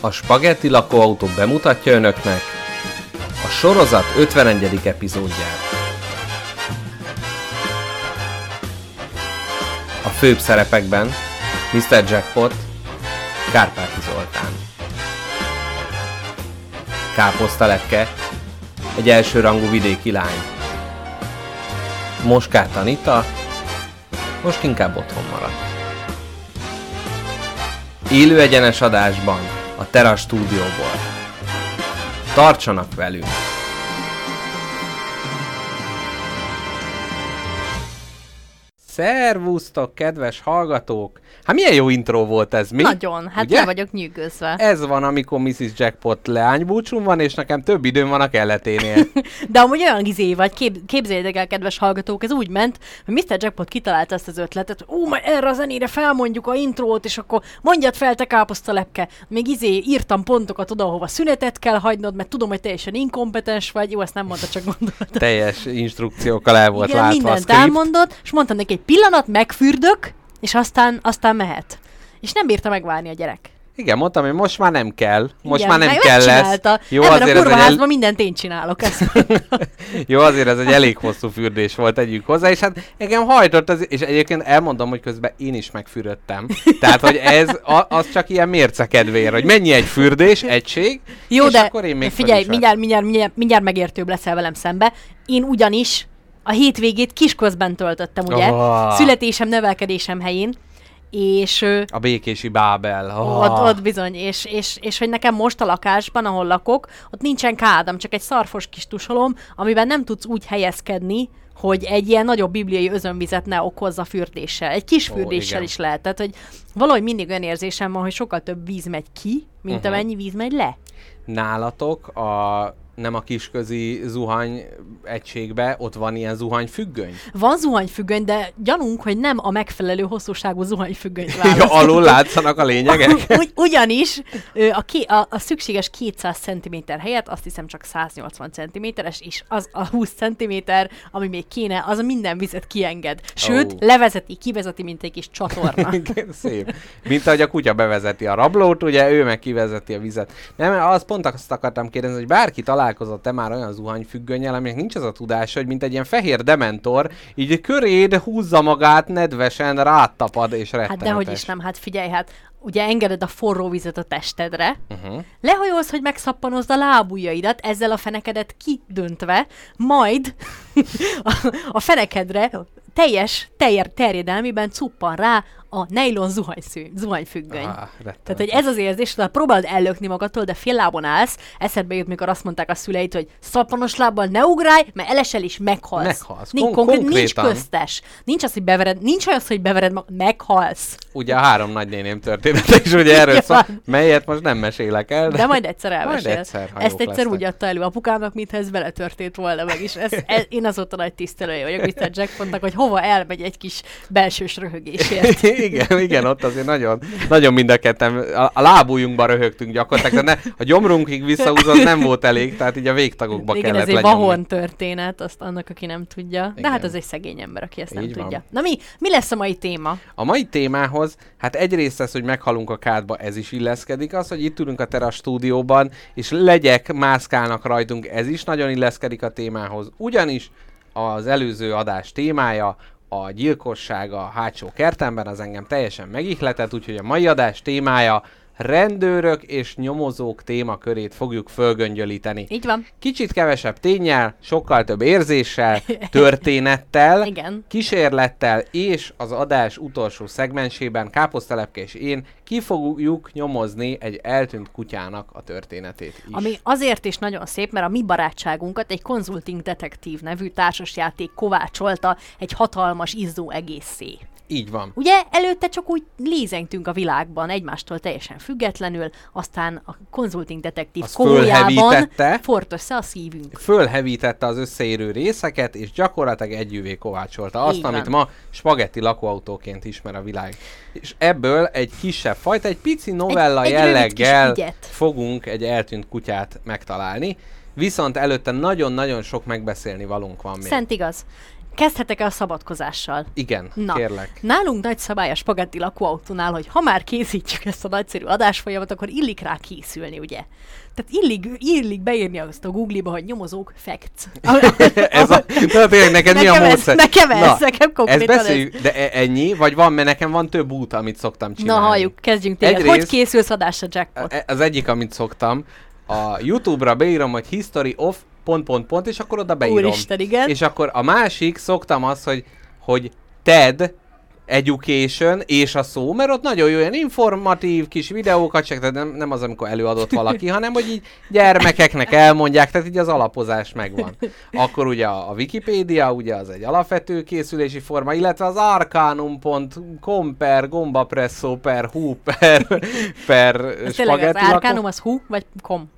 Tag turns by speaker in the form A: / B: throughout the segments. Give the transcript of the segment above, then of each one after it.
A: a Spaghetti lakóautó bemutatja önöknek a sorozat 51. epizódját. A főbb szerepekben Mr. Jackpot, Kárpáti Zoltán. Káposzta lepke, egy elsőrangú vidéki lány. Moskát Anita, most inkább otthon maradt. Élő egyenes adásban, a Terra stúdióból. Tartsanak velünk! Szervusztok, kedves hallgatók! Hát milyen jó intro volt ez, mi?
B: Nagyon, hát
A: Ugye?
B: vagyok nyűgözve.
A: Ez van, amikor Mrs. Jackpot leánybúcsún van, és nekem több időm van a kelleténél.
B: De amúgy olyan izé vagy, kép, képzeljétek el, kedves hallgatók, ez úgy ment, hogy Mr. Jackpot kitalálta ezt az ötletet, ú, majd erre a zenére felmondjuk a intrót, és akkor mondjad fel, te káposzta lepke. Még izé írtam pontokat oda, ahova szünetet kell hagynod, mert tudom, hogy teljesen inkompetens vagy. Jó, ezt nem mondta, csak gondoltam.
A: Teljes instrukciókkal el volt
B: Igen,
A: látva
B: mindent elmondott, és mondtam neki egy pillanat, megfürdök, és aztán, aztán mehet. És nem bírta megvárni a gyerek.
A: Igen, mondtam, hogy most már nem kell. Most
B: Igen,
A: már nem kell lesz. Jó,
B: Ebben
A: azért
B: a kurva
A: egy el...
B: házban mindent én csinálok. Ezt.
A: Jó, azért ez egy elég hosszú fürdés volt, tegyük hozzá, és hát engem hajtott, az, és egyébként elmondom, hogy közben én is megfürödtem. Tehát, hogy ez a, az csak ilyen mérce kedvéért, hogy mennyi egy fürdés, egység,
B: Jó,
A: és
B: de
A: akkor én még
B: figyelj, mindjárt, mindjárt, mindjárt, mindjárt megértőbb leszel velem szembe. Én ugyanis a hétvégét kisközben töltöttem, ugye?
A: Oh.
B: Születésem, nevelkedésem helyén. És
A: A békési Bábel. Oh.
B: ott, ott bizony, és, és, és hogy nekem most a lakásban, ahol lakok, ott nincsen kádam, csak egy szarfos kis tusolom, amiben nem tudsz úgy helyezkedni, hogy egy ilyen nagyobb bibliai özönvizet ne okozza fürdéssel. Egy kis
A: Ó,
B: fürdéssel
A: igen.
B: is lehet. Tehát, hogy valahogy mindig olyan érzésem van, hogy sokkal több víz megy ki, mint
A: Mhm.
B: amennyi víz megy le.
A: Nálatok a nem a kisközi zuhany egységbe, ott van ilyen zuhanyfüggöny?
B: Van zuhanyfüggöny, de gyanunk, hogy nem a megfelelő hosszúságú zuhanyfüggönyt választottuk.
A: alul látszanak a lényegek?
B: Ugy, ugyanis a, ké, a, a szükséges 200 cm helyett azt hiszem csak 180 cm-es, és az a 20 cm, ami még kéne, az minden vizet kienged. Sőt,
A: Ó.
B: levezeti, kivezeti, mint egy kis csatorna.
A: Szép. Mint ahogy a kutya bevezeti a rablót, ugye ő meg kivezeti a vizet. Nem, azt pont azt akartam kérdezni, hogy bárki találkozott-e már olyan zuhanyfüggönnyel, aminek nincs az a tudása, hogy mint egy ilyen fehér dementor, így köréd húzza magát, nedvesen rátapad és rettenetes.
B: Hát dehogy is nem, hát figyelj, hát ugye engeded a forró vizet a testedre,
A: Uh-huh.
B: lehajolsz, hogy megszappanozd a lábujjaidat, ezzel a fenekedet kidöntve, majd a, a fenekedre teljes ter- terjedelmében cuppan rá a nejlon zuhanyszű, zuhanyfüggöny.
A: Ah,
B: Tehát, hogy ez az érzés, hogy próbáld ellökni magadtól, de fél lábon állsz, eszedbe jut, mikor azt mondták a szüleid, hogy szappanos lábbal ne ugrálj, mert elesel és meghalsz.
A: Meghalsz.
B: Nincs,
A: Kon-
B: konkrét, nincs köztes. Nincs az, hogy bevered, nincs az, hogy bevered magad, meghalsz.
A: Ugye a három nagynéném története is ugye erről szól, melyet most nem mesélek el.
B: De majd egyszer
A: Majd
B: elmesél.
A: egyszer, ha
B: Ezt egyszer
A: lesznek.
B: úgy adta elő apukámnak, mintha ez vele történt volna meg is. Ez, ez, én azóta nagy tisztelője vagyok Mr. Jackpontnak, hogy hova elmegy egy kis belsős röhögésért.
A: igen, igen, ott azért nagyon, nagyon mind a ketten, a, a lábújunkba röhögtünk gyakorlatilag, de ne, a gyomrunkig visszahúzott nem volt elég, tehát így a végtagokba
B: Igen,
A: kellett
B: ez egy vahon történet, azt annak, aki nem tudja. De
A: Igen.
B: hát az egy szegény ember, aki ezt nem
A: Így van.
B: tudja. Na mi, mi lesz a mai téma?
A: A mai témához, hát egyrészt ez, hogy meghalunk a kádba, ez is illeszkedik. Az, hogy itt ülünk a Terra stúdióban, és legyek mászkálnak rajtunk, ez is nagyon illeszkedik a témához. Ugyanis az előző adás témája a gyilkosság a hátsó kertemben, az engem teljesen megihletett, úgyhogy a mai adás témája rendőrök és nyomozók témakörét fogjuk fölgöngyölíteni.
B: Így van.
A: Kicsit kevesebb tényel, sokkal több érzéssel, történettel,
B: Igen.
A: kísérlettel és az adás utolsó szegmensében Káposztelepke és én ki fogjuk nyomozni egy eltűnt kutyának a történetét is.
B: Ami azért is nagyon szép, mert a mi barátságunkat egy Consulting Detektív nevű társasjáték kovácsolta egy hatalmas izzó egészé.
A: Így van.
B: Ugye előtte csak úgy lézengtünk a világban, egymástól teljesen függetlenül, aztán a Consulting Detektív
A: Azt fölhevítette.
B: fort össze a szívünk.
A: Fölhevítette az összeérő részeket, és gyakorlatilag együvé kovácsolta azt,
B: Így van.
A: amit ma spagetti lakóautóként ismer a világ. És ebből egy kisebb fajta, egy pici novella
B: egy
A: jelleggel
B: ügyet.
A: fogunk egy eltűnt kutyát megtalálni. Viszont előtte nagyon-nagyon sok megbeszélni valunk van még.
B: Szent igaz. Kezdhetek el a szabadkozással.
A: Igen,
B: Na.
A: kérlek.
B: Nálunk nagy szabály a spagetti lakóautónál, hogy ha már készítjük ezt a nagyszerű adásfolyamat, akkor illik rá készülni, ugye? Tehát illik, illik beírni azt a Google-ba, hogy nyomozók, facts.
A: ez a, na, tényleg, neked mi a
B: Nekem ez-
A: módszer?
B: nekem ez,
A: Na,
B: nekem
A: ez
B: konkrétan ez.
A: beszéljük, de e- ennyi? Vagy van, mert nekem van több út, amit szoktam
B: Na
A: csinálni.
B: halljuk, kezdjünk téged.
A: Egyrészt-
B: Hogy készülsz adásra jackpot?
A: E- Az egyik, amit szoktam, a YouTube-ra beírom, hogy history of pont, pont, pont, és akkor oda beírom.
B: Úristen, igen.
A: És akkor a másik, szoktam azt, hogy, hogy TED education és a szó, mert ott nagyon jó ilyen informatív kis videókat, csak tehát nem, nem az, amikor előadott valaki, hanem hogy így gyermekeknek elmondják, tehát így az alapozás megvan. Akkor ugye a, a Wikipédia, ugye az egy alapvető készülési forma, illetve az arcanum.com per gombapresso per hú per, per
B: az
A: spagetti lakó.
B: Arcanum az hú, vagy kom?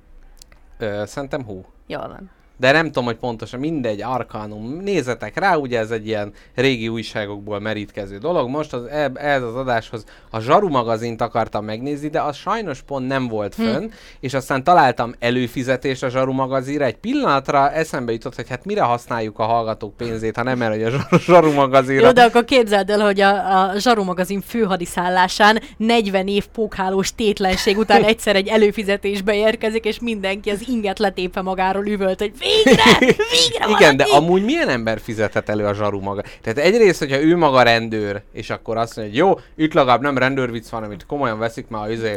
A: Ö, Szerintem hú.
B: Jól van.
A: De nem tudom, hogy pontosan mindegy, Arcanum. Nézzetek rá, ugye ez egy ilyen régi újságokból merítkező dolog. Most az, ez az adáshoz a Zsaru magazint akartam megnézni, de az sajnos pont nem volt
B: Hm.
A: fönn, és aztán találtam előfizetést a Zsaru magazinra. Egy pillanatra eszembe jutott, hogy hát mire használjuk a hallgatók pénzét, ha nem erre, hogy a Zsaru magazinra.
B: Jó, de akkor képzeld el, hogy a, a Zsaru magazin főhadiszállásán 40 év pókhálós tétlenség után egyszer egy előfizetésbe érkezik, és mindenki az inget letépve magáról üvölt, hogy végre, végre
A: Igen, de amúgy milyen ember fizethet elő a zsaru maga? Tehát egyrészt, hogyha ő maga rendőr, és akkor azt mondja, hogy jó, itt legalább nem rendőrvicc van, amit komolyan veszik, már izé,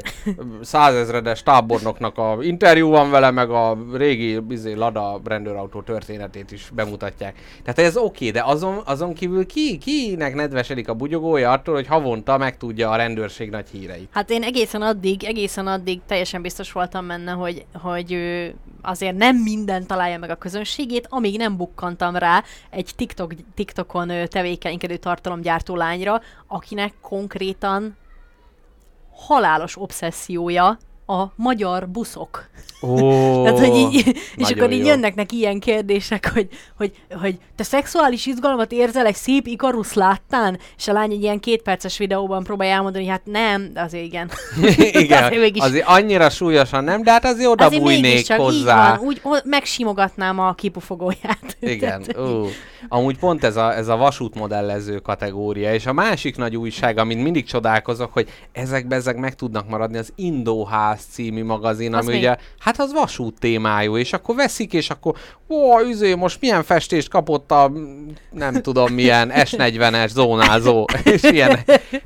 A: százezredes tábornoknak a interjú van vele, meg a régi izé, Lada rendőrautó történetét is bemutatják. Tehát ez oké, de azon, azon kívül ki, kinek nedvesedik a bugyogója attól, hogy havonta megtudja a rendőrség nagy híreit.
B: Hát én egészen addig, egészen addig teljesen biztos voltam benne, hogy, hogy ő azért nem minden találja meg a közönségét, amíg nem bukkantam rá egy TikTok, TikTokon tevékenykedő tartalomgyártó lányra, akinek konkrétan halálos obszessziója a magyar buszok.
A: Ó,
B: Tehát, hogy így, és akkor így
A: jó.
B: jönnek neki ilyen kérdések, hogy, hogy, hogy te szexuális izgalmat érzel egy szép ikarusz láttán? És a lány egy ilyen kétperces videóban próbálja elmondani, hogy hát nem, azért igen.
A: Igen,
B: azért mégis-
A: azért annyira súlyosan nem, de hát azért oda
B: Azért
A: bújnék
B: mégiscsak így
A: hozzá.
B: van, úgy o- megsimogatnám a kipufogóját.
A: Igen,
B: Tehát-
A: ó. Amúgy pont ez a, ez a vasútmodellező kategória, és a másik nagy újság, amit mindig csodálkozok, hogy ezekbe ezek meg tudnak maradni, az Indóház című magazin,
B: Az
A: ami
B: mi?
A: ugye, hát az vasút témájú, és akkor veszik, és akkor, ó, üzé, most milyen festést kapott a, nem tudom milyen, S40-es zónázó, és ilyen.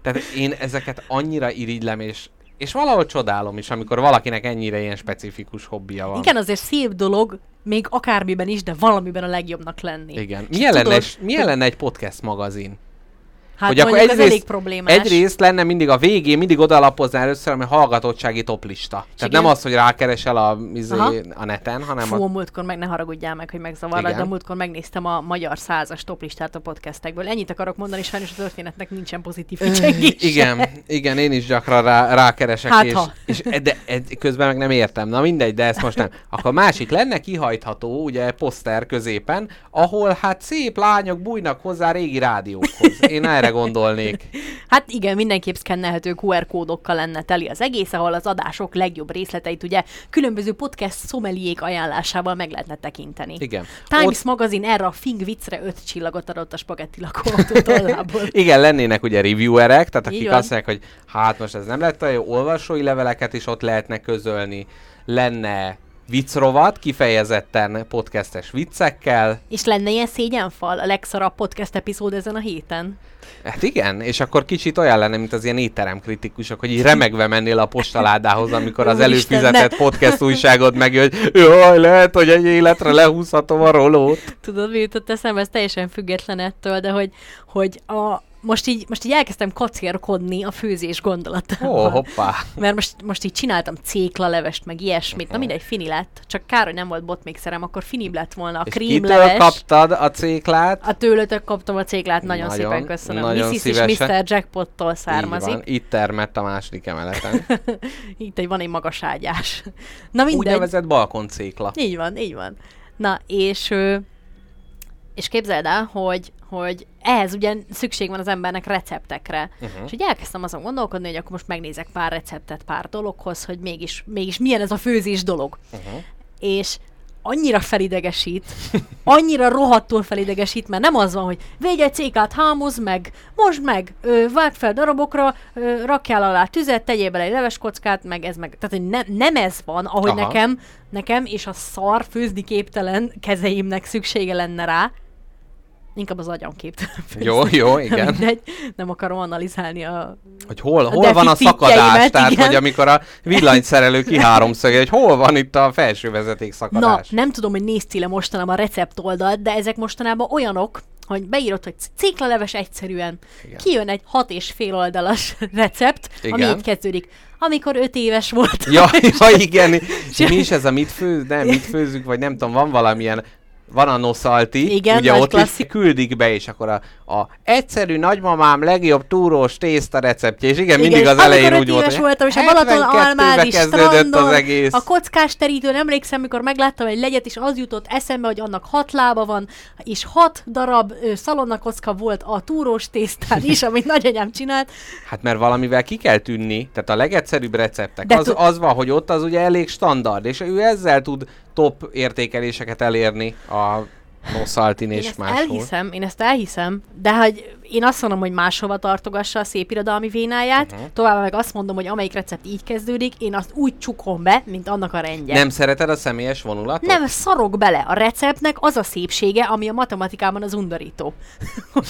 A: Tehát én ezeket annyira irigylem, és és valahol csodálom is, amikor valakinek ennyire ilyen specifikus hobbija van.
B: Igen, azért szép dolog, még akármiben is, de valamiben a legjobbnak lenni.
A: Igen. Milyen, lenne,
B: tudod,
A: egy- milyen lenne egy podcast magazin?
B: Hát
A: hogy akkor egyrészt-
B: elég problémás.
A: Egyrészt lenne mindig a végén, mindig odalapoznál először, ami hallgatottsági toplista. Tehát
B: igen.
A: nem az, hogy rákeresel a, izé,
B: Aha.
A: a neten, hanem
B: Fú, a múltkor meg ne haragudjál meg, hogy megzavarlak, de múltkor megnéztem a magyar százas toplistát a podcastekből. Ennyit akarok mondani, sajnos a történetnek nincsen pozitív.
A: Igen, igen, én is gyakran rá, rákeresek,
B: Hát
A: és,
B: ha.
A: és de, de, közben meg nem értem. Na mindegy, de ezt most nem. Akkor másik lenne kihajtható, ugye, poszter középen, ahol hát szép lányok bújnak hozzá régi rádiókhoz. Én erre gondolnék.
B: Hát igen, mindenképp szkennelhető QR kódokkal lenne teli az egész, ahol az adások legjobb részleteit ugye különböző podcast szomeliék ajánlásával meg lehetne tekinteni.
A: Igen.
B: Times
A: Ott-
B: magazin erre a Fing viccre öt csillagot adott a spagetti lakóautó tollából.
A: Igen, lennének ugye reviewerek, tehát
B: Így
A: akik
B: van.
A: azt mondják, hogy hát most ez nem lett olyan jó, olvasói leveleket is ott lehetne közölni, lenne viccrovat, kifejezetten podcastes viccekkel.
B: És lenne ilyen szégyenfal a legszarabb podcast epizód ezen a héten?
A: Hát igen, és akkor kicsit olyan lenne, mint az ilyen étterem kritikusok, hogy így remegve mennél a postaládához, amikor az előfizetett podcast újságod megjön, hogy jaj, lehet, hogy egy életre lehúzhatom a rolót.
B: Tudod, mi jutott eszembe, ez teljesen független ettől, de hogy, hogy a, most, így, most így elkezdtem kacérkodni a főzés gondolatával.
A: Ó, hoppá.
B: Mert most, most így csináltam céklalevest, meg ilyesmit.
A: Mhm.
B: Na mindegy, fini lett. Csak kár, hogy nem volt botmixerem, akkor finibb lett volna a
A: És kitől
B: krímleves.
A: kaptad a céklát?
B: A tőlőtök kaptam a céklát, nagyon,
A: Nagyon,
B: szépen köszönöm.
A: nagyon
B: Mrs. és Mr. Jackpottól
A: Így
B: származik.
A: van, itt termett a második emeleten.
B: Itt egy van egy magas ágyás. Na mindegy.
A: Úgynevezett balkoncékla.
B: Így van, így van. Na, és, és képzeld el, hogy, hogy ehhez ugye szükség van az embernek receptekre.
A: Uh-huh.
B: És ugye elkezdtem azon gondolkodni, hogy akkor most megnézek pár receptet pár dologhoz, hogy mégis, mégis milyen ez a főzés dolog.
A: Uh-huh.
B: És annyira felidegesít, annyira rohadtul felidegesít, mert nem az van, hogy egy cékát, hámoz meg, most meg, ö, vág fel darabokra, ö, rakjál alá tüzet, tegyél bele egy leveskockát, meg ez meg. Tehát, hogy ne, nem ez van, ahogy
A: Aha.
B: nekem, nekem és a szar főzni képtelen kezeimnek szüksége lenne rá. Inkább az agyam képtelen.
A: Jó, jó, igen.
B: Mindegy, nem akarom analizálni a...
A: Hogy hol, hol van a szakadás, tehát
B: igen.
A: hogy amikor a villanyszerelő kiháromszöge, hogy hol van itt a felső vezeték
B: Na,
A: szakadás.
B: nem tudom, hogy néztél-e mostanában a recept oldalt, de ezek mostanában olyanok, hogy beírod, hogy ciklaleves egyszerűen.
A: Igen.
B: Kijön egy hat és fél oldalas recept, ami
A: Igen.
B: így kezdődik. Amikor öt éves volt.
A: Ja, ja igen. Mi is ez a mit főz, nem, mit főzzük, vagy nem tudom, van valamilyen, van a noszalti,
B: Igen,
A: ugye ott
B: klasszik.
A: is küldik be, és akkor a, a egyszerű nagymamám legjobb túrós tészta receptje, és igen, mindig
B: és
A: az elején úgy volt,
B: voltam, és a Balaton
A: 72-ben
B: almádi strandon,
A: az egész.
B: a kockás terítőn emlékszem, mikor megláttam egy legyet, és az jutott eszembe, hogy annak hat lába van, és hat darab ö, szalonnakocka volt a túrós tésztán is, amit nagyanyám csinált.
A: Hát mert valamivel ki kell tűnni, tehát a legegyszerűbb receptek,
B: De
A: az,
B: tud-
A: az van, hogy ott az ugye elég standard, és ő ezzel tud top értékeléseket elérni a Noszaltin és máshol.
B: elhiszem, én ezt elhiszem, de hogy én azt mondom, hogy máshova tartogassa a szép irodalmi vénáját, uh-huh. továbbá meg azt mondom, hogy amelyik recept így kezdődik, én azt úgy csukom be, mint annak a rendje.
A: Nem szereted a személyes vonulatot?
B: Nem szarok bele. A receptnek az a szépsége, ami a matematikában az undorító.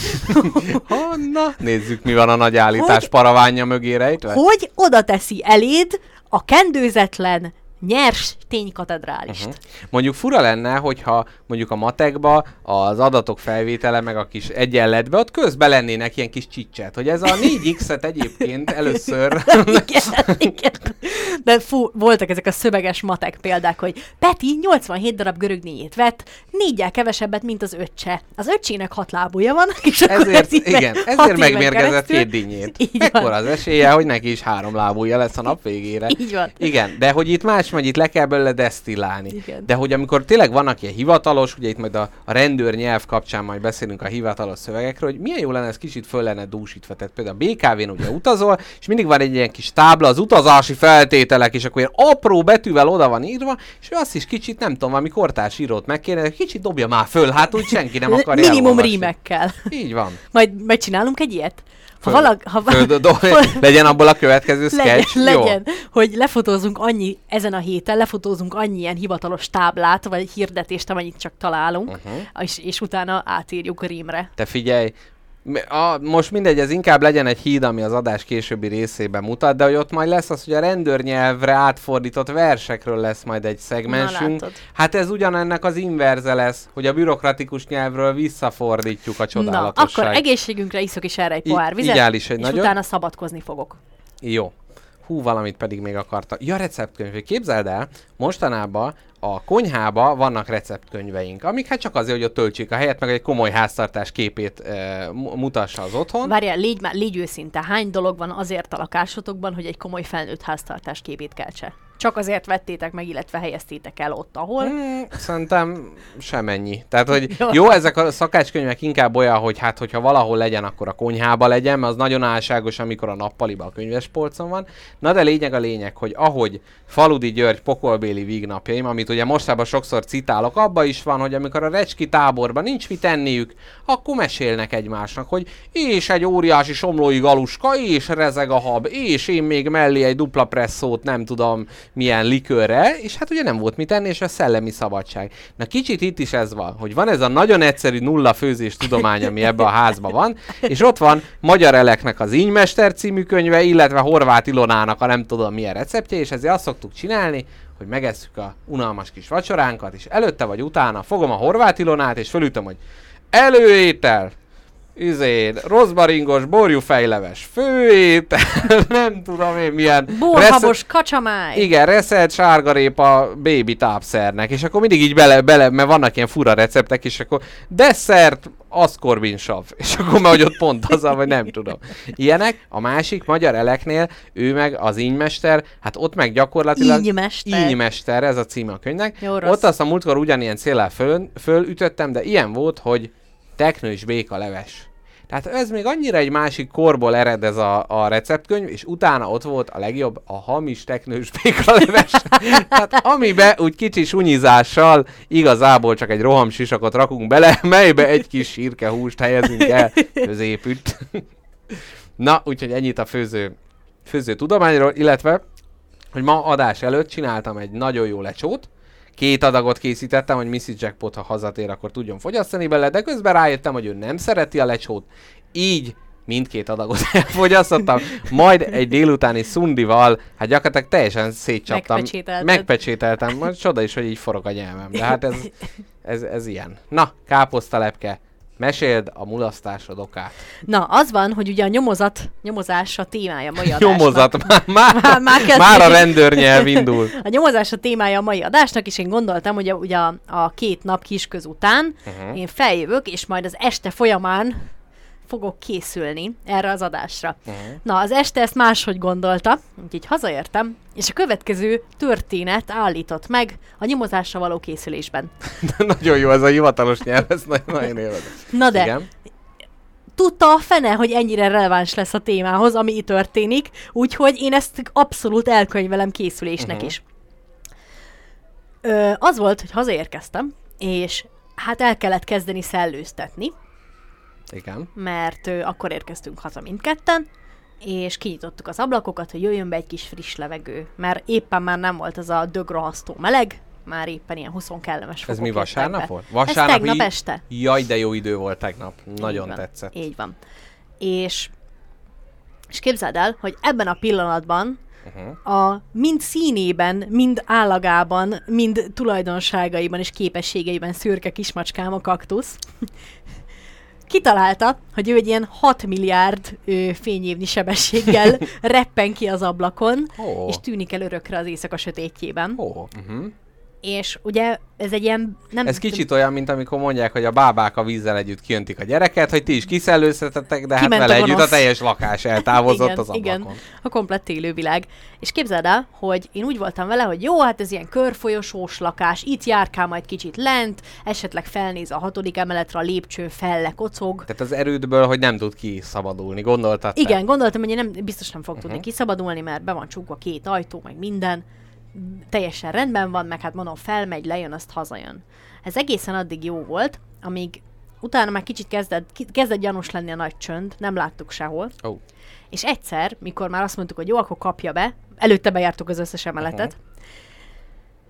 A: Hanna! Nézzük, mi van a nagy állítás
B: Hogy-
A: paravánja mögé rejtve.
B: hogy oda teszi eléd a kendőzetlen, nyers ténykatedrálist.
A: Uh-huh. Mondjuk fura lenne, hogyha mondjuk a matekba az adatok felvétele meg a kis egyenletbe, ott közben lennének ilyen kis csicset, hogy ez a 4x-et egyébként először...
B: igen, igen. De fú, voltak ezek a szöveges matek példák, hogy Peti 87 darab görögnéjét vett, négyel kevesebbet, mint az öccse. Az öccsének hat lábúja van, és akkor
A: Ezért,
B: ez így
A: igen, ezért megmérgezett két dinnyét.
B: Így.
A: Ekkor az esélye, hogy neki is három lábúja lesz a nap végére.
B: Így van.
A: Igen, de hogy itt más megy, itt le kell belőle desztillálni.
B: Igen.
A: De hogy amikor tényleg vannak ilyen hivatalos, ugye itt majd a, a rendőr nyelv kapcsán majd beszélünk a hivatalos szövegekről, hogy milyen jó lenne ez kicsit föl lenne dúsítva. Tehát például a BKV-n ugye utazol, és mindig van egy ilyen kis tábla, az utazási feltételek, és akkor ilyen apró betűvel oda van írva, és ő azt is kicsit, nem tudom, valami kortárs írót megkérne, hogy kicsit dobja már föl, hát úgy senki nem akar
B: Minimum
A: elolvasni.
B: rímekkel.
A: Így van.
B: Majd megcsinálunk egy ilyet?
A: Föl-
B: valag, ha
A: Föl, do, legyen abból a következő
B: legyen,
A: sketch.
B: legyen, hogy lefotózunk annyi, ezen a héten lefotózunk annyi ilyen hivatalos táblát, vagy hirdetést, amennyit csak találunk, uh-huh. és, és utána átírjuk rímre.
A: Te figyelj, a, most mindegy, ez inkább legyen egy híd, ami az adás későbbi részében mutat, de hogy ott majd lesz az, hogy a rendőrnyelvre átfordított versekről lesz majd egy szegmensünk.
B: látod.
A: hát ez ugyanennek az inverze lesz, hogy a bürokratikus nyelvről visszafordítjuk a
B: Na,
A: csodálatosság.
B: akkor egészségünkre iszok is erre egy pohár vizet, és
A: nagyon.
B: utána szabadkozni fogok.
A: Jó. Hú, valamit pedig még akartam. Ja, receptkönyv. Képzeld el, mostanában a konyhába vannak receptkönyveink, amik hát csak azért, hogy ott töltsék a helyet, meg egy komoly háztartás képét e, mutassa az otthon.
B: Várjál, légy, légy őszinte, hány dolog van azért a lakásotokban, hogy egy komoly felnőtt háztartás képét keltse? Csak azért vettétek meg, illetve helyeztétek el ott, ahol.
A: Hmm, szerintem semennyi. Tehát, hogy
B: Jó.
A: jó, ezek a szakácskönyvek inkább olyan, hogy hát, hogyha valahol legyen, akkor a konyhába legyen, mert az nagyon álságos, amikor a nappaliba a könyvespolcon van. Na de lényeg a lényeg, hogy ahogy Faludi György pokolbéli vígnapjaim, amit ugye mostában sokszor citálok, abba is van, hogy amikor a recski táborban nincs mit tenniük, akkor mesélnek egymásnak, hogy és egy óriási somlói galuska, és rezeg a hab, és én még mellé egy dupla presszót, nem tudom milyen likőre, és hát ugye nem volt mit tenni, és a szellemi szabadság. Na kicsit itt is ez van, hogy van ez a nagyon egyszerű nulla főzés tudomány, ami ebbe a házba van, és ott van Magyar Eleknek az Ínymester című könyve, illetve Horváth Ilonának a nem tudom milyen receptje, és ezért azt szoktuk csinálni, hogy megesszük a unalmas kis vacsoránkat, és előtte vagy utána fogom a Horváth Ilonát, és fölütöm, hogy előétel, izé, rozmaringos, borjú fejleves, főétel, nem tudom én milyen.
B: Borhabos kacsamáj!
A: Igen, reszelt sárgarépa baby tápszernek, és akkor mindig így bele, bele, mert vannak ilyen fura receptek, és akkor desszert, aszkorbinsav, és akkor már hogy ott pont az, vagy nem tudom. Ilyenek, a másik magyar eleknél, ő meg az ínymester, hát ott meg gyakorlatilag...
B: Ínymester.
A: Ínymester, ez a címe a könyvnek.
B: Jó, rossz.
A: ott azt a múltkor ugyanilyen céllel föl, fölütöttem, de ilyen volt, hogy teknős béka leves. Tehát ez még annyira egy másik korból ered ez a, a receptkönyv, és utána ott volt a legjobb a hamis teknős békaleves. Tehát amibe úgy kicsi sunyizással igazából csak egy rohamsisakot rakunk bele, melybe egy kis sírke húst helyezünk el középütt. Na, úgyhogy ennyit a főző, főző tudományról, illetve, hogy ma adás előtt csináltam egy nagyon jó lecsót, két adagot készítettem, hogy Missy Jackpot, ha hazatér, akkor tudjon fogyasztani bele, de közben rájöttem, hogy ő nem szereti a lecsót, így mindkét adagot elfogyasztottam, majd egy délutáni szundival, hát gyakorlatilag teljesen szétcsaptam. Megpecsételtem, majd csoda is, hogy így forog a nyelvem, de hát ez, ez, ez ilyen. Na, káposztalepke, meséld a mulasztásod okát.
B: Na, az van, hogy ugye a nyomozat, nyomozás a témája a mai adásnak.
A: Nyomozat, már, már,
B: Már- már kezd-
A: már a rendőrnyelv indul.
B: A nyomozás a témája a mai adásnak, és én gondoltam, hogy a, ugye a, a két nap kisköz után uh-huh. én feljövök, és majd az este folyamán fogok készülni erre az adásra. Uh-huh. Na, az este ezt máshogy gondolta, úgyhogy hazaértem, és a következő történet állított meg a nyomozásra való készülésben.
A: nagyon jó ez a hivatalos nyelv, ez nagyon, nagyon élvezem.
B: Na de,
A: Igen.
B: tudta a fene, hogy ennyire releváns lesz a témához, ami itt történik, úgyhogy én ezt abszolút elkönyvelem készülésnek uh-huh. is. Ö, az volt, hogy hazaérkeztem, és hát el kellett kezdeni szellőztetni,
A: Igen.
B: mert ö, akkor érkeztünk haza mindketten, és kinyitottuk az ablakokat, hogy jöjjön be egy kis friss levegő, mert éppen már nem volt az a dögrahasztó meleg, már éppen ilyen 20 kellemes
A: Ez
B: fokok
A: mi vasárnap volt?
B: Ez
A: Vasárnap
B: tegnap
A: így-
B: este.
A: Jaj, de jó idő volt tegnap. Nagyon
B: Így van.
A: tetszett.
B: Így van. És, és képzeld el, hogy ebben a pillanatban
A: Uh-huh.
B: a mind színében, mind állagában, mind tulajdonságaiban és képességeiben szürke kismacskám a kaktusz. Kitalálta, hogy ő egy ilyen 6 milliárd ö, fényévnyi sebességgel reppen ki az ablakon,
A: Ó.
B: és tűnik el örökre az éjszaka sötétjében.
A: Ó, uh-huh.
B: És ugye ez egy ilyen... Nem
A: Ez kicsit olyan, mint amikor mondják, hogy a bábák a vízzel együtt kijöntik a gyereket, hogy ti is kiszellőztetek, de hát
B: Kiment a
A: vele együtt a teljes lakás eltávozott
B: igen,
A: az ablakon.
B: igen, a komplett élővilág. És képzeld el, hogy én úgy voltam vele, hogy jó, hát ez ilyen körfolyosós lakás, itt járkál majd kicsit lent, esetleg felnéz a hatodik emeletre a lépcsőn, felle kocog.
A: Tehát az erődből, hogy nem tud kiszabadulni, gondoltad te?
B: Igen, gondoltam, hogy én nem, biztos nem fog tudni
A: Mhm.
B: kiszabadulni, mert be van csukva két ajtó, meg minden. Teljesen rendben van, meg hát mondom, felmegy, lejön, azt hazajön. Ez egészen addig jó volt, amíg utána már kicsit kezdett, kezdett gyanús lenni a nagy csönd, nem láttuk sehol.
A: Ó,
B: És egyszer, mikor már azt mondtuk, hogy jó, akkor kapja be, előtte bejártuk az összes emeletet,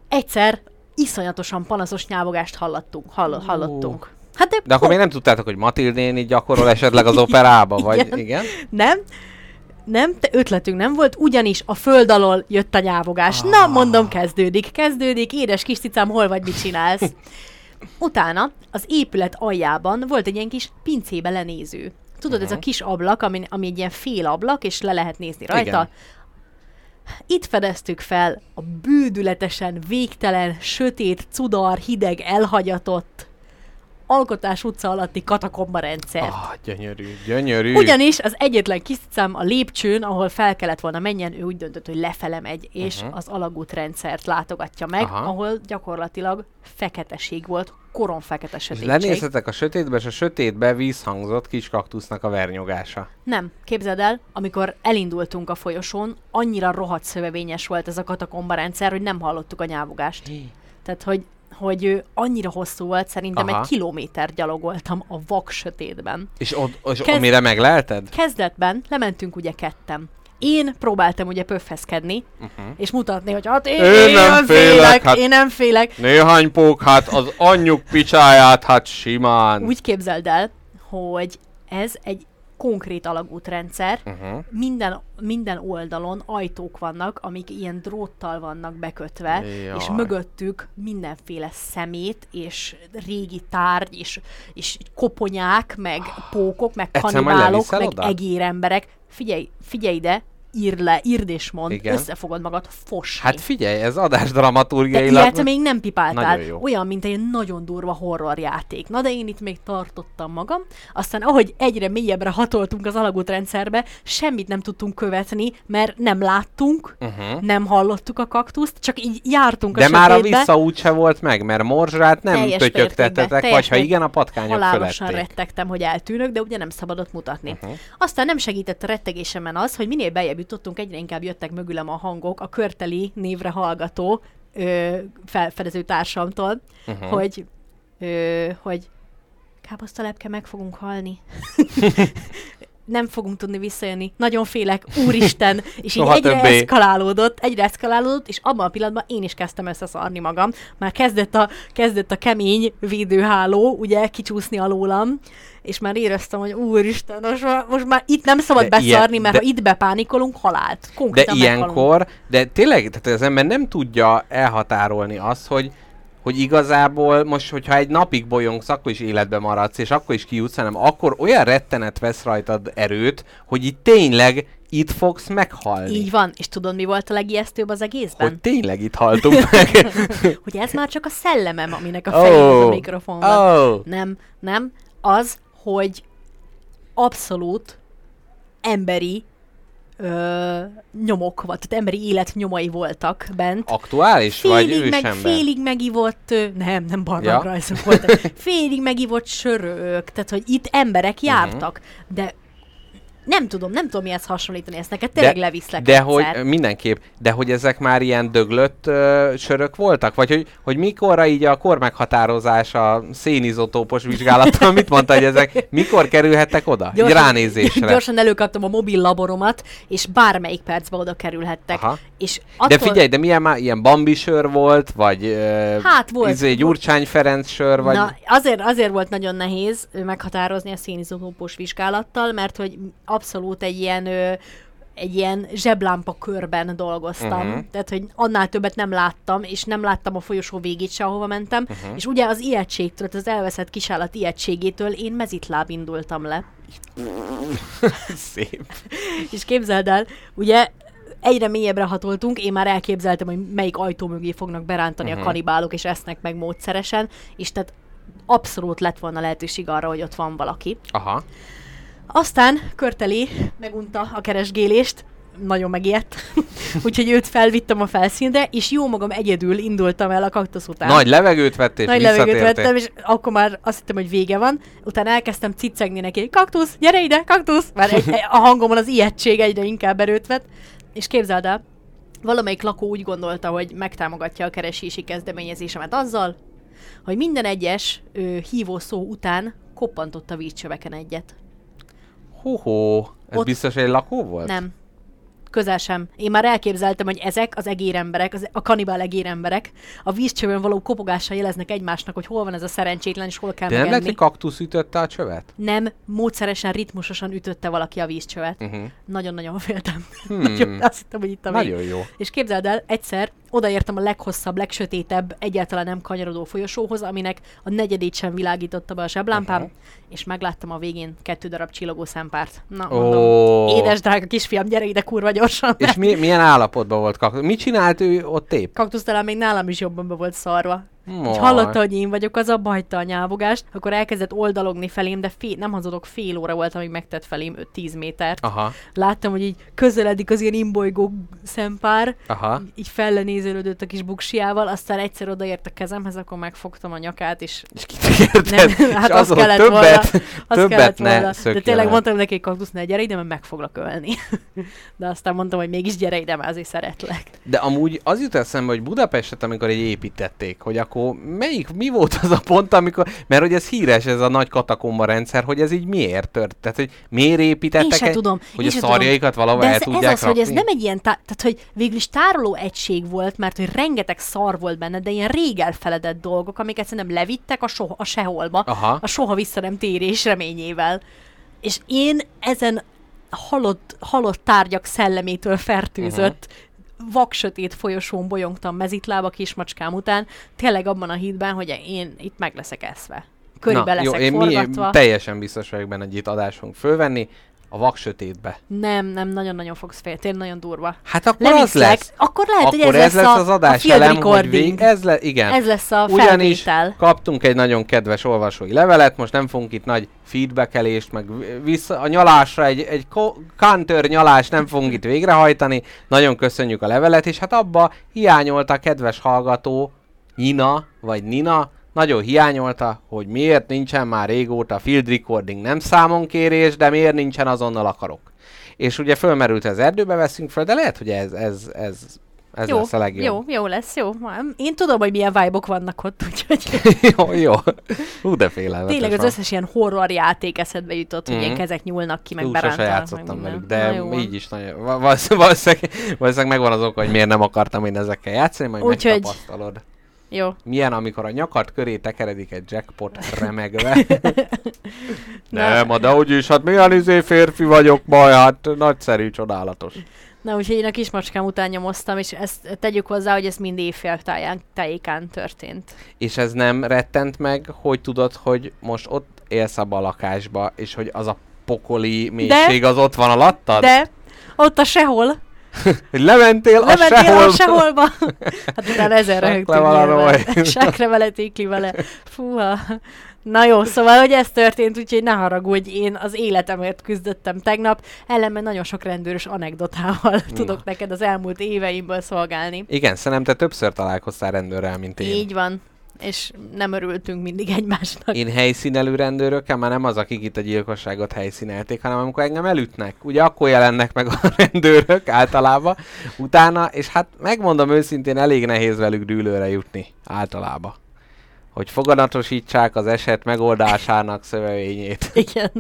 B: egyszer iszonyatosan panaszos nyávogást hallottunk. Hall- hallottunk. Hát de,
A: De akkor még nem tudtátok, hogy Matilde néni gyakorol esetleg az operába, vagy
B: Igen.
A: igen?
B: nem, nem, te ötletünk nem volt, ugyanis a föld alól jött a nyávogás. Na,
A: Ah.
B: mondom, kezdődik, kezdődik, édes kis cicám, hol vagy, mit csinálsz? Utána az épület aljában volt egy ilyen kis pincébe lenéző. Tudod, ez a kis ablak, ami, ami egy ilyen fél ablak, és le lehet nézni rajta.
A: Igen.
B: Itt fedeztük fel a bődületesen, végtelen, sötét, cudar, hideg, elhagyatott Alkotás utca alatti katakomba rendszer.
A: Ah, gyönyörű, gyönyörű.
B: Ugyanis az egyetlen kis szám a lépcsőn, ahol fel kellett volna menjen, ő úgy döntött, hogy lefele megy, és uh-huh. az alagútrendszert látogatja meg,
A: Aha.
B: Ahol gyakorlatilag feketeség volt, koron fekete
A: És
B: sötétség.
A: lenéztetek a sötétbe, és a sötétbe vízhangzott kis kaktusznak a vernyugása.
B: Nem, képzeld el, amikor elindultunk a folyosón, annyira rohadt szövevényes volt ez a katakomba rendszer, hogy nem hallottuk a nyávogást. Tehát, hogy, hogy ő annyira hosszú volt, szerintem
A: Aha.
B: egy kilométer gyalogoltam a vak sötétben.
A: És, ott, és
B: Kezd-
A: amire meglelted?
B: Kezdetben lementünk ugye ketten. Én próbáltam ugye pöffeszkedni,
A: Uh-huh.
B: és mutatni, hogy hát én,
A: Én
B: én
A: nem
B: nem
A: félek,
B: félek,
A: hát-
B: én nem félek.
A: Néhány pók, hát az anyjuk picsáját, hát simán.
B: Úgy képzeld el, hogy ez egy konkrét alagútrendszer,
A: Uh-huh.
B: minden, minden oldalon ajtók vannak, amik ilyen dróttal vannak bekötve,
A: Jaj.
B: és mögöttük mindenféle szemét, és régi tárgy, és, és koponyák, meg pókok, meg
A: Egyszer
B: kanibálok, meg egéremberek. Figyelj, figyelj ide, ír le, írd és mondd,
A: Igen.
B: összefogod magad fosni.
A: Hát figyelj, ez adás
B: de
A: dramaturgiailag...
B: ilyet még nem pipáltál. Olyan, mint egy nagyon durva horror játék. Na de én itt még tartottam magam. Aztán ahogy egyre mélyebbre hatoltunk az alagútrendszerbe, semmit nem tudtunk követni, mert nem láttunk,
A: Uh-huh.
B: nem hallottuk a kaktuszt, csak így jártunk a
A: De már a vissza úgyse volt meg, mert morzsát nem
B: Teljes
A: tötyögtettetek,
B: mértékben,
A: vagy ha igen, a patkányok
B: Halálosan rettegtem, hogy eltűnök, de ugye nem szabadott mutatni.
A: Uh-huh.
B: Aztán nem segített a rettegésemen az, hogy minél beljebb jutottunk, egyre inkább jöttek mögülem a hangok a körteli névre hallgató ö, felfedező társamtól,
A: Uh-huh.
B: hogy, ö, hogy káposztalepke, meg fogunk halni. nem fogunk tudni visszajönni. Nagyon félek, úristen. És így egyre
A: többé.
B: eszkalálódott, egyre eszkalálódott, és abban a pillanatban én is kezdtem összeszarni magam. Már kezdett a, kezdett a kemény védőháló, ugye, kicsúszni alólam, és már éreztem, hogy úristen, most már, most már itt nem szabad
A: De ilyen-
B: beszarni, mert
A: de-
B: ha itt bepánikolunk, halált.
A: De
B: Konkrétan meghalunk.
A: ilyenkor, de tényleg, tehát az ember nem tudja elhatárolni azt, hogy hogy igazából most, hogyha egy napig bolyongsz, akkor is életbe maradsz, és akkor is kijutsz, hanem akkor olyan rettenet vesz rajtad erőt, hogy itt tényleg itt fogsz meghalni.
B: Így van. És tudod, mi volt a legijesztőbb az egészben?
A: Hogy tényleg itt haltunk meg.
B: hogy ez már csak a szellemem, aminek a fején oh. a mikrofon van.
A: oh.
B: Nem, nem. Az, hogy abszolút emberi ö, nyomok, vagy tehát emberi élet nyomai voltak bent.
A: Aktuális vagy
B: Félig, meg,
A: ősember?
B: félig megivott, nem, nem
A: Ja.
B: barlangrajzok voltak, félig megivott sörök, tehát hogy itt emberek jártak, de nem tudom, nem tudom mihez hasonlítani ezt, neked tényleg leviszlek
A: de
B: egyszer.
A: hogy mindenképp, de hogy ezek már ilyen döglött ö, sörök voltak? Vagy hogy, hogy mikorra így a kormeghatározás a szénizotópos vizsgálattal, mit mondta, hogy ezek mikor kerülhettek oda? Így ránézésre.
B: gyorsan előkaptam a mobil laboromat, és bármelyik percbe oda kerülhettek.
A: Aha.
B: És
A: De figyelj, de milyen már ilyen bambi sör volt, vagy ö,
B: Hát volt.
A: izé, Gyurcsány Ferenc sör, vagy...
B: Na, azért, azért volt nagyon nehéz meghatározni a szénizotópos vizsgálattal, mert hogy abszolút egy ilyen ö, egy ilyen zseblámpa körben dolgoztam. Uh-huh. Tehát, hogy annál többet nem láttam, és nem láttam a folyosó végét se, ahova mentem. Uh-huh. És ugye az ijegységtől, az elveszett kisállat ijegységétől én mezitláb indultam le.
A: Szép.
B: És képzeld el, ugye egyre mélyebbre hatoltunk, én már elképzeltem, hogy melyik ajtó mögé fognak berántani uh-huh. a
A: Mhm.
B: kanibálok, és esznek meg módszeresen, és tehát abszolút lett volna lehetőség arra, hogy ott van valaki.
A: Aha.
B: Aztán Körteli megunta a keresgélést, nagyon megijedt, úgyhogy őt felvittem a felszínre, és jó magam egyedül indultam el a kaktusz után.
A: Nagy levegőt vettél,
B: Nagy levegőt vettem, és akkor már azt hittem, hogy vége van. Utána elkezdtem cicegni neki, kaktusz, gyere ide, kaktusz! Már egy, a hangomon az ijegység egyre inkább erőt vett. És képzeld el, valamelyik lakó úgy gondolta, hogy megtámogatja a keresési kezdeményezésemet azzal, hogy minden egyes ö, hívószó után koppantott a vízcsöveken egyet.
A: Hó-hó. Ez
B: Ott-
A: biztos egy lakó volt?
B: Nem. Közel sem. Én már elképzeltem, hogy ezek az egéremberek, az, a kanibál egéremberek a vízcsövön való kopogással jeleznek egymásnak, hogy hol van ez a szerencsétlen, és hol kell
A: De nem lehet,
B: megenni.
A: hogy kaktusz ütötte a csövet?
B: Nem, módszeresen, ritmusosan ütötte valaki a vízcsövet.
A: Uh-huh.
B: Nagyon-nagyon féltem.
A: Hmm.
B: Nagyon, azt hittem, hogy itt a.
A: Nagyon jó.
B: És képzeld el, egyszer odaértem a leghosszabb, legsötétebb, egyáltalán nem kanyarodó folyosóhoz, aminek a negyedét sem világította be a zseblámpám,
A: Aha.
B: és megláttam a végén kettő darab csillogó szempárt. Na, mondom, édes drága kisfiam, gyere ide kurva gyorsan.
A: És mi, milyen állapotban volt kaktusz? Mit csinált ő ott épp?
B: kaktusz talán még nálam is jobban be volt szarva.
A: Majd.
B: Így hallotta, hogy én vagyok, az abba hagyta a nyávogást, akkor elkezdett oldalogni felém, de fél, nem hazudok, fél óra volt, amíg megtett felém 5-10 métert.
A: Aha,
B: Láttam, hogy így közeledik az ilyen imbolygó szempár,
A: aha.
B: így fellenézelődött a kis buksiával, aztán egyszer odaért a kezemhez, akkor megfogtam a nyakát, és
A: És kitekerted,
B: nem, hát
A: és
B: az kellett
A: többet,
B: volna, az
A: többet
B: kellett
A: ne
B: volna. De tényleg
A: el.
B: mondtam neki, hogy kaktusz, ne gyere ide, mert meg foglak ölni. De aztán mondtam, hogy mégis gyere ide, mert azért szeretlek.
A: De amúgy az jut eszembe, hogy Budapestet, amikor egy építették, hogy akkor melyik, mi volt az a pont, amikor, mert hogy ez híres, ez a nagy katakomba rendszer, hogy ez így miért tört, tehát hogy miért építettek
B: Én se
A: egy-
B: tudom.
A: hogy
B: én
A: a szarjaikat valahol
B: De
A: el
B: ez, ez
A: tudják
B: az, hogy ez nem egy ilyen, tá- tehát hogy végül is tároló egység volt, mert hogy rengeteg szar volt benne, de ilyen rég elfeledett dolgok, amiket szerintem levittek a, soha, a seholba,
A: Aha.
B: a soha vissza nem térés reményével. És én ezen halott, halott tárgyak szellemétől fertőzött, uh-huh. Vaksötét folyosón bolyongtam mezitlába kismacskám után, tényleg abban a hitben, hogy én itt meg leszek eszve. Körülbe
A: Na,
B: leszek
A: jó, én mi,
B: forgatva.
A: teljesen biztos vagyok benne, hogy itt adás fogunk fölvenni. A vaksötétbe.
B: Nem, nem, nagyon-nagyon fogsz félni, tényleg nagyon durva.
A: Hát akkor az
B: Leviszlek,
A: lesz.
B: akkor lehet,
A: akkor
B: hogy ez,
A: ez lesz
B: a,
A: az
B: a
A: adás
B: field
A: elem, hogy vég, ez le, igen.
B: Ez lesz a
A: Ugyanis
B: felvétel.
A: kaptunk egy nagyon kedves olvasói levelet, most nem fogunk itt nagy feedbackelést, meg vissza, a nyalásra egy, egy counter nyalás nem fogunk itt végrehajtani. Nagyon köszönjük a levelet, és hát abba hiányolta a kedves hallgató, Nina, vagy Nina, nagyon hiányolta, hogy miért nincsen már régóta field recording nem számonkérés, de miért nincsen azonnal akarok. És ugye fölmerült az erdőbe veszünk föl, de lehet, hogy ez, ez, ez, ez
B: jó,
A: lesz a legjobb.
B: jó, jó lesz, jó. Én tudom, hogy milyen vibe vannak ott, úgyhogy
A: jó, jó. Hú, de félelmetes
B: tényleg az összes ilyen horror játék eszedbe jutott, hogy
A: Mhm.
B: ilyen kezek nyúlnak ki, meg
A: Ú, sose
B: berántanak,
A: játszottam velük,
B: Na,
A: de
B: van.
A: így is nagyon... va- Valószínűleg, valószínűleg, megvan az oka, hogy miért nem akartam én ezekkel játszani, majd
B: Úgyhogy-
A: megtapasztalod.
B: Jó.
A: Milyen, amikor a nyakad köré tekeredik egy jackpot remegve. nem, de hogy is, hát milyen izé férfi vagyok majd, hát nagyszerű, csodálatos.
B: Na, úgyhogy én a kismacskám után nyomoztam, és ezt tegyük hozzá, hogy ez mind éjfél táján, tájékán történt.
A: És ez nem rettent meg, hogy tudod, hogy most ott élsz abba a lakásba, és hogy az a pokoli mélység az ott van alattad?
B: De ott a sehol,
A: Hogy lementél, a
B: lementél
A: sehol.
B: a seholba. Hát utána ezer
A: Sakle
B: röhögtünk. Sakre vele, tikli vele. Fúha. Na jó, szóval, hogy ez történt, úgyhogy ne haragudj, én az életemért küzdöttem tegnap, ellenben nagyon sok rendőrös anekdotával tudok neked az elmúlt éveimből szolgálni.
A: Igen, szerintem te többször találkoztál rendőrrel, mint én.
B: Így van, és nem örültünk mindig egymásnak.
A: Én helyszínelő rendőrökkel már nem az, akik itt a gyilkosságot helyszínelték, hanem amikor engem elütnek. Ugye akkor jelennek meg a rendőrök általában utána, és hát megmondom őszintén, elég nehéz velük dűlőre jutni általában. Hogy foganatosítsák az eset megoldásának szövevényét.
B: Igen.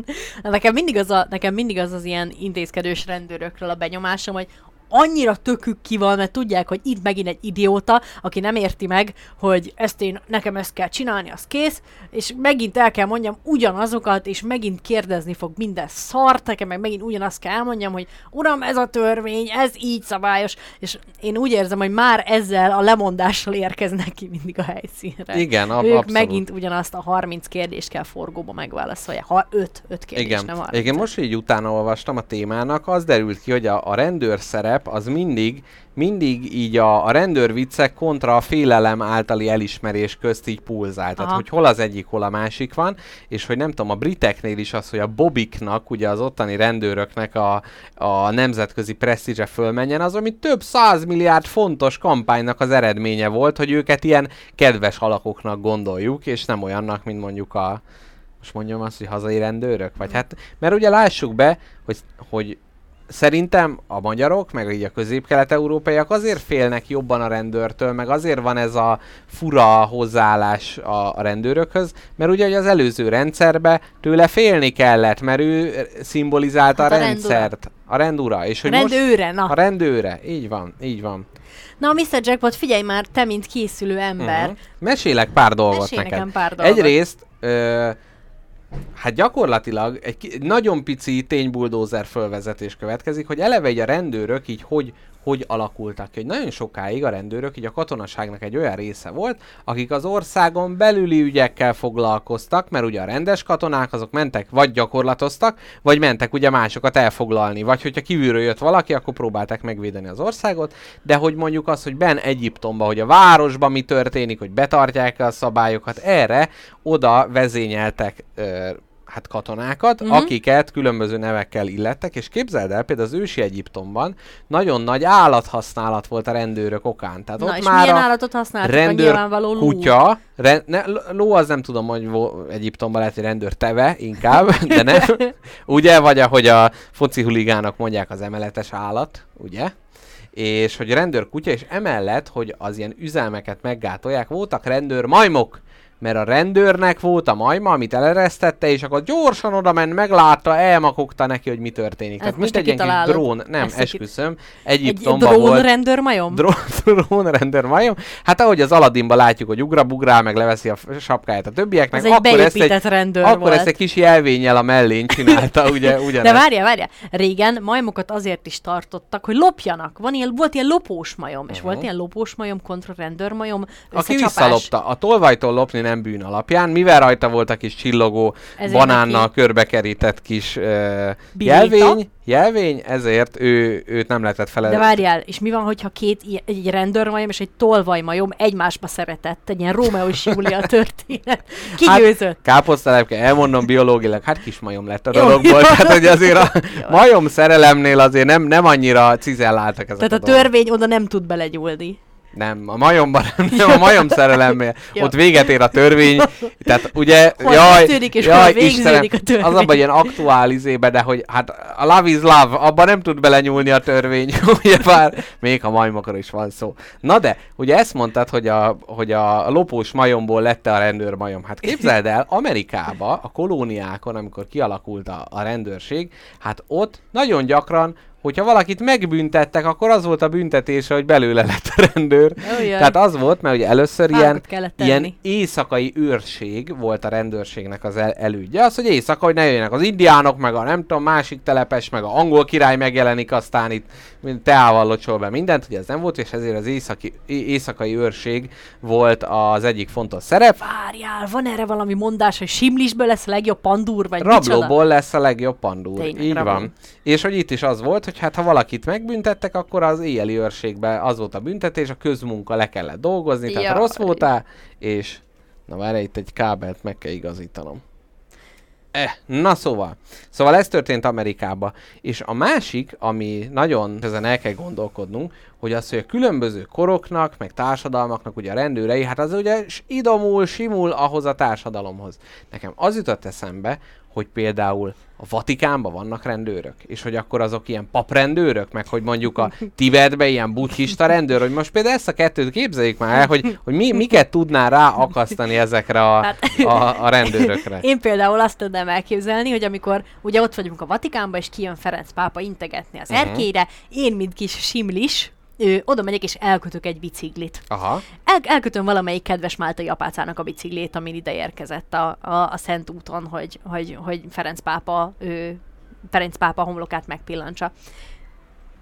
B: Nekem mindig az, a, nekem mindig az az ilyen intézkedős rendőrökről a benyomásom, hogy annyira tökük ki van, mert tudják, hogy itt megint egy idióta, aki nem érti meg, hogy ezt én, nekem ezt kell csinálni, az kész, és megint el kell mondjam ugyanazokat, és megint kérdezni fog minden szart, nekem meg megint ugyanazt kell elmondjam, hogy uram, ez a törvény, ez így szabályos, és én úgy érzem, hogy már ezzel a lemondással érkeznek ki mindig a helyszínre.
A: Igen, ab-
B: Ők
A: abszolút.
B: megint ugyanazt a 30 kérdést kell forgóba megválaszolják. Ha 5, 5 kérdés,
A: Igen.
B: nem 30.
A: Igen, most így utána olvastam a témának, az derült ki, hogy a, a rendőr szerep az mindig, mindig így a, a rendőr viccek kontra a félelem általi elismerés közt így pulzál. Tehát, hogy hol az egyik, hol a másik van, és hogy nem tudom, a briteknél is az, hogy a bobiknak, ugye az ottani rendőröknek a, a nemzetközi presztízse fölmenjen, az, ami több százmilliárd fontos kampánynak az eredménye volt, hogy őket ilyen kedves alakoknak gondoljuk, és nem olyannak, mint mondjuk a, most mondjam azt, hogy hazai rendőrök? Vagy hát, mert ugye lássuk be, hogy, hogy szerintem a magyarok, meg így a közép-kelet-európaiak azért félnek jobban a rendőrtől, meg azért van ez a fura hozzáállás a, a rendőrökhöz, mert ugye az előző rendszerbe tőle félni kellett, mert ő szimbolizálta
B: Hát
A: a,
B: a
A: rendszert. A rendura. És hogy most
B: Rendőre, na.
A: a rendőre. Így van, így van.
B: Na, Mr. Jackpot, figyelj már, te, mint készülő ember.
A: Mhm. Mesélek pár dolgot
B: Mesélj
A: neked.
B: nekem pár dolgot.
A: Egyrészt, ö, hát gyakorlatilag egy egy nagyon pici ténybuldózer fölvezetés következik, hogy eleve így a rendőrök így hogy, hogy alakultak ki. Hogy nagyon sokáig a rendőrök így a katonaságnak egy olyan része volt, akik az országon belüli ügyekkel foglalkoztak, mert ugye a rendes katonák azok mentek, vagy gyakorlatoztak, vagy mentek ugye másokat elfoglalni, vagy hogyha kívülről jött valaki, akkor próbálták megvédeni az országot, de hogy mondjuk az, hogy ben Egyiptomba, hogy a városban mi történik, hogy betartják a szabályokat, erre oda vezényeltek ö, hát katonákat,
B: Mhm.
A: uh-huh. akiket különböző nevekkel illettek, és képzeld el, például az ősi Egyiptomban nagyon nagy állathasználat volt a rendőrök okán. Tehát
B: Na,
A: ott
B: és
A: már
B: milyen
A: a
B: állatot használtak? a
A: rendőr
B: nyilvánvaló ló.
A: kutya, re, ne, ló az nem tudom, hogy Egyiptomban lehet, hogy rendőr teve inkább, de nem. ugye, vagy ahogy a foci huligánok mondják, az emeletes állat, ugye? És hogy rendőr kutya, és emellett, hogy az ilyen üzelmeket meggátolják, voltak rendőr majmok, mert a rendőrnek volt a majma, amit eleresztette, és akkor gyorsan oda ment, meglátta, elmakogta neki, hogy mi történik.
B: Ezt
A: Tehát
B: most
A: egy ilyen drón, nem,
B: Ezt
A: esküszöm,
B: Egy
A: Egyiptomban volt
B: drón rendőr majom?
A: drón, drón rendőr majom. Hát ahogy az Aladdinban látjuk, hogy ugrabugrál, meg leveszi a sapkáját a többieknek,
B: Ez egy
A: akkor ezt egy,
B: rendőr
A: akkor
B: volt.
A: ezt egy kis jelvényel a mellén csinálta, ugye, ugyanezt.
B: De várjál, várjál. Régen majmokat azért is tartottak, hogy lopjanak. Van ilyen, volt ilyen lopós majom, és
A: Mhm.
B: volt ilyen lopós majom kontra rendőr majom
A: Aki visszalopta, a tolvajtól lopni nem nem bűn alapján, mivel rajta volt a kis csillogó,
B: Ezért
A: banánnal
B: neki-
A: körbekerített kis uh, jelvény, jelvény, ezért ő, őt nem lehetett
B: De
A: felelni.
B: várjál, és mi van, hogyha két egy rendőrmajom és egy tolvajmajom egymásba szeretett? Egy ilyen Rómeó és Júlia történet.
A: Hát-
B: győzött?
A: Káposztalepke, elmondom biológilag, hát kis majom lett a dologból, tehát hogy azért a majom szerelemnél azért nem, nem annyira cizelláltak ezek
B: Tehát a
A: dolgok.
B: törvény oda nem tud belegyúlni.
A: Nem, a majomban nem, a majom szerelemnél.
B: Jó.
A: Ott véget ér a törvény. Tehát ugye,
B: Hol
A: jaj,
B: és hol
A: jaj,
B: végződik
A: Istenem,
B: a törvény.
A: az abban ilyen aktuál izébe, de hogy hát a love is love, abban nem tud belenyúlni a törvény, ugye bár még a majmokról is van szó. Na de, ugye ezt mondtad, hogy a, hogy a lopós majomból lett a rendőr majom. Hát képzeld el, Amerikába, a kolóniákon, amikor kialakult a, a rendőrség, hát ott nagyon gyakran hogyha valakit megbüntettek, akkor az volt a büntetése, hogy belőle lett a rendőr.
B: Olyan.
A: Tehát az volt, mert ugye először ilyen,
B: Fákat
A: ilyen éjszakai őrség volt a rendőrségnek az el- elődje. Az, hogy éjszaka, hogy ne jöjjenek az indiánok, meg a nem tudom, másik telepes, meg a angol király megjelenik, aztán itt teával locsol be mindent, ugye ez nem volt, és ezért az északi, éjszakai őrség volt az egyik fontos szerep.
B: Várjál, van erre valami mondás, hogy simlisből lesz a legjobb pandúr, vagy micsoda?
A: Rablóból lesz a legjobb pandúr.
B: Tényleg,
A: Így
B: rabló.
A: van. És hogy itt is az volt, hogy hát ha valakit megbüntettek, akkor az éjjeli őrségben az volt a büntetés, a közmunka le kellett dolgozni, tehát
B: Jaj.
A: rossz voltál, és na várj, itt egy kábelt meg kell igazítanom. Eh, na szóval. Szóval ez történt Amerikában. És a másik, ami nagyon ezen el kell gondolkodnunk, hogy az, hogy a különböző koroknak, meg társadalmaknak ugye a rendőrei, hát az ugye idomul, simul ahhoz a társadalomhoz. Nekem az jutott eszembe, hogy például a Vatikánban vannak rendőrök, és hogy akkor azok ilyen paprendőrök, meg hogy mondjuk a Tibetben ilyen buddhista rendőr, hogy most például ezt a kettőt képzeljük már el, hogy, hogy mi, miket tudná rá akasztani ezekre a,
B: Hát-
A: a, a rendőrökre.
B: Én például azt tudnám elképzelni, hogy amikor ugye ott vagyunk a Vatikánban, és kijön Ferenc pápa integetni az
A: Mhm.
B: erkélyre, én, mint kis simlis, ő, oda megyek és elkötök egy biciklit.
A: Aha.
B: El, elkötöm valamelyik kedves máltai apácának a biciklét, amin ide érkezett a, a, a Szent úton, hogy, hogy, hogy Ferenc pápa, ő, Ferenc pápa homlokát megpillantsa.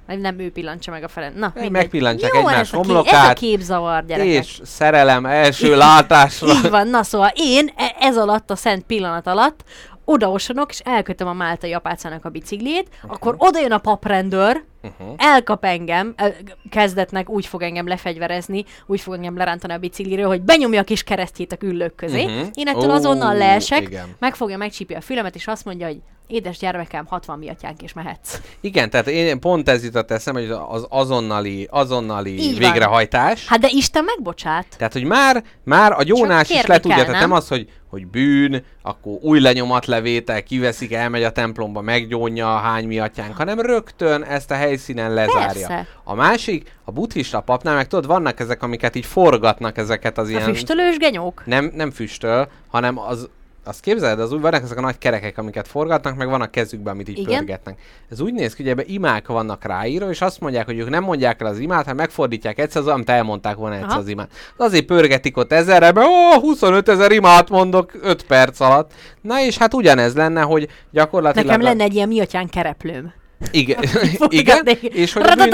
B: Vagy nem ő pillantsa meg a Ferenc. Na, mindegy.
A: megpillantsák
B: Jó
A: egymás
B: ez a kép-
A: homlokát,
B: Ez a képzavar, gyerekek.
A: És szerelem első látásra.
B: Így van, na szóval én e- ez alatt, a szent pillanat alatt odaosonok, és elkötöm a máltai apácának a biciklét, akkor oda jön a paprendőr,
A: Uh-huh.
B: elkap engem, el- kezdetnek úgy fog engem lefegyverezni, úgy fog engem lerántani a bicikliről, hogy benyomja a kis keresztjét a küllők közé.
A: Mhm.
B: Én ettől
A: Ó,
B: azonnal leesek,
A: igen.
B: megfogja, megcsípja a fülemet, és azt mondja, hogy édes gyermekem, 60 miatyánk, és mehetsz.
A: Igen, tehát én pont ez jutott eszembe, hogy az azonnali, azonnali
B: Így van.
A: végrehajtás.
B: Hát de Isten megbocsát.
A: Tehát, hogy már, már a gyónás is le tudja, tehát
B: nem
A: az, hogy, hogy bűn, akkor új lenyomatlevétel, kiveszik, elmegy a templomba, meggyónja a hány miatyánk, hanem rögtön ezt a helyszínen lezárja.
B: Persze.
A: A másik, a buddhista papnál, meg tudod, vannak ezek, amiket így forgatnak ezeket az
B: A
A: ilyen...
B: füstölős genyók?
A: Nem, nem füstöl, hanem az, azt képzeld, az úgy vannak ezek a nagy kerekek, amiket forgatnak, meg van a kezükben, amit így
B: Igen.
A: pörgetnek. Ez úgy néz ki, hogy ebbe imák vannak ráírva, és azt mondják, hogy ők nem mondják el az imát, hanem megfordítják egyszer az, amit elmondták volna egyszer
B: Aha.
A: az imát. Azért pörgetik ott ezerre, mert ó, 25 ezer imát mondok 5 perc alatt. Na és hát ugyanez lenne, hogy gyakorlatilag...
B: Nekem lenne egy ilyen miatyán kereplőm.
A: Igen, igen, és hogy a bűn...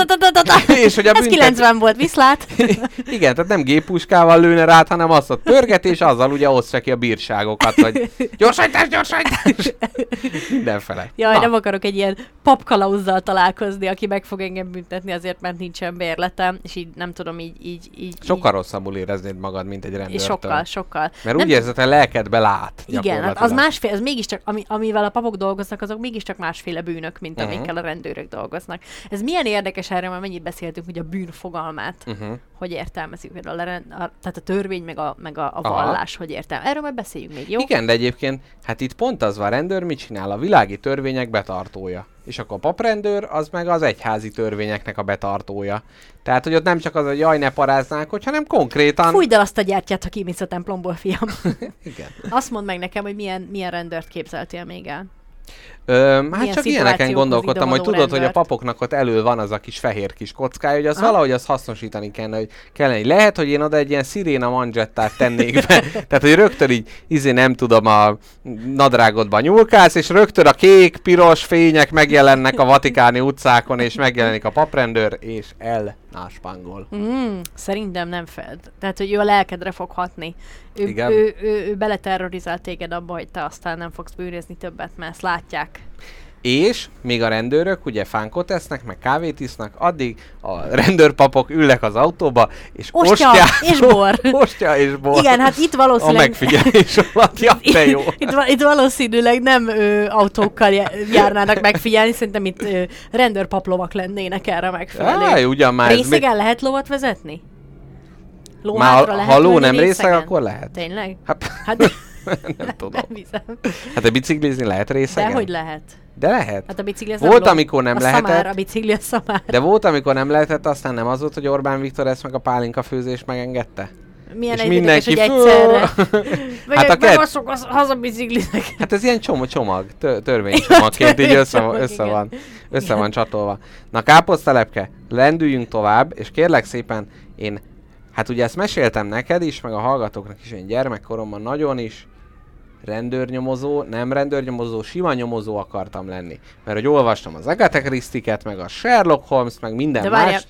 A: És hogy a
B: Ez
A: büntet-
B: 90 volt, viszlát.
A: Igen, tehát nem géppuskával lőne rá, hanem azt ott pörget, és azzal ugye osztja ki a bírságokat, hogy gyorsajtás, gyorsajtás! Mindenfele.
B: Jaj,
A: Na,
B: nem akarok egy ilyen papkalauzzal találkozni, aki meg fog engem büntetni azért, mert nincsen bérletem, és így nem tudom, így... így, így
A: Sokkal rosszabbul éreznéd magad, mint egy
B: így,
A: rendőrtől.
B: és sokkal, sokkal.
A: Mert
B: nem,
A: úgy érzed, hogy a lelkedbe lát.
B: igen, hát az másfél, az mégiscsak, ami, amivel a papok dolgoznak, azok mégiscsak másféle bűnök, mint
A: Mhm.
B: Amikkel a rendőrök dolgoznak. Ez milyen érdekes, erről már mennyit beszéltünk, hogy a bűn fogalmát,
A: Uh-huh.
B: hogy értelmezik például a, rend, a, tehát a törvény, meg a, meg a, a
A: Aha.
B: vallás, hogy értem. Erről majd beszéljünk még, jó?
A: Igen, de egyébként, hát itt pont az van, a rendőr mit csinál? A világi törvények betartója. És akkor a paprendőr, az meg az egyházi törvényeknek a betartója. Tehát, hogy ott nem csak az, hogy jaj, ne paráznánk, hogy, hanem konkrétan...
B: Fújd el azt a gyertyát, ha kimész a templomból, fiam.
A: Igen.
B: Azt mondd meg nekem, hogy milyen, milyen rendőrt képzeltél még el.
A: Ö, hát
B: Milyen
A: csak ilyeneken gondolkodtam, hogy tudod, hogy a papoknak ott elő van az a kis fehér kis kockája, hogy az
B: Aha.
A: valahogy azt hasznosítani kellene, hogy kellene. Lehet, hogy én oda egy ilyen sziréna manzsettát tennék be. Tehát, hogy rögtön így, izé nem tudom, a nadrágodban nyúlkálsz, és rögtön a kék, piros fények megjelennek a vatikáni utcákon, és megjelenik a paprendőr, és el náspangol.
B: Mm, szerintem nem fed. Tehát, hogy ő a lelkedre fog hatni. Ő,
A: Igen.
B: ő, ő, ő beleterrorizált téged abba, hogy te aztán nem fogsz bűnözni többet, mert ezt látják.
A: És még a rendőrök ugye fánkot esznek, meg kávét isznak, addig a rendőrpapok ülnek az autóba, és
B: Ostya
A: ostyá-
B: és bor.
A: ostya és bor.
B: Igen, hát itt
A: a
B: valószínűleg...
A: megfigyelés alatt, ja, te jó.
B: itt, itt valószínűleg nem ö, autókkal já- járnának megfigyelni, szerintem itt ö, rendőrpaplovak lennének erre megfelelő.
A: Áj, ugyan már ez még,
B: Részegen lehet lovat vezetni?
A: már
B: Lóhátra
A: ha, ló nem részeg,
B: részegen?
A: akkor lehet.
B: Tényleg?
A: Hát,
B: Hát
A: nem tudom.
B: nem hiszem.
A: Hát a biciklizni lehet részegen?
B: De hogy lehet?
A: De lehet.
B: Hát a bicikli az
A: Volt,
B: ló.
A: amikor nem
B: a
A: lehetett.
B: Szamár, a bicikli a szamár.
A: De volt, amikor nem lehetett, aztán nem az volt, hogy Orbán Viktor ezt meg a pálinka főzés megengedte?
B: Milyen
A: és
B: érdekes, hogy
A: mindenki
B: egyszerre.
A: hát
B: hát
A: a
B: megoszok az hazabiciklinek.
A: Hát ez ilyen csomag, csomag tö- törvénycsomagként így össze,
B: Törvénycsomag,
A: össze,
B: igen.
A: van, össze
B: Igen.
A: van csatolva. Na káposztalepke, lendüljünk tovább, és kérlek szépen, én, hát ugye ezt meséltem neked is, meg a hallgatóknak is, én gyermekkoromban nagyon is rendőrnyomozó, nem rendőrnyomozó, sima nyomozó akartam lenni. Mert hogy olvastam az Agatha Christie-ket, meg a Sherlock Holmes, meg minden
B: De várjál,
A: mást.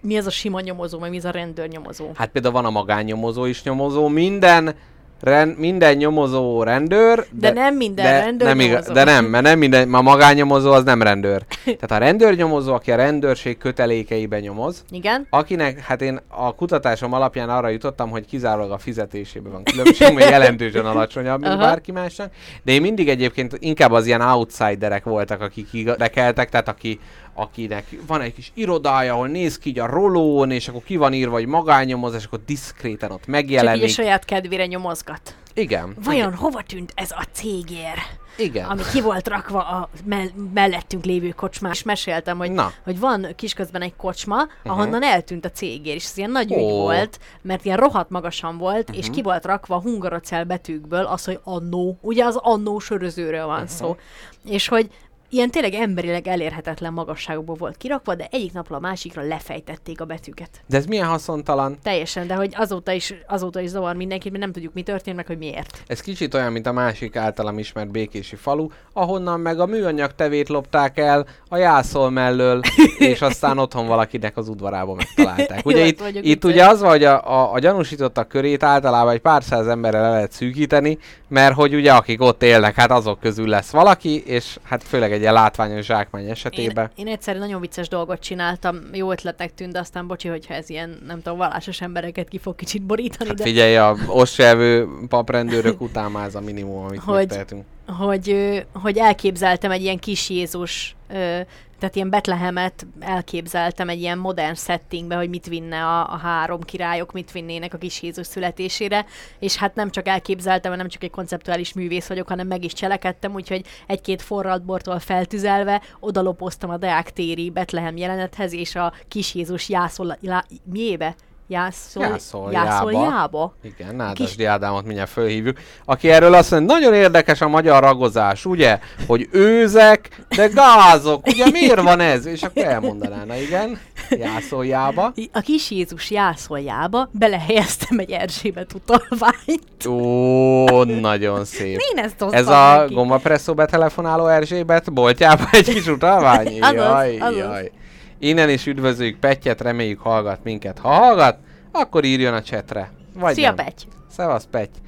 B: mi az a sima nyomozó, meg mi az a rendőrnyomozó?
A: Hát például van a magánnyomozó is nyomozó, minden, ren, minden nyomozó rendőr.
B: De nem minden rendőr
A: nem
B: nyomozó.
A: De nem, mert nem minden, a magánnyomozó az nem rendőr. Tehát a rendőrnyomozó, aki a rendőrség kötelékeiben nyomoz,
B: Igen?
A: akinek, hát én a kutatásom alapján arra jutottam, hogy kizárólag a fizetésében van különbség, mert jelentősen alacsonyabb, mint
B: Aha.
A: bárki másnak. De én mindig egyébként inkább az ilyen outsiderek voltak, akik érdekeltek, tehát aki, akinek van egy kis irodája, ahol néz ki így a rolón, és akkor ki van írva, hogy magánnyomozás, akkor diszkréten ott
B: Csak így a
A: megjelenik.
B: saját kedvére nyomozgat.
A: Igen.
B: Vajon hova tűnt ez a cégér,
A: Igen.
B: ami ki volt rakva a mell- mellettünk lévő kocsmán? És meséltem, hogy,
A: Na.
B: hogy van kisközben egy kocsma, ahonnan eltűnt a cégér, és ez ilyen nagy ügy.
A: Mhm.
B: volt, mert ilyen rohadt magasan volt, és ki volt rakva hungarocell betűkből az, hogy annó. Ugye az annó sörözőről van szó. És hogy ilyen tényleg emberileg elérhetetlen magasságokból volt kirakva, de egyik napról a másikra lefejtették a betűket.
A: De ez milyen haszontalan?
B: Teljesen, de hogy azóta is, azóta is zavar mindenkit, mert nem tudjuk, mi történt, meg hogy miért.
A: Ez kicsit olyan, mint a másik általam ismert békési falu, ahonnan meg a műanyag tevét lopták el a jászol mellől, és aztán otthon valakinek az udvarába megtalálták. Ugye
B: Jó,
A: itt, itt ugye az van, hogy a, a, a gyanúsítottak körét általában egy pár száz emberrel le lehet szűkíteni, mert hogy ugye akik ott élnek, hát azok közül lesz valaki, és hát főleg egy ilyen látványos zsákmány esetében.
B: Én, én egyszer nagyon vicces dolgot csináltam, jó ötletnek tűnt, de aztán bocsi, hogyha ez ilyen, nem tudom, vallásos embereket ki fog kicsit borítani,
A: Hát
B: de
A: figyelj, a ostrelvő paprendőrök után már ez a minimum, amit
B: Hogy-
A: megtehetünk.
B: hogy, hogy elképzeltem egy ilyen kis Jézus, ö, tehát ilyen Betlehemet elképzeltem egy ilyen modern settingbe, hogy mit vinne a, a három királyok, mit vinnének a kis Jézus születésére, és hát nem csak elképzeltem, nem csak egy konceptuális művész vagyok, hanem meg is cselekedtem, úgyhogy egy-két forralt bortól feltüzelve odalopoztam a Deák téri Betlehem jelenethez, és a kis Jézus jászol, lá, miébe? Jászol,
A: Jászoljába.
B: jászoljába?
A: Igen, Nádasdi Ádámot mindjárt fölhívjuk, aki erről azt mondja, nagyon érdekes a magyar ragozás, ugye? Hogy őzek, de gázok, ugye miért van ez? És akkor elmondaná, na igen, jászoljába.
B: A kis Jézus jászoljába belehelyeztem egy Erzsébet utalványt.
A: Ó, nagyon szép.
B: Én ezt
A: Ez a gombapresszó betelefonáló Erzsébet boltjába egy kis utalvány?
B: Azaz,
A: Jaj,
B: azaz.
A: jaj. Innen is üdvözlőjük Pettyet, reméljük hallgat minket. Ha hallgat, akkor írjon a csetre. Vagy
B: Szia,
A: nem.
B: Petty!
A: Szevasz, Petty.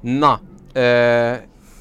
A: Na, ö,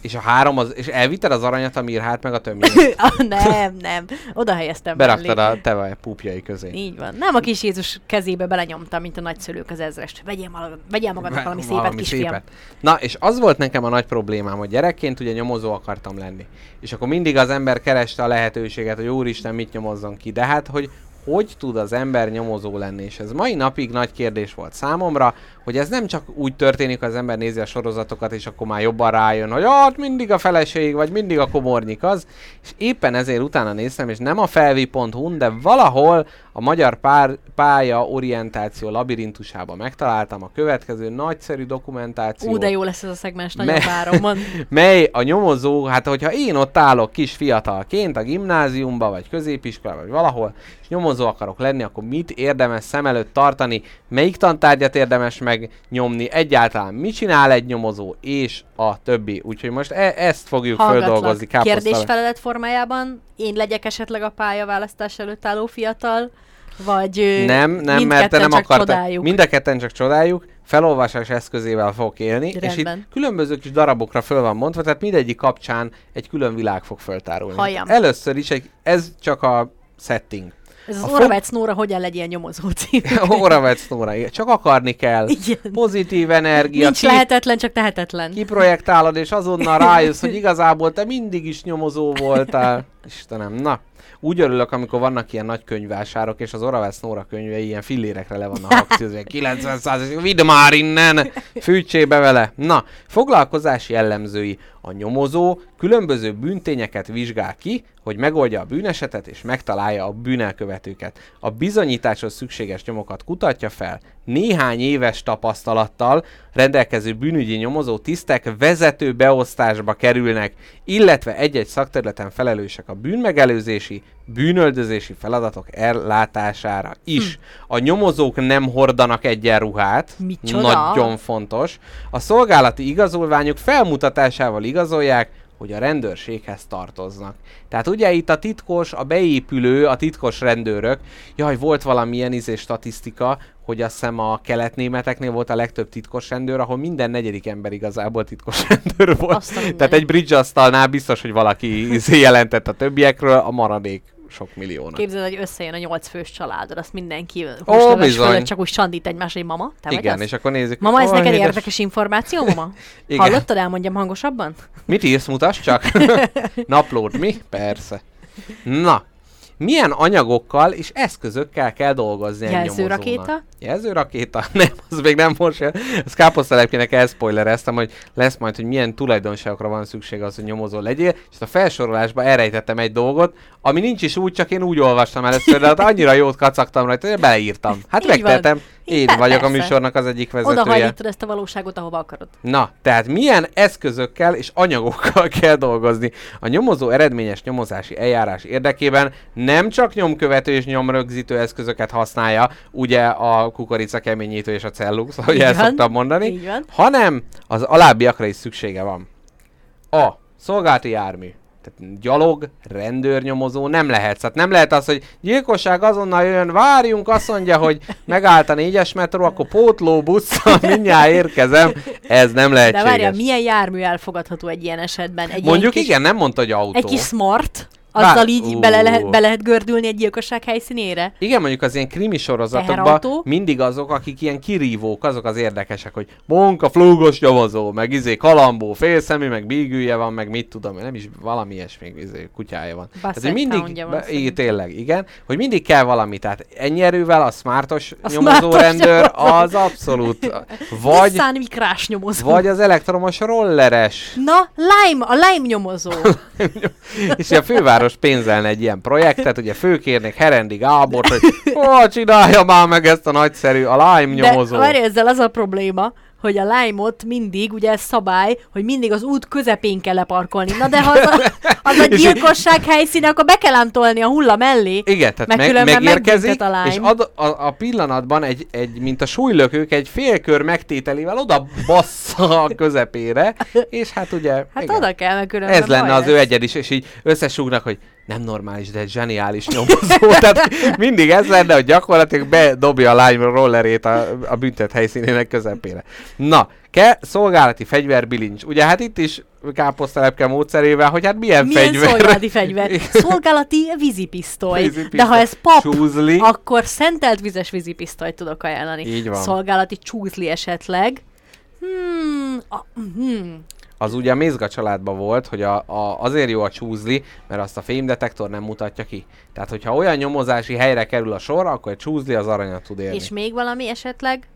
A: és a három, az, és elvitted az aranyat, ami írhát meg a többnyire.
B: Ah, nem, nem. Oda helyeztem
A: Beraktad
B: mellé.
A: a te pupjai közé.
B: Így van. Nem a kis Jézus kezébe belenyomtam, mint a nagyszülők az ezrest. Vegyél, maga, vegyél magadnak valami szépet, kisfiam.
A: Na, és az volt nekem a nagy problémám, hogy gyerekként ugye nyomozó akartam lenni. És akkor mindig az ember kereste a lehetőséget, hogy úristen, mit nyomozzon ki. De hát, hogy hogy tud az ember nyomozó lenni? És ez mai napig nagy kérdés volt számomra, hogy ez nem csak úgy történik, hogy az ember nézi a sorozatokat, és akkor már jobban rájön, hogy hát mindig a feleség, vagy mindig a komornyik az. És éppen ezért utána néztem, és nem a felvi.hu, de valahol a magyar pár, pálya orientáció labirintusában megtaláltam a következő nagyszerű dokumentációt
B: Ú, de jó lesz ez a szegmens, nagyon
A: Me-
B: várom.
A: Mely a nyomozó, hát hogyha én ott állok kis fiatalként a gimnáziumba, vagy középiskola, vagy valahol, és nyomozó akarok lenni, akkor mit érdemes szem előtt tartani, melyik tantárgyat érdemes megnyomni, egyáltalán mit csinál egy nyomozó, és a többi. Úgyhogy most e- ezt fogjuk földolgozni.
B: Hallgatlak.
A: káposztalepke.
B: Kérdésfelelet formájában én legyek esetleg a pályaválasztás előtt álló fiatal Vagy
A: Nem, nem, mert te nem akartad. Mind a ketten csak csodáljuk, felolvasás eszközével fogok élni, és itt
B: Rendben.
A: különböző kis darabokra föl van mondva, tehát mindegyik kapcsán egy külön világ fog föltárulni.
B: Halljam.
A: Először is, egy, ez csak a setting.
B: Ez az Oravec Nóra hogyan legyen nyomozó cím.
A: Oravec Nóra, igen. csak akarni kell.
B: Igen.
A: Pozitív energia,
B: Nincs
A: ki,
B: lehetetlen, csak tehetetlen.
A: kiprojektálod, és azonnal rájössz, hogy igazából te mindig is nyomozó voltál. Istenem, na. Úgy örülök, amikor vannak ilyen nagy könyvvásárok, és az Oravec Nóra könyvei ilyen fillérekre le vannak akciózva, 90 százalék, vidd már innen, fűtsébe vele. Na, foglalkozási jellemzői. A nyomozó különböző bűntényeket vizsgál ki, hogy megoldja a bűnesetet és megtalálja a bűnelkövetőket. A bizonyításhoz szükséges nyomokat kutatja fel. Néhány éves tapasztalattal rendelkező bűnügyi nyomozó tisztek vezető beosztásba kerülnek, illetve egy-egy szakterületen felelősek a bűnmegelőzési, bűnöldözési feladatok ellátására is. A nyomozók nem hordanak egyenruhát,
B: Micsoda?
A: nagyon fontos. A szolgálati igazolványok felmutatásával igazolják, hogy a rendőrséghez tartoznak. Tehát ugye itt a titkos, a beépülő, a titkos rendőrök, jaj, volt valamilyen izé statisztika, hogy azt hiszem a keletnémeteknél volt a legtöbb titkos rendőr, ahol minden negyedik ember igazából titkos rendőr volt.
B: Azt a mindenit.
A: Tehát egy bridge asztalnál biztos, hogy valaki izé jelentett a többiekről, a maradék sok milliónak.
B: Képzeld, hogy összejön a nyolc fős családod, azt mindenki
A: Ó,
B: fölött csak úgy sandít egymás, hogy mama, te vagy
A: Igen,
B: az?
A: és akkor nézzük.
B: Mama, ez
A: Ó,
B: neked
A: édes-
B: érdekes információ, mama?
A: Igen.
B: Hallottad, elmondjam hangosabban?
A: Mit írsz, mutass csak? Naplód, mi? Persze. Na, milyen anyagokkal és eszközökkel kell dolgozni egy
B: Jelzőrakéta?
A: Jelzőrakéta? Nem, az még nem most jön. Ezt káposztelepkének elspoilereztem, hogy lesz majd, hogy milyen tulajdonságokra van szükség az, hogy nyomozó legyél, és ezt a felsorolásba elrejtettem egy dolgot, ami nincs is úgy, csak én úgy olvastam először, de hát annyira jót kacagtam rajta, hogy beleírtam. Hát
B: Így van.
A: Én vagyok a
B: persze.
A: műsornak az egyik
B: Oda
A: vezetője.
B: hajlítod ezt a valóságot, ahova akarod.
A: Na, tehát milyen eszközökkel és anyagokkal kell dolgozni? A nyomozó eredményes nyomozási eljárás érdekében nem csak nyomkövető és nyomrögzítő eszközöket használja, ugye a kukorica keményítő és a cellux, ahogy el szoktam mondani, hanem az alábbiakra is szüksége van. A. Szolgálati jármű. Tehát gyalog, rendőrnyomozó nem lehet. Tehát nem lehet az, hogy gyilkosság azonnal jön, várjunk, azt mondja, hogy megállt a négyes metró, akkor pótló busszal mindjárt érkezem. Ez nem
B: De
A: lehetséges.
B: várjál, milyen jármű elfogadható egy ilyen esetben? Egy
A: Mondjuk
B: kis,
A: igen, nem mondta, hogy autó.
B: Egy kis smart, Azzal így
A: Ú.
B: bele lehet, be lehet gördülni egy gyilkosság helyszínére?
A: Igen, mondjuk az ilyen krimi sorozatokban mindig azok, akik ilyen kirívók, azok az érdekesek, hogy Monka, flúgos nyomozó, meg izé kalambó, félszemű, meg bígője van, meg mit tudom, nem is valami ilyesmi izé, kutyája van. Tehát, hogy
B: Basset
A: mindig,
B: van szerintem.
A: tényleg, igen, hogy mindig kell valami, tehát ennyi erővel a smartos
B: A
A: nyomozó
B: smartos
A: rendőr
B: nyomozó.
A: az abszolút, vagy,
B: Mikrás nyomozó.
A: vagy az elektromos rolleres.
B: Na, Lime, a Lime nyomozó.
A: És a főváros pénzelne egy ilyen projektet, ugye főkérnék Herendi Gábort, hogy ó, csinálja már meg ezt a nagyszerű, a Lime
B: De
A: nyomozó.
B: várj, ezzel az a probléma, hogy a lime-ot mindig, ugye ez szabály, hogy mindig az út közepén kell leparkolni. Na de ha az a, az a
A: És-
B: gyilkosság helyszíne, akkor be kell ám tolni a hulla mellé.
A: Igen, tehát
B: Meg
A: megérkezik,
B: a
A: és
B: Lime.
A: ad, a, a pillanatban egy, egy, mint a súlylökők, egy félkör megtételével oda bassza a közepére, és hát ugye...
B: Hát
A: igen.
B: oda kell, mert
A: Ez lenne az ő
B: lesz.
A: egyed is, és így összesúgnak, hogy nem normális, de egy zseniális nyomozó. Tehát mindig ez lenne, hogy gyakorlatilag bedobja a lime rollerét a, a büntet helyszínének közepére. Na, kell szolgálati fegyverbilincs. Ugye hát itt is káposztelepke módszerével, hogy hát milyen,
B: Milyen
A: fegyver.
B: szolgálati fegyver? Szolgálati vízipisztoly.
A: Vízipisztoly.
B: De ha ez pap,
A: Csúzli.
B: akkor szentelt vizes vízipisztolyt tudok ajánlani.
A: Így van.
B: Szolgálati csúzli esetleg. Hmm, a, hmm.
A: Az ugye a Mézga családban volt, hogy a, a, azért jó a csúzli, mert azt a fémdetektor nem mutatja ki. Tehát, hogyha olyan nyomozási helyre kerül a sor, akkor egy csúzli az aranyat tud érni.
B: És még valami esetleg?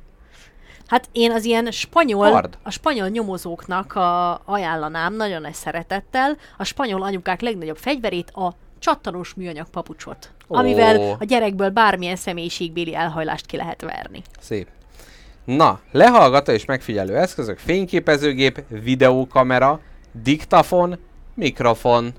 B: Hát én az ilyen spanyol,
A: Kard.
B: a spanyol nyomozóknak a, ajánlanám nagyon nagy szeretettel a spanyol anyukák legnagyobb fegyverét, a csattanós műanyag papucsot,
A: Ó.
B: amivel a gyerekből bármilyen személyiségbéli elhajlást ki lehet verni.
A: Szép. Na, lehallgató és megfigyelő eszközök, fényképezőgép, videókamera, diktafon, mikrofon.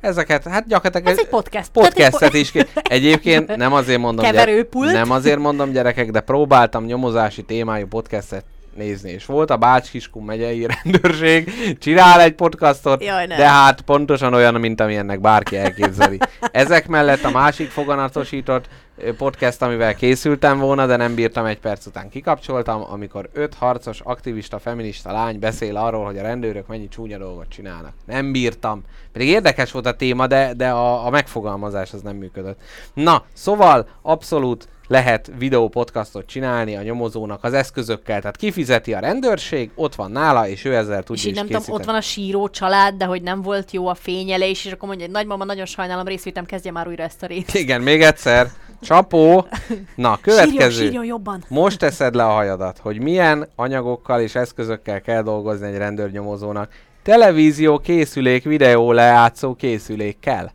A: Ezeket, hát gyakorlatilag
B: Ez egy podcast.
A: podcastet is ki. Egyébként nem azért mondom,
B: Keverőpult.
A: nem azért mondom gyerekek, de próbáltam nyomozási témájú podcastet nézni, és volt a Bács-Kiskun megyei rendőrség, csinál egy podcastot,
B: Jaj, nem.
A: de hát pontosan olyan, mint amilyennek bárki elképzeli. Ezek mellett a másik foganatosított podcast, amivel készültem volna, de nem bírtam egy perc után kikapcsoltam, amikor öt harcos, aktivista, feminista lány beszél arról, hogy a rendőrök mennyi csúnya dolgot csinálnak. Nem bírtam. Pedig érdekes volt a téma, de, de a, a megfogalmazás az nem működött. Na, szóval abszolút lehet videó podcastot csinálni a nyomozónak az eszközökkel, tehát kifizeti a rendőrség, ott van nála, és ő ezzel
B: És
A: tudja
B: így
A: is
B: nem tudom, ott van a síró család, de hogy nem volt jó a fényelés, és akkor mondja, hogy nagymama, nagyon sajnálom, részvétem, kezdje már újra ezt a részt.
A: Igen, még egyszer. Csapó. Na, következő.
B: Sírjon, sírjon jobban.
A: Most teszed le a hajadat, hogy milyen anyagokkal és eszközökkel kell dolgozni egy rendőrnyomozónak. Televízió készülék, videó lejátszó készülékkel.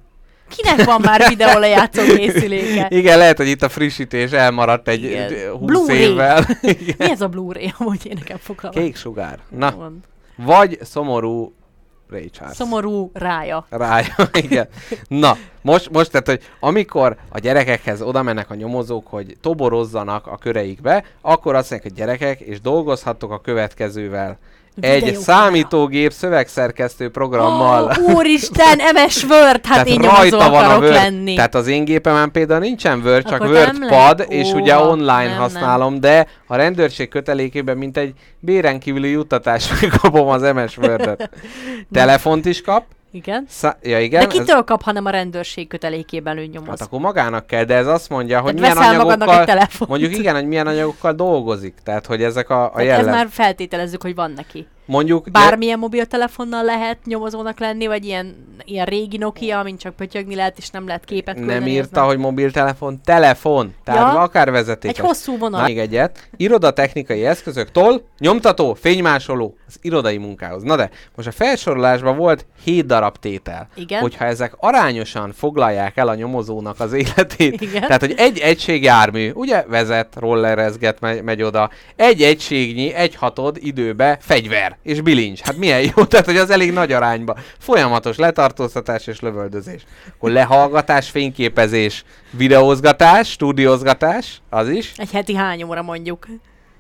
B: Kinek van már videó lejátszó készüléke?
A: Igen, lehet, hogy itt a frissítés elmaradt egy
B: Igen.
A: d- 20
B: Blu-ray.
A: évvel.
B: Mi ez a Blu-ray, amúgy én nekem fogalmam.
A: Kék sugár. Na, vagy szomorú Ray Charles.
B: Szomorú rája.
A: Rája, igen. Na, most, most tehát, hogy amikor a gyerekekhez oda mennek a nyomozók, hogy toborozzanak a köreikbe, akkor azt mondják, hogy gyerekek, és dolgozhattok a következővel. Egy
B: Videókamera.
A: számítógép szövegszerkesztő programmal.
B: Oh, úristen, MS Word, hát én nyomozó akarok
A: Word.
B: lenni.
A: Tehát az én gépemen például nincsen Word, csak
B: Akkor nem
A: WordPad,
B: lehet?
A: és
B: Ó,
A: ugye online
B: nem,
A: használom, de a rendőrség kötelékében, mint egy béren kívüli juttatás megkapom az MS Word-et. Telefont is kap.
B: Igen.
A: Szá- ja igen.
B: De kitől kap, hanem a rendőrség kötelékében ő nyomoz?
A: Hát akkor magának kell, de ez azt mondja, hogy
B: Tehát
A: milyen anyagokkal... Mondjuk igen, hogy milyen anyagokkal dolgozik. Tehát, hogy ezek a, a
B: Tehát
A: jellem.
B: ez már feltételezzük, hogy van neki.
A: Mondjuk...
B: Bármilyen mobiltelefonnal lehet nyomozónak lenni, vagy ilyen, ilyen régi Nokia, mint csak pötyögni lehet, és nem lehet képet
A: nem
B: küldeni, ez
A: írta, hogy mobiltelefon, telefon. Tehát
B: Ja.
A: akár vezetékes.
B: Egy hosszú vonal.
A: Na, még egyet. Irodatechnikai eszközök, toll, nyomtató, fénymásoló, az irodai munkához. Na de, most a felsorolásban volt 7 darab tétel.
B: Igen.
A: Hogyha ezek arányosan foglalják el a nyomozónak az életét,
B: Igen.
A: tehát hogy egy egység jármű, ugye vezet, rollerezget, megy, megy oda, egy egységnyi, egy hatod időbe fegyver és bilincs. Hát milyen jó, tehát hogy az elég nagy arányba. Folyamatos letartóztatás és lövöldözés. Akkor lehallgatás, fényképezés, videózgatás, stúdiózgatás, az is.
B: Egy heti hány óra mondjuk.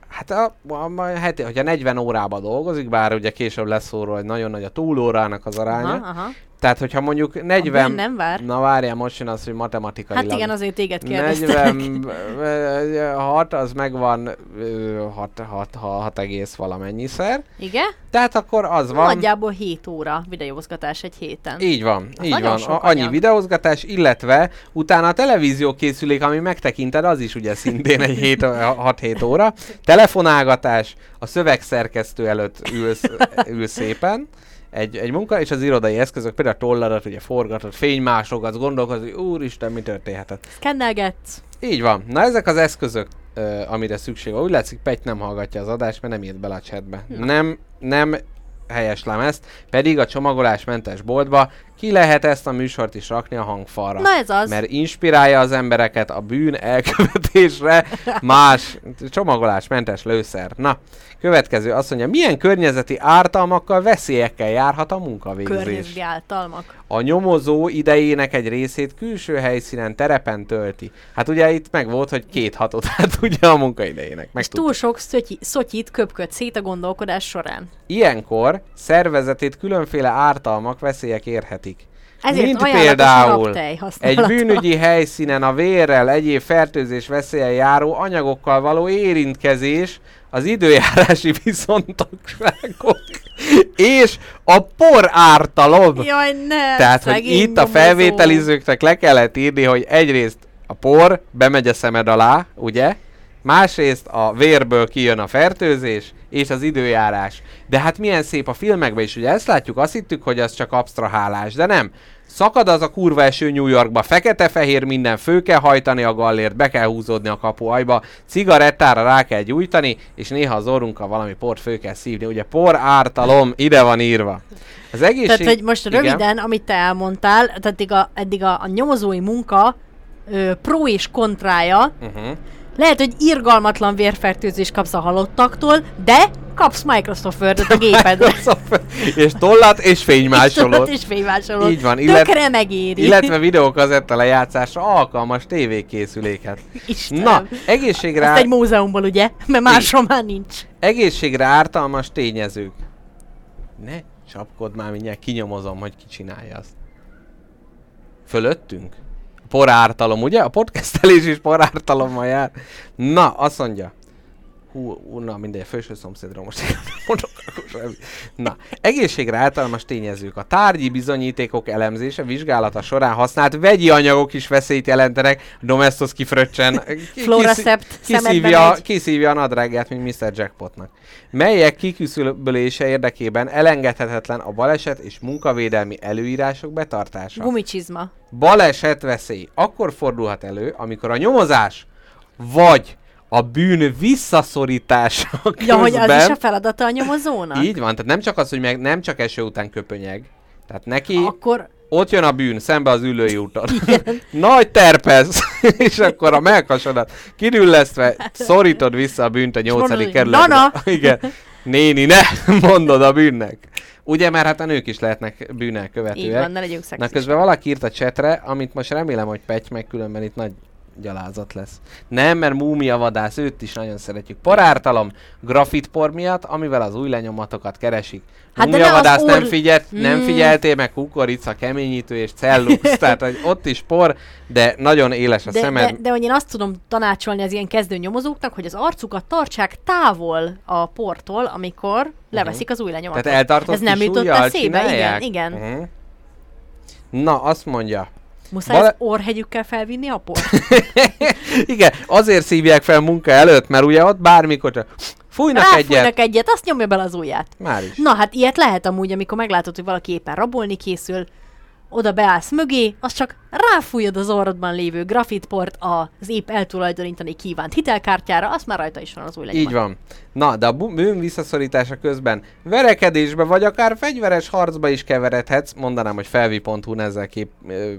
A: Hát a, a, a heti, hogyha 40 órában dolgozik, bár ugye később lesz róla, hogy nagyon nagy a túlórának az aránya.
B: Aha, aha.
A: Tehát, hogyha mondjuk 40...
B: bűn nem vár.
A: Na várjál, most jön az, hogy matematikailag.
B: Hát igen, azért téged kérdeztek.
A: 46, az megvan 6, 6, 6 egész valamennyiszer.
B: Igen?
A: Tehát akkor az van.
B: Nagyjából 7 óra videózgatás egy héten.
A: Így van,
B: Az
A: így van.
B: sok
A: annyi
B: anyag.
A: videózgatás, illetve utána a televízió készülék, ami megtekinted, az is ugye szintén egy 6-7 óra. Telefonálgatás, a szövegszerkesztő előtt ülsz, ülsz szépen, egy, egy munka, és az irodai eszközök, például a tollarat, ugye forgatod, fénymásogatsz, gondolkodsz, hogy úristen, mi történhetett.
B: Szkennelgetsz.
A: Így van. Na ezek az eszközök, ö, amire szükség van. Úgy látszik, Pety nem hallgatja az adást, mert nem írt bele a chatbe. Nem, nem helyeslem ezt, pedig a csomagolásmentes boltba ki lehet ezt a műsort is rakni a hangfalra.
B: Na ez az.
A: Mert inspirálja az embereket a bűn elkövetésre más csomagolásmentes lőszer. Na, következő azt mondja, milyen környezeti ártalmakkal, veszélyekkel járhat a munkavégzés?
B: Környezeti általmak.
A: A nyomozó idejének egy részét külső helyszínen, terepen tölti. Hát ugye itt meg volt, hogy két hatot hát ugye a munkaidejének. Meg
B: És túl sok szotyi, szotyit köpköd szét a gondolkodás során.
A: Ilyenkor szervezetét különféle ártalmak, veszélyek érhetik.
B: Ezért
A: Mint például egy bűnügyi helyszínen a vérrel, egyéb fertőzés veszélyen járó anyagokkal való érintkezés, az időjárási viszontagságok és a por ártalom.
B: Jaj, ne!
A: Tehát, hogy itt a felvételizőknek le kellett írni, hogy egyrészt a por bemegy a szemed alá, ugye? Másrészt a vérből kijön a fertőzés, és az időjárás. De hát milyen szép a filmekben is, ugye ezt látjuk, azt hittük, hogy az csak absztrahálás, de nem. Szakad az a kurva eső New Yorkba, fekete-fehér minden, fő kell hajtani a gallért, be kell húzódni a kapuajba, cigarettára rá kell gyújtani, és néha az orrunkkal valami port fő kell szívni. Ugye por ártalom, ide van írva. Az egészség...
B: Tehát, hogy most
A: Igen.
B: röviden, amit te elmondtál, tehát eddig a, eddig a, a nyomozói munka ö, pro és kontrája,
A: Uh-huh.
B: Lehet, hogy irgalmatlan vérfertőzést kapsz a halottaktól, de kapsz Microsoft Word-et a gépedre.
A: és tollat és
B: És
A: fénymásolót.
B: tudod, és fénymásolod.
A: Így van, illet-
B: Tökre megéri.
A: Illetve videókazetta lejátszásra alkalmas tévékészüléket.
B: Istenem.
A: Na, egészségre,
B: Ezt
A: ár...
B: egy múzeumból, ugye? Mert máshol már nincs.
A: egészségre ártalmas tényezők. Ne csapkod már, mindjárt kinyomozom, hogy ki csinálja azt. Fölöttünk? Porártalom, ugye? A podcastelés is porártalommal jár. Na, azt mondja. Hú, na mindegy, felső szomszédra most mondok, akkor semmi. Na, egészségre általános tényezők. A tárgyi bizonyítékok elemzése, vizsgálata során használt vegyi anyagok is veszélyt jelentenek. Domestos kifröccsen.
B: Szemedbe
A: kiszívja, kiszívja a nadrágját, mint Mr. Jackpotnak. Melyek kiküszöbölése érdekében elengedhetetlen a baleset és munkavédelmi előírások betartása.
B: Gumicsizma.
A: Baleset veszély akkor fordulhat elő, amikor a nyomozás vagy a bűn visszaszorítása közben...
B: Ja, hogy az is a feladata a nyomozónak?
A: Így van, tehát nem csak az, hogy meg nem csak eső után köpönyeg. Tehát neki
B: Akkor
A: ott jön a bűn, szembe az ülői úton. Nagy terpez, és akkor a melkasodat kidüllesztve szorítod vissza a bűnt a nyolcadik kerületbe.
B: "Nana!"
A: Igen. Néni, ne mondod a bűnnek. Ugye, mert hát a nők is lehetnek bűnel követőek.
B: így van, ne legyünk
A: Na
B: szexisták.
A: közben valaki írt a csetre, amit most remélem, hogy Pety meg különben itt nagy gyalázat lesz. Nem, mert múmia vadász, őt is nagyon szeretjük. Porártalom, grafitpor miatt, amivel az új lenyomatokat keresik.
B: Hát
A: múmia vadász nem,
B: orr-
A: figyelt, nem
B: Mm.
A: figyeltél meg kukorica, keményítő és cellux, tehát hogy ott is por, de nagyon éles a
B: De,
A: szemed.
B: de, de hogy én azt tudom tanácsolni az ilyen kezdő nyomozóknak, hogy az arcukat tartsák távol a portól, amikor leveszik az új lenyomatot.
A: Tehát eltartott
B: Ez nem jutott eszébe? Igen, igen.
A: Uh-huh. Na, azt mondja.
B: Muszáj
A: Bale-
B: az orrhegyükkel felvinni a port?
A: Igen, azért szívják fel munka előtt, mert ugye ott bármikor csak fújnak egyet.
B: Ráfújnak egyet, azt nyomja bele az ujját.
A: Már is.
B: Na hát ilyet lehet amúgy, amikor meglátod, hogy valaki éppen rabolni készül, oda beállsz mögé, az csak ráfújod az orrodban lévő grafitport az épp eltulajdonítani kívánt hitelkártyára, azt már rajta is van az új lenyomat.
A: Így van. Na, de a bűn visszaszorítása közben verekedésbe, vagy akár fegyveres harcba is keveredhetsz, mondanám, hogy felvi.hu ezzel kép, ö,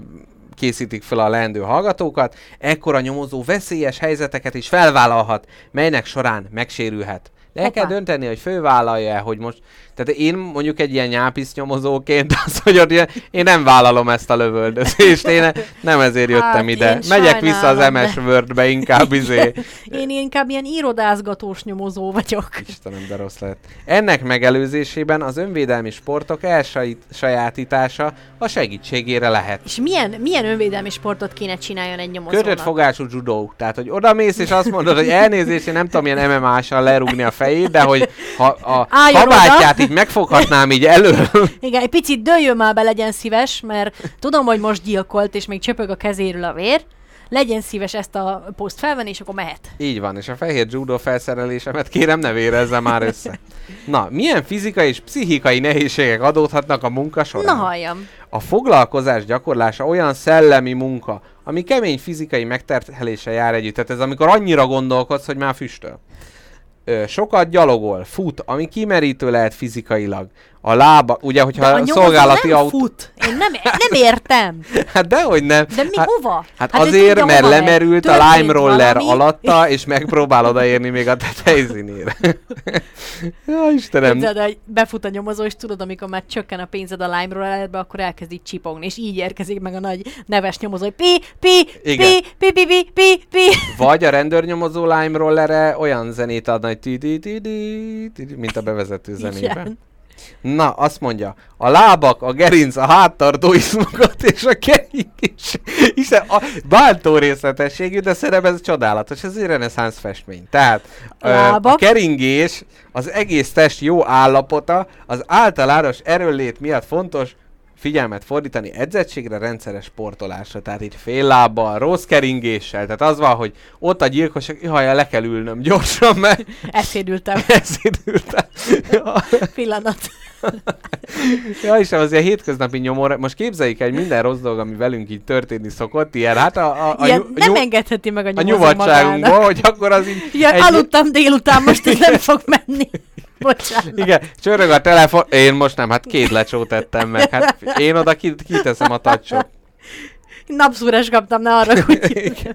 A: készítik fel a leendő hallgatókat, ekkor a nyomozó veszélyes helyzeteket is felvállalhat, melynek során megsérülhet. De el kell dönteni, hogy fölvállalja hogy most... Tehát én mondjuk egy ilyen nyápisz nyomozóként az, hogy ott ilyen, én nem vállalom ezt a lövöldözést, én nem ezért jöttem
B: Hát,
A: ide. Megyek vissza az MS
B: de-
A: Word-be inkább izé.
B: Én inkább ilyen irodázgatós nyomozó vagyok.
A: Istenem, de rossz lett. Ennek megelőzésében az önvédelmi sportok elsajátítása a segítségére lehet.
B: És milyen, milyen önvédelmi sportot kéne csináljon egy nyomozónak?
A: Kötött fogású judó. Tehát, hogy oda mész és azt mondod, hogy elnézést, én nem tudom ilyen MMA-sal lerúgni a fejét, de hogy ha a
B: Álljon
A: kabátját így megfoghatnám így elő.
B: Igen, egy picit dőljön már be, legyen szíves, mert tudom, hogy most gyilkolt, és még csöpög a kezéről a vér. Legyen szíves ezt a poszt felvenni, és akkor mehet.
A: Így van, és a fehér judo felszerelésemet kérem ne vérezze már össze. Na, milyen fizikai és pszichikai nehézségek adódhatnak a munka során?
B: Na halljam.
A: A foglalkozás gyakorlása olyan szellemi munka, ami kemény fizikai megterhelése jár együtt. Tehát ez amikor annyira gondolkodsz, hogy már füstöl. Sokat gyalogol, fut, ami kimerítő lehet fizikailag. A lába, ugye,
B: De
A: hogyha
B: a
A: szolgálati
B: nem
A: autó...
B: fut. Én nem, nem értem.
A: Hát dehogy nem.
B: De mi,
A: hát,
B: hova?
A: Hát,
B: Hát
A: azért, mert lemerült a lime roller
B: valami.
A: alatta, és megpróbál odaérni még a tetejszínére. ja, Istenem.
B: El, hogy befut a nyomozó, és tudod, amikor már csökken a pénzed a lime rollerbe, akkor elkezd így csipogni, és így érkezik meg a nagy neves nyomozó, hogy pi, pi, pi, pi, pi, pi, pi, pi.
A: Vagy a rendőrnyomozó lime rollere olyan zenét adna, hogy ti- ti- ti- ti- ti- mint a bevezető zenében.
B: Igen.
A: Na, azt mondja, a lábak, a gerinc, a háttartó izmokat és a keringés. Hiszen a bántó részletességű, de szerintem ez csodálatos, ez egy reneszánsz festmény. Tehát ö, a
B: Lábak.
A: keringés, az egész test jó állapota, az általános erőllét miatt fontos, figyelmet fordítani edzettségre, rendszeres sportolásra, tehát itt fél lábbal, rossz keringéssel, tehát az van, hogy ott a gyilkos, hajjal le kell ülnöm gyorsan, mert
B: Eszédültem.
A: eszédültem.
B: Pillanat.
A: Ja, és az ilyen hétköznapi nyomor, most képzeljük el, hogy minden rossz dolog, ami velünk így történni szokott, ilyen, hát a, a, a,
B: Ilyen
A: nyu-
B: nem
A: nyu-
B: engedheti meg a
A: a nyugodtságunkból, hogy akkor az így...
B: Ja,
A: egy-
B: aludtam délután, most ez nem fog menni. Bocsánat.
A: Igen, csörög a telefon, én most nem, hát két lecsót tettem meg, hát én oda ki- kiteszem a tacsot.
B: Napszúrás kaptam, ne arra, hogy.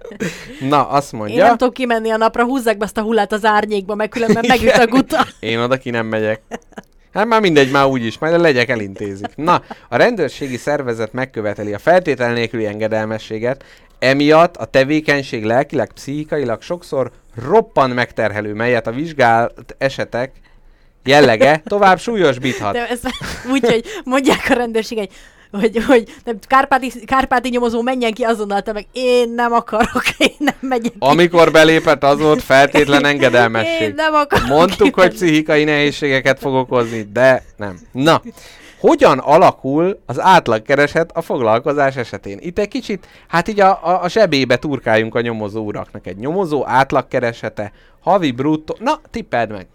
A: Na, azt
B: én
A: mondja,
B: nem tudok kimenni a napra, húzzák be azt a hullát az árnyékba, meg különben megüt a guta.
A: én oda ki nem megyek. Hát már mindegy, már úgyis, majd a legyek elintézik. Na, a rendőrségi szervezet megköveteli a feltétel nélküli engedelmességet, emiatt a tevékenység lelkileg, pszichikailag sokszor roppan megterhelő, melyet a vizsgált esetek jellege tovább súlyosbíthat.
B: De ez úgy, hogy mondják a rendőrség, hogy hogy, hogy nem, kárpáti, kárpáti nyomozó menjen ki azonnal, te meg én nem akarok, én nem megyek ki.
A: Amikor belépett, az volt feltétlen engedelmesség.
B: Én nem akarok
A: Mondtuk, hogy
B: kimenni.
A: pszichikai nehézségeket fog okozni, de nem. Na, hogyan alakul az átlagkereset a foglalkozás esetén? Itt egy kicsit, hát így a, a, a zsebébe turkáljunk a nyomozó uraknak. Egy nyomozó átlagkeresete, havi bruttó... Na, tippeld meg!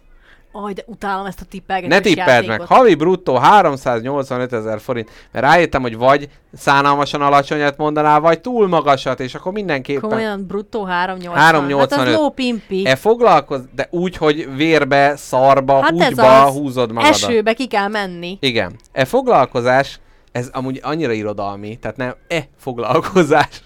B: Aj, de utálom ezt a tippelgetős
A: Ne tippeld meg! Havi bruttó 385 ezer forint. Mert rájöttem, hogy vagy szánalmasan alacsonyat mondanál, vagy túl magasat, és akkor mindenképpen...
B: Komolyan bruttó 380.
A: 385.
B: Hát az ló pimpi.
A: E foglalkoz, de úgy, hogy vérbe, szarba,
B: Hát
A: húgyba húzod magadat.
B: Esőbe ki kell menni.
A: Igen. E foglalkozás, ez amúgy annyira irodalmi, tehát nem e foglalkozás.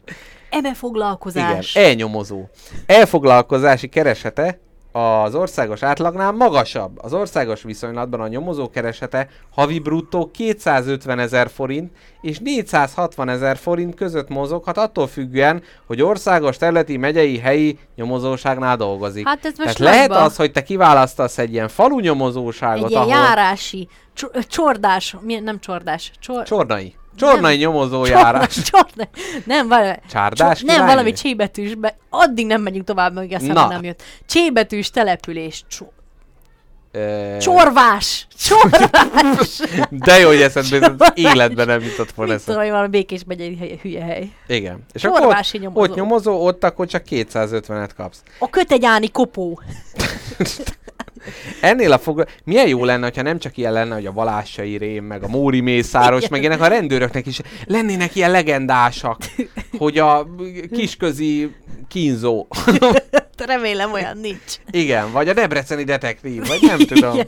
B: Ebe foglalkozás.
A: Igen, e nyomozó. E foglalkozási keresete az országos átlagnál magasabb. Az országos viszonylatban a nyomozó keresete havi bruttó 250 ezer forint és 460 ezer forint között mozoghat attól függően, hogy országos, területi, megyei, helyi nyomozóságnál dolgozik.
B: Hát ez most
A: Tehát lehet az, hogy te kiválasztasz egy ilyen falu nyomozóságot,
B: Egy ilyen
A: ahol
B: járási, cso- csordás, nem csordás, csor...
A: Csornai. Csornai nyomozó járás.
B: Csordás. Nem, valami,
A: Csárdás
B: nem,
A: királynő?
B: valami csébetűsbe. Addig nem megyünk tovább, amíg eszembe
A: Na.
B: nem jött. Csébetűs település. Cso-
A: Ö,
B: csorvás! Csorvás!
A: De jó, hogy eszedbe jutott, életben nem jutott volna eszedbe.
B: tudom, valami békés megyei hülye hely.
A: Igen. És akkor ott,
B: Csorvási nyomozó.
A: ott nyomozó, ott akkor csak 250-et kapsz.
B: A kötegyáni kopó.
A: Ennél a fog... Milyen jó lenne, ha nem csak ilyen lenne, hogy a Valássai Rém, meg a Móri Mészáros,
B: Igen.
A: meg ilyenek a rendőröknek is lennének ilyen legendásak, hogy a kisközi kínzó.
B: Remélem olyan nincs.
A: Igen, vagy a debreceni detektív, vagy nem tudom.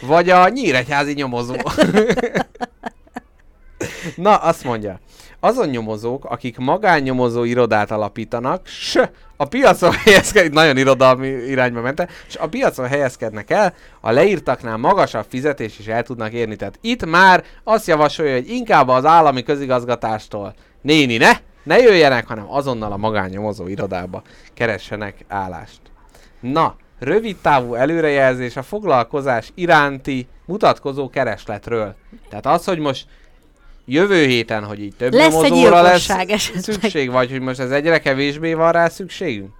A: Vagy a nyíregyházi nyomozó. Na, azt mondja. Azon nyomozók, akik magánnyomozó irodát alapítanak, s a piacon helyezkednek, nagyon irodalmi irányba mente, és a piacon helyezkednek el, a leírtaknál magasabb fizetés is el tudnak érni. Tehát itt már azt javasolja, hogy inkább az állami közigazgatástól néni ne, ne jöjjenek, hanem azonnal a magánnyomozó irodába keressenek állást. Na, rövid távú előrejelzés a foglalkozás iránti mutatkozó keresletről. Tehát az, hogy most jövő héten, hogy így több
B: Lesz egy
A: lesz
B: esetleg.
A: szükség, vagy hogy most ez egyre kevésbé van rá szükségünk.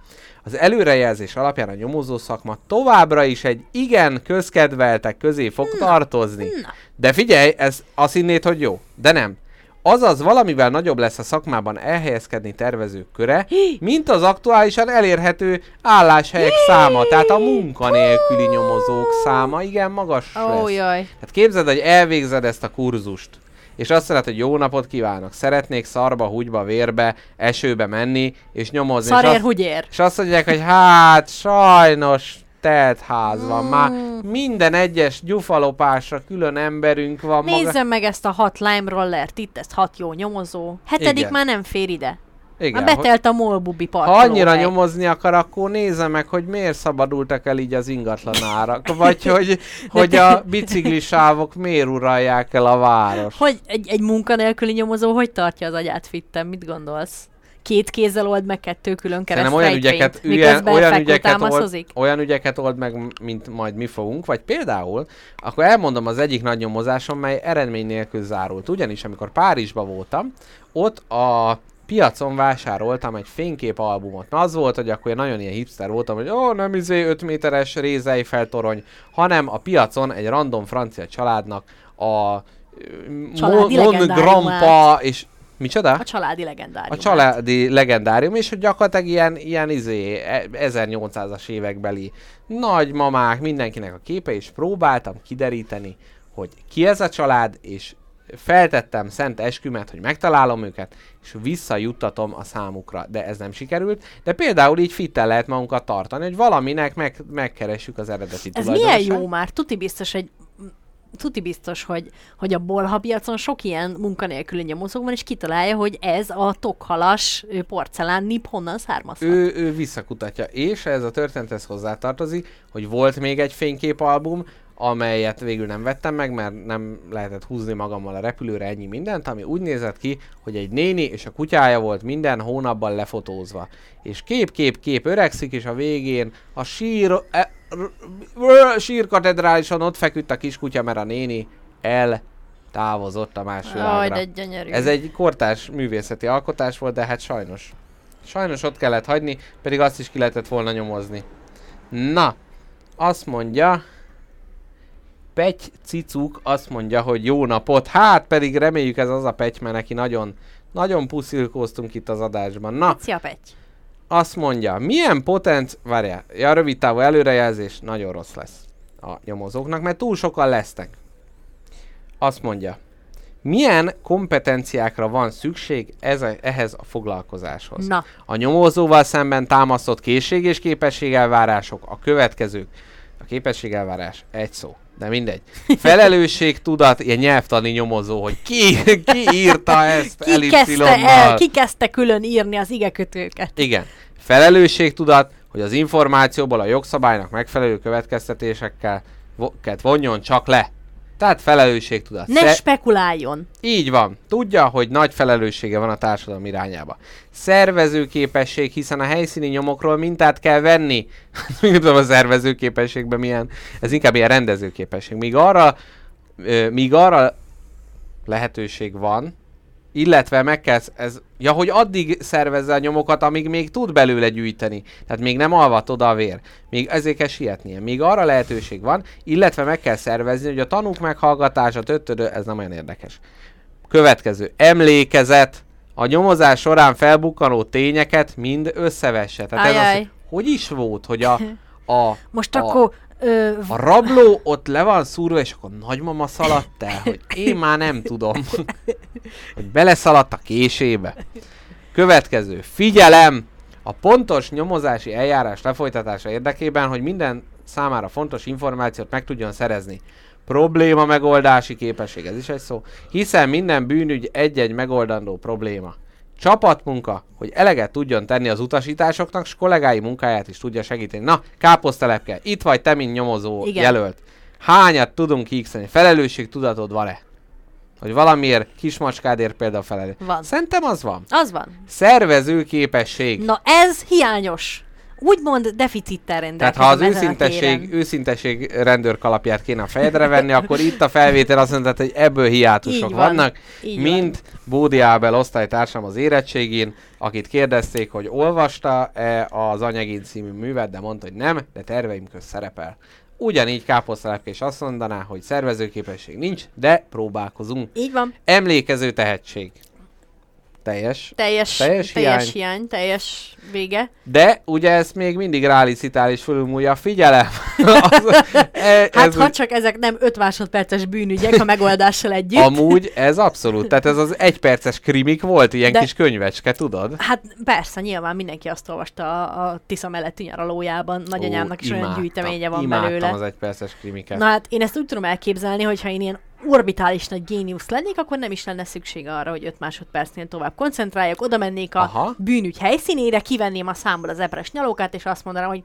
A: Az előrejelzés alapján a nyomozó szakma továbbra is egy igen közkedveltek közé fog tartozni.
B: na.
A: De figyelj, ez azt hinnéd, hogy jó, de nem. Azaz valamivel nagyobb lesz a szakmában elhelyezkedni tervezők köre, mint az aktuálisan elérhető álláshelyek száma, tehát a munkanélküli nyomozók száma igen magas lesz.
B: jaj.
A: Hát képzeld, hogy elvégzed ezt a kurzust, és azt szereted, hogy jó napot kívánok, szeretnék szarba, húgyba, vérbe, esőbe menni, és nyomozni. és
B: Szarér,
A: azt,
B: hogy ér.
A: és azt mondják, hogy hát sajnos telt ház van már. Minden egyes gyufalopásra külön emberünk van. Maga...
B: Nézzem meg ezt a hat lime rollert, itt ezt hat jó nyomozó. Hetedik
A: Igen.
B: már nem fér ide.
A: Igen,
B: már betelt a molbubi
A: ha
B: parkolóhely.
A: annyira nyomozni akar, akkor nézze meg, hogy miért szabadultak el így az ingatlanárak, vagy hogy, hogy a biciklisávok miért uralják el a város.
B: Hogy egy, egy munkanélküli nyomozó hogy tartja az agyát fitten? Mit gondolsz? Két kézzel old meg kettő külön kereszt
A: Szerintem olyan ügyeket, ilyen, olyan, ügyeket old, olyan ügyeket old meg, mint majd mi fogunk, vagy például, akkor elmondom az egyik nagy nyomozásom, mely eredmény nélkül zárult. Ugyanis, amikor Párizsba voltam, ott a piacon vásároltam egy fényképalbumot. Na az volt, hogy akkor én nagyon ilyen hipster voltam, hogy ó, nem izé 5 méteres Rézei feltorony, hanem a piacon egy random francia családnak a Mon, Mon. Grandpa és Micsoda?
B: A családi legendárium.
A: A családi legendárium, és hogy gyakorlatilag ilyen, ilyen izé, e- 1800-as évekbeli nagymamák, mindenkinek a képe, és próbáltam kideríteni, hogy ki ez a család, és feltettem szent eskümet, hogy megtalálom őket, és visszajuttatom a számukra, de ez nem sikerült. De például így fittel lehet magunkat tartani, hogy valaminek meg, megkeressük az eredeti
B: Ez milyen jó már? Tuti biztos, hogy tuti biztos, hogy, hogy a bolha piacon sok ilyen munkanélküli nyomozó van, és kitalálja, hogy ez a tokhalas porcelán nip honnan származhat.
A: ő, ő visszakutatja, és ez a történethez hozzátartozik, hogy volt még egy fényképalbum, amelyet végül nem vettem meg, mert nem lehetett húzni magammal a repülőre ennyi mindent, ami úgy nézett ki, hogy egy néni és a kutyája volt minden hónapban lefotózva. És kép-kép-kép öregszik, és a végén a sír, e, r, sírkatedrálison ott feküdt a kiskutya, mert a néni el távozott a más
B: Jaj,
A: világra.
B: de gyönyörű.
A: Ez egy kortárs művészeti alkotás volt, de hát sajnos. Sajnos ott kellett hagyni, pedig azt is ki lehetett volna nyomozni. Na, azt mondja, Pegy Cicuk azt mondja, hogy jó napot. Hát pedig reméljük ez az a Pegy, mert neki nagyon, nagyon puszilkóztunk itt az adásban. Na,
B: Szia, Pegy.
A: azt mondja, milyen potenc... Várjál, ja, rövid távú előrejelzés nagyon rossz lesz a nyomozóknak, mert túl sokan lesznek. Azt mondja, milyen kompetenciákra van szükség ez a, ehhez a foglalkozáshoz?
B: Na,
A: A nyomozóval szemben támasztott készség és képességelvárások a következők. A képességelvárás egy szó, de mindegy. Felelősség, tudat, ilyen nyelvtani nyomozó, hogy ki, ki írta ezt
B: ki kezdte, el, ki kezdte külön írni az igekötőket?
A: Igen. Felelősségtudat, hogy az információból a jogszabálynak megfelelő következtetésekkel vo- vonjon csak le. Tehát felelősségtudat.
B: Ne spekuláljon.
A: Így van. Tudja, hogy nagy felelőssége van a társadalom irányába. Szervezőképesség, hiszen a helyszíni nyomokról mintát kell venni. Nem tudom a szervezőképességben milyen, ez inkább ilyen rendezőképesség. Míg arra, ö, míg arra lehetőség van, illetve meg kell, ez, ja, hogy addig szervezze a nyomokat, amíg még tud belőle gyűjteni. Tehát még nem alvat oda a vér. Még ezért kell sietnie. Még arra lehetőség van, illetve meg kell szervezni, hogy a tanúk meghallgatása, töttödő, ez nem olyan érdekes. Következő. Emlékezet. A nyomozás során felbukkanó tényeket mind összevesse. Tehát ez az, hogy hogy is volt, hogy a, a,
B: Most
A: a,
B: akkor... Ö,
A: a rabló ott le van szúrva, és akkor nagymama szaladt el, hogy én már nem tudom, hogy beleszaladt a késébe. Következő. Figyelem! A pontos nyomozási eljárás lefolytatása érdekében, hogy minden számára fontos információt meg tudjon szerezni. Probléma megoldási képesség, ez is egy szó. Hiszen minden bűnügy egy-egy megoldandó probléma. Csapatmunka, hogy eleget tudjon tenni az utasításoknak, s kollégái munkáját is tudja segíteni. Na, káposztelepke, itt vagy te, mint nyomozó
B: Igen.
A: jelölt. Hányat tudunk x Felelősség tudatod van-e? Hogy valamiért kismacskádért például felelő.
B: Van.
A: Szerintem az van.
B: az van.
A: Szervező képesség.
B: Na ez hiányos. Úgymond deficittel
A: Tehát
B: rendelkezem
A: ha az őszintesség, őszintesség rendőrkalapját kéne a fejedre venni, akkor itt a felvétel azt mondta, hogy ebből hiátusok
B: van.
A: vannak,
B: Így
A: mint Bódi Ábel osztálytársam az érettségén, akit kérdezték, hogy olvasta-e az Anyagin című művet, de mondta, hogy nem, de terveim közt szerepel. Ugyanígy Káposztalepke is azt mondaná, hogy szervezőképesség nincs, de próbálkozunk.
B: Így van.
A: Emlékező tehetség. Teljes.
B: Teljes,
A: Teljes
B: teljes,
A: hiány.
B: hiány. teljes vége.
A: De ugye ezt még mindig rálicitál és fölülmúlja a figyelem. az, e,
B: Hát
A: ez
B: ha
A: úgy-
B: csak ezek nem 5 másodperces bűnügyek a megoldással együtt.
A: Amúgy ez abszolút, tehát ez az egyperces krimik volt, ilyen
B: De-
A: kis könyvecske, tudod?
B: Hát persze, nyilván mindenki azt olvasta a, a Tisza melletti nyaralójában. Nagyanyámnak is olyan
A: imádtam,
B: gyűjteménye van belőle.
A: az egyperces krimiket.
B: Na hát én ezt úgy tudom elképzelni, hogy ha én ilyen orbitális nagy géniusz lennék, akkor nem is lenne szükség arra, hogy 5 másodpercnél tovább koncentráljak, oda mennék a
A: Aha.
B: bűnügy helyszínére, kivenném a számból az epres nyalókát, és azt mondanám, hogy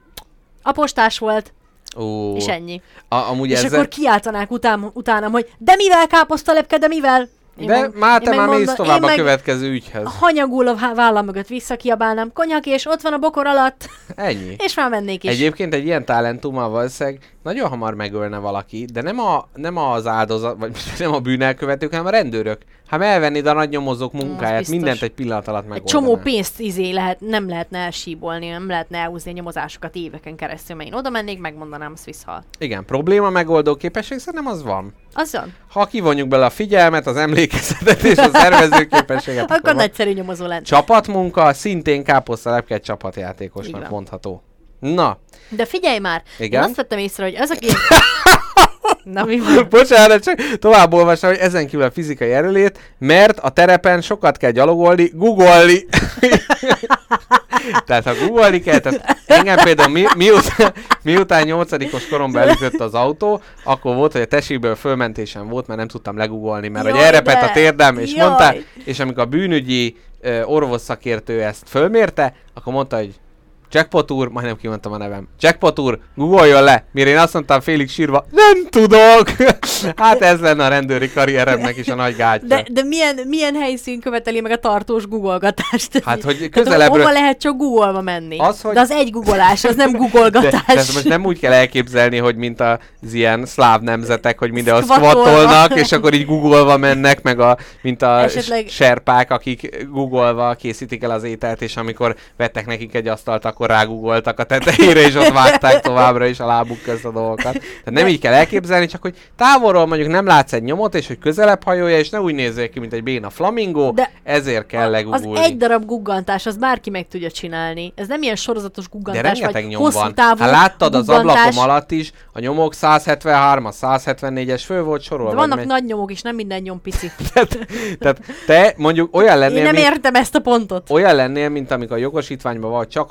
B: a postás volt,
A: Ó,
B: és ennyi.
A: a, amúgy
B: és
A: ezzel...
B: akkor kiáltanák után, utánam, hogy de mivel káposztalepke, de mivel? Én
A: De
B: meg-
A: már te már mész tovább a következő ügyhez.
B: Hanyagul a vállam mögött visszakiabálnám, konyak és ott van a bokor alatt,
A: Ennyi.
B: és már mennék is.
A: Egyébként egy ilyen talentummal valószínűleg nagyon hamar megölne valaki, de nem, a, nem az áldozat, vagy nem a bűnelkövetők, hanem a rendőrök. Hát elvennéd a nagy nyomozók munkáját,
B: biztos.
A: mindent egy pillanat alatt
B: Egy
A: megoldaná.
B: csomó pénzt izé lehet, nem lehetne elsíbolni, nem lehetne elhúzni a nyomozásokat éveken keresztül, mert én oda mennék, megmondanám, azt visszhal.
A: Igen, probléma megoldó képesség szerintem az van.
B: Az van.
A: Ha kivonjuk bele a figyelmet, az emlékezetet és a szervező képességet,
B: Akkor
A: van.
B: nagyszerű nyomozó lenne.
A: Csapatmunka szintén káposztalepke egy csapatjátékosnak mondható. Na,
B: De figyelj már,
A: Igen?
B: én azt vettem észre, hogy az, aki... Na mi van?
A: bocsánat, csak tovább olvasom, hogy ezen kívül a fizikai erőlét, mert a terepen sokat kell gyalogolni, googolni. tehát ha googolni kell, tehát engem például mi, miután, miután nyolcadikos koromban elütött az autó, akkor volt, hogy a tesiből fölmentésem volt, mert nem tudtam legugolni, mert hogy
B: Jaj,
A: elrepett
B: de-
A: a térdem, és
B: jaj.
A: mondta, és amikor a bűnügyi orvos szakértő ezt fölmérte, akkor mondta, hogy Jackpot úr, majdnem kimondtam a nevem. Jackpot úr, googoljon le, mire én azt mondtam félig sírva, nem tudok! hát ez lenne a rendőri karrieremnek is a nagy gátja.
B: De, de milyen, milyen helyszín követeli meg a tartós googolgatást?
A: Hát, hogy
B: Tehát
A: közelebbről...
B: hova lehet csak googolva menni?
A: Az, hogy-
B: De az egy googolás, az nem
A: De,
B: googolgatás.
A: de ezt most nem úgy kell elképzelni, hogy mint az ilyen szláv nemzetek, hogy mindenhol squatolnak, és akkor így googolva mennek, meg a, mint a
B: Esetleg-
A: serpák, akik googolva készítik el az ételt, és amikor vettek nekik egy asztalt, akkor rágugoltak a tetejére, és ott vágták továbbra is a lábuk közt a dolgokat. Tehát nem
B: De-
A: így kell elképzelni, csak hogy távolról mondjuk nem látsz egy nyomot, és hogy közelebb hajolja, és ne úgy nézzél ki, mint egy béna flamingó,
B: De
A: ezért kell
B: az
A: legugulni.
B: egy darab guggantás, az bárki meg tudja csinálni. Ez nem ilyen sorozatos
A: De
B: guggantás,
A: rengeteg
B: vagy
A: nyom
B: hosszú
A: van.
B: távú
A: Hát láttad az
B: guggantás.
A: ablakom alatt is, a nyomok 173, a 174-es fő volt sorolva.
B: De vannak
A: megy.
B: nagy nyomok is, nem minden nyom pici.
A: tehát, tehát te mondjuk olyan lennél,
B: Én nem
A: mint,
B: értem ezt a pontot.
A: olyan lennél, mint amikor a jogosítványban vagy csak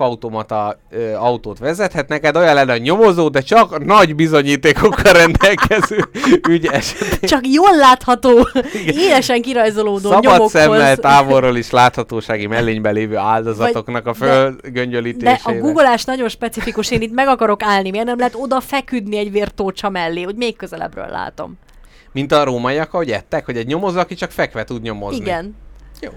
A: automata ö, autót vezethet neked, olyan lenne a nyomozó, de csak nagy bizonyítékokkal rendelkező ügy esetén.
B: Csak jól látható, élesen kirajzolódó
A: Szabad
B: nyomokhoz.
A: szemmel távolról is láthatósági mellényben lévő áldozatoknak a
B: de- De
A: fölgöngyölítésére.
B: a googolás nagyon specifikus, én itt meg akarok állni, miért nem lehet oda feküdni egy vértócsa mellé, hogy még közelebbről látom.
A: Mint a rómaiak, ahogy ettek, hogy egy nyomozó, aki csak fekve tud nyomozni.
B: Igen.
A: Jó.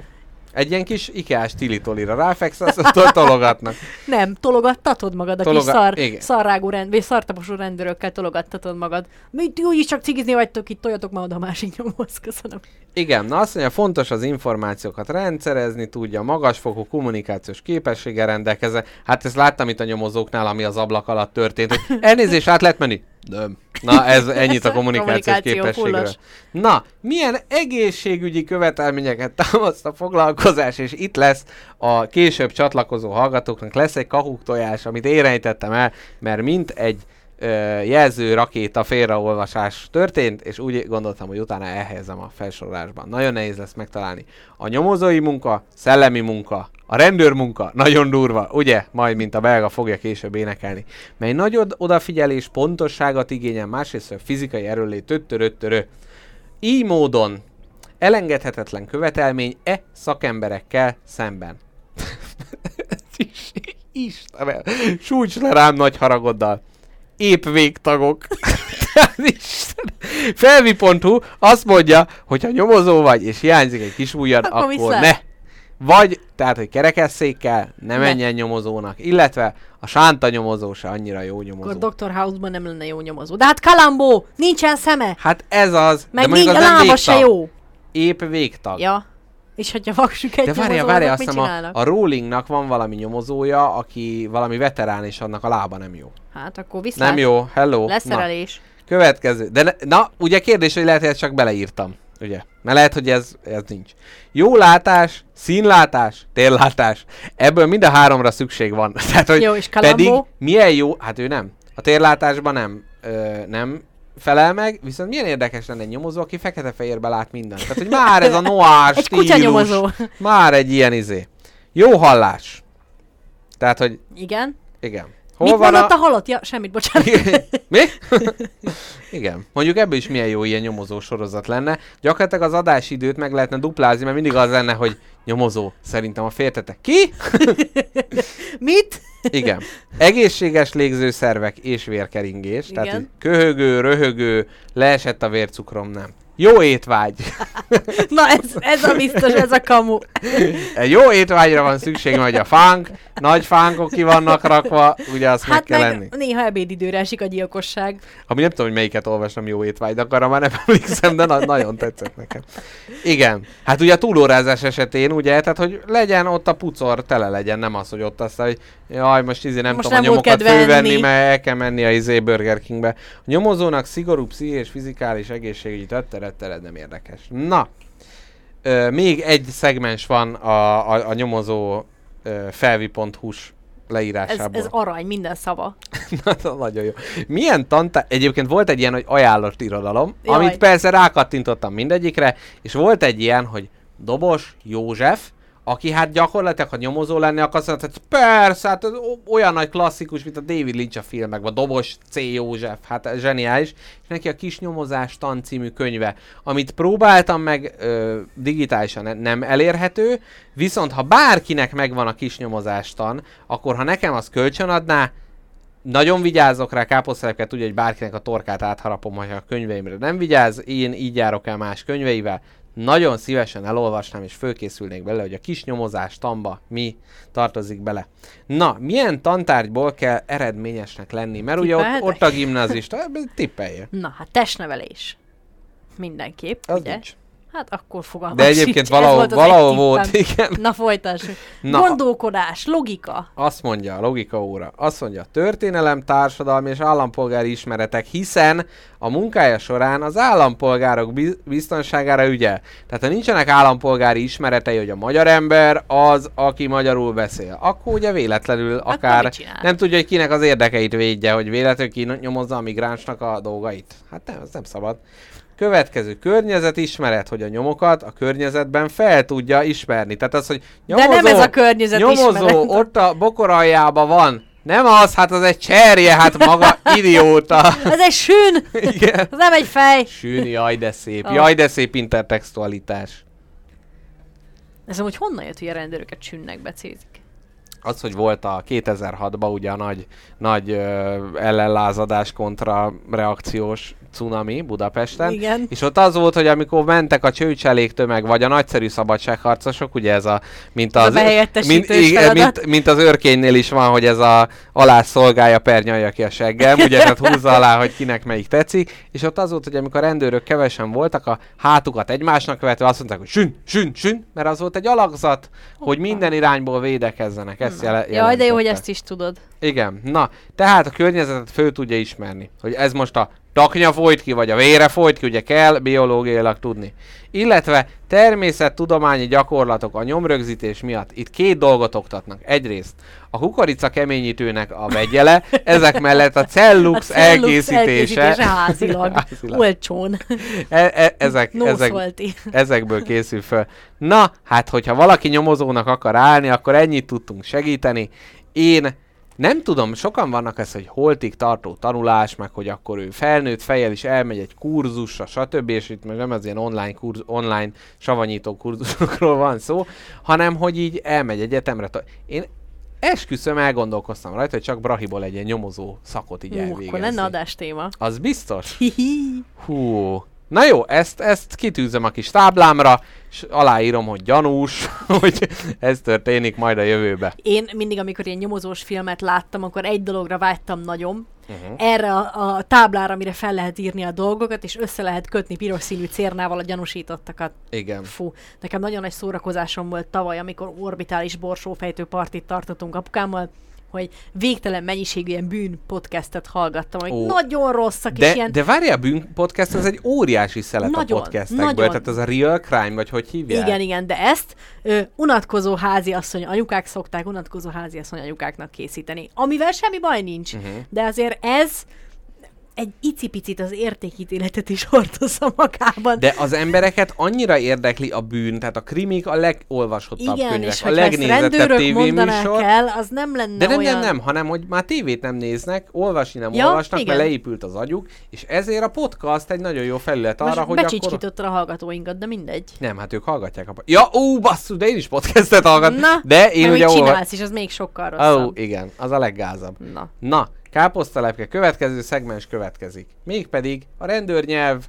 A: Egy ilyen kis ikás tilitolira ráfeksz, azt tologatnak.
B: Nem, tologattatod magad, a
A: Tologa-
B: kis szar,
A: igen.
B: szarrágú rend, vagy szartaposú rendőrökkel tologattatod magad. Mi úgyis csak cigizni vagytok itt, toljatok már oda a másik nyomhoz, köszönöm.
A: Igen, na azt mondja, fontos az információkat rendszerezni, tudja, magasfokú kommunikációs képességgel rendelkezze. Hát ezt láttam itt a nyomozóknál, ami az ablak alatt történt, elnézést, át lehet menni? Nem. Na, ez ennyit a kommunikációs
B: Kommunikáció
A: képességről. Na, milyen egészségügyi követelményeket támaszt a foglalkozás, és itt lesz a később csatlakozó hallgatóknak lesz egy kahuk tojás, amit én rejtettem el, mert mint egy jelző rakéta félreolvasás történt, és úgy gondoltam, hogy utána elhelyezem a felsorolásban. Nagyon nehéz lesz megtalálni. A nyomozói munka, szellemi munka, a rendőr munka, nagyon durva, ugye? Majd, mint a belga fogja később énekelni. Mely nagy od- odafigyelés, pontosságot igényel, másrészt a fizikai erőlét, töttöröttörö. Így módon elengedhetetlen követelmény e szakemberekkel szemben. Is- Istenem, sújts le rám nagy haragoddal. Épp végtagok. Felvi.hu azt mondja, hogy ha nyomozó vagy, és hiányzik egy kis ujjad,
B: Akkor
A: akkor, ne. Vagy, tehát, hogy kerekesszékkel ne
B: Ne.
A: menjen nyomozónak, illetve a sánta nyomozó se annyira jó nyomozó.
B: Akkor Dr. House-ban nem lenne jó nyomozó. De hát Kalambó, nincsen szeme,
A: Hát ez az,
B: meg
A: de
B: nincs,
A: az
B: a lába se jó.
A: Épp végtag.
B: Ja. És hogyha vaksuk egy
A: De várja, várja, azt hiszem a, a Rowlingnak van valami nyomozója, aki valami veterán, és annak a lába nem jó.
B: Hát akkor viszlát.
A: Nem jó, hello. Na,
B: Leszerelés.
A: következő. De ne, na, ugye kérdés, hogy lehet, hogy ezt csak beleírtam. Ugye? Mert lehet, hogy ez, ez nincs. Jó látás, színlátás, térlátás. Ebből mind a háromra szükség van. Tehát, hogy
B: Jó, és
A: pedig milyen jó, hát ő nem. A térlátásban nem, ö, nem felel meg, viszont milyen érdekes lenne egy nyomozó, aki fekete-fehérbe lát mindent. Tehát, hogy már ez a noir
B: Egy
A: stílus,
B: kutyanyomozó.
A: már egy ilyen izé. Jó hallás. Tehát, hogy
B: Igen.
A: igen.
B: Hol Mit mondott a... a halott? Ja, semmit, bocsánat.
A: Mi? Igen. Mondjuk ebből is milyen jó ilyen nyomozó sorozat lenne. Gyakorlatilag az adásidőt meg lehetne duplázni, mert mindig az lenne, hogy nyomozó, szerintem a féltetek. Ki?
B: Mit?
A: Igen. Egészséges légzőszervek és vérkeringés. Tehát
B: Igen.
A: hogy köhögő, röhögő, leesett a vércukrom, nem. Jó étvágy.
B: Na ez, ez a biztos, ez a kamu.
A: Egy jó étvágyra van szükség, hogy a fánk, nagy fánkok ki vannak rakva, ugye azt meg
B: Hát
A: kell
B: meg
A: lenni.
B: néha ebédidőre esik a gyilkosság.
A: Ami nem tudom, hogy melyiket olvastam jó étvágy, de arra már nem emlékszem, de na- nagyon tetszett nekem. Igen. Hát ugye a túlórázás esetén, ugye, tehát hogy legyen ott a pucor, tele legyen, nem az, hogy ott aztán, hogy jaj, most izé nem
B: Most
A: tudom
B: nem
A: a nyomokat fővenni,
B: enni.
A: mert el kell menni a izé Burger Kingbe. A nyomozónak szigorú pszichés, fizikális, egészségügyi tetterettered nem érdekes. Na, ö, még egy szegmens van a, a, a nyomozó felvi.hu-s
B: Ez,
A: leírásából.
B: ez arany, minden szava.
A: Na, Nagyon jó. Milyen tantá... Egyébként volt egy ilyen, hogy ajánlott irodalom,
B: Jaj.
A: amit persze rákattintottam mindegyikre, és volt egy ilyen, hogy Dobos József, aki hát gyakorlatilag, ha nyomozó lenne, akkor azt mondta, hogy persze, hát olyan nagy klasszikus, mint a David Lynch a filmekben, Dobos C. József, hát zseniális, és neki a Kis Nyomozás tan című könyve, amit próbáltam meg ö, digitálisan ne- nem elérhető, viszont ha bárkinek megvan a Kis Nyomozás tan, akkor ha nekem az kölcsön adná, nagyon vigyázok rá, káposztelepke tudja, hogy bárkinek a torkát átharapom, ha a könyveimre nem vigyáz, én így járok el más könyveivel, nagyon szívesen elolvasnám és fölkészülnék bele, hogy a kis nyomozás tamba mi tartozik bele. Na, milyen tantárgyból kell eredményesnek lenni? Mert ugye ott, ott a gimnazista, tippelje.
B: Na, hát testnevelés. Mindenképp,
A: Az
B: ugye?
A: nincs.
B: Hát akkor fogalmam
A: De egyébként
B: sincs,
A: valahol,
B: volt
A: valahol volt, igen.
B: Na folytassuk.
A: Na.
B: Gondolkodás, logika.
A: Azt mondja a logika óra, azt mondja történelem, társadalmi és állampolgári ismeretek, hiszen a munkája során az állampolgárok biz- biztonságára ügyel. Tehát ha nincsenek állampolgári ismeretei, hogy a magyar ember az, aki magyarul beszél, akkor ugye véletlenül
B: Akkor
A: akár nem tudja, hogy kinek az érdekeit védje, hogy véletlenül kinyomozza a migránsnak a dolgait. Hát nem, ez nem szabad. Következő környezetismeret, hogy a nyomokat a környezetben fel tudja ismerni. Tehát az, hogy
B: De nem ez a környezet
A: Nyomozó
B: ismeret.
A: ott a bokor aljában van. Nem az, hát az egy cserje, hát maga idióta.
B: Ez egy sűn!
A: Igen.
B: Ez nem egy fej!
A: Sűn, jaj de szép.
B: Ah.
A: Jaj de szép intertextualitás.
B: Ez amúgy honnan jött, hogy a rendőröket sünnek becézik?
A: Az, hogy volt a 2006-ban ugye a nagy, nagy ö, ellenlázadás kontra reakciós cunami Budapesten.
B: Igen.
A: És ott az volt, hogy amikor mentek a csőcselék tömeg, vagy a nagyszerű szabadságharcosok, ugye ez a, mint
B: Ez a
A: az,
B: behelyettesítős
A: mint, igen, mint, mint, az őrkénynél is van, hogy ez a alá szolgálja pernyalja ki a seggem, ugye tehát húzza alá, hogy kinek melyik tetszik, és ott az volt, hogy amikor a rendőrök kevesen voltak, a hátukat egymásnak követve azt mondták, hogy sün, sün, sün, mert az volt egy alakzat, hogy minden irányból védekezzenek. Ezt jele,
B: Jaj, de jó, hogy
A: jelentette.
B: ezt is tudod.
A: Igen, na, tehát a környezetet föl tudja ismerni, hogy ez most a taknya folyt ki, vagy a vére folyt ki, ugye kell biológiailag tudni. Illetve természettudományi gyakorlatok a nyomrögzítés miatt itt két dolgot oktatnak. Egyrészt a kukorica keményítőnek a vegyele, ezek mellett a cellux,
B: A cellux
A: elkészítése.
B: házilag.
A: Házilag.
B: Olcsón.
A: E- e- ezek,
B: No
A: ezek,
B: szolti.
A: ezekből készül föl. Na, hát hogyha valaki nyomozónak akar állni, akkor ennyit tudtunk segíteni. Én nem tudom, sokan vannak ez, hogy holtig tartó tanulás, meg hogy akkor ő felnőtt fejjel is elmegy egy kurzusra, stb. És itt most nem az ilyen online, kurz, online savanyító kurzusokról van szó, hanem hogy így elmegy egyetemre. Én esküszöm, elgondolkoztam rajta, hogy csak Brahiból egy ilyen nyomozó szakot így
B: Ú,
A: elvégezni.
B: akkor lenne adástéma.
A: Az biztos? Hú. Na jó, ezt, ezt kitűzöm a kis táblámra, és aláírom, hogy gyanús, hogy ez történik majd a jövőbe.
B: Én mindig, amikor ilyen nyomozós filmet láttam, akkor egy dologra vágytam nagyon.
A: Uh-huh.
B: Erre a, a táblára, amire fel lehet írni a dolgokat, és össze lehet kötni piros színű cérnával a gyanúsítottakat.
A: Igen.
B: Fú, nekem nagyon nagy szórakozásom volt tavaly, amikor orbitális borsófejtő partit tartottunk apukámmal, hogy végtelen mennyiségű ilyen bűn podcastet hallgattam,
A: Ó.
B: nagyon rosszak, és
A: De,
B: ilyen...
A: de várjál, a bűn podcast az egy óriási szelet
B: Nagyon,
A: a podcastekből,
B: nagyon.
A: tehát az a real crime, vagy hogy hívják?
B: Igen, igen, de ezt ö, unatkozó házi asszony anyukák szokták unatkozó házi asszony anyukáknak készíteni, amivel semmi baj nincs. Uh-huh. De azért ez egy icipicit az értékítéletet is hordozza magában.
A: De az embereket annyira érdekli a bűn, tehát a krimik a legolvasottabb
B: igen,
A: könyvek,
B: és
A: a legnézettebb tévéműsor.
B: el, az nem lenne
A: De nem,
B: olyan...
A: nem, nem, hanem hogy már tévét nem néznek, olvasni nem
B: Ja,
A: olvasnak,
B: igen.
A: mert leépült az agyuk, és ezért a podcast egy nagyon jó felület arra,
B: Most
A: hogy akkor...
B: becsicskítottad a hallgatóinkat, de mindegy.
A: Nem, hát ők hallgatják a... Ja, ó, basszus, de én is podcastet hallgatom.
B: Na,
A: de én ugye olva...
B: csinálsz, és az még sokkal
A: Ó,
B: rosszabb.
A: igen, az a leggázabb.
B: Na.
A: Na, káposztalepke, következő szegmens következik. Mégpedig a rendőrnyelv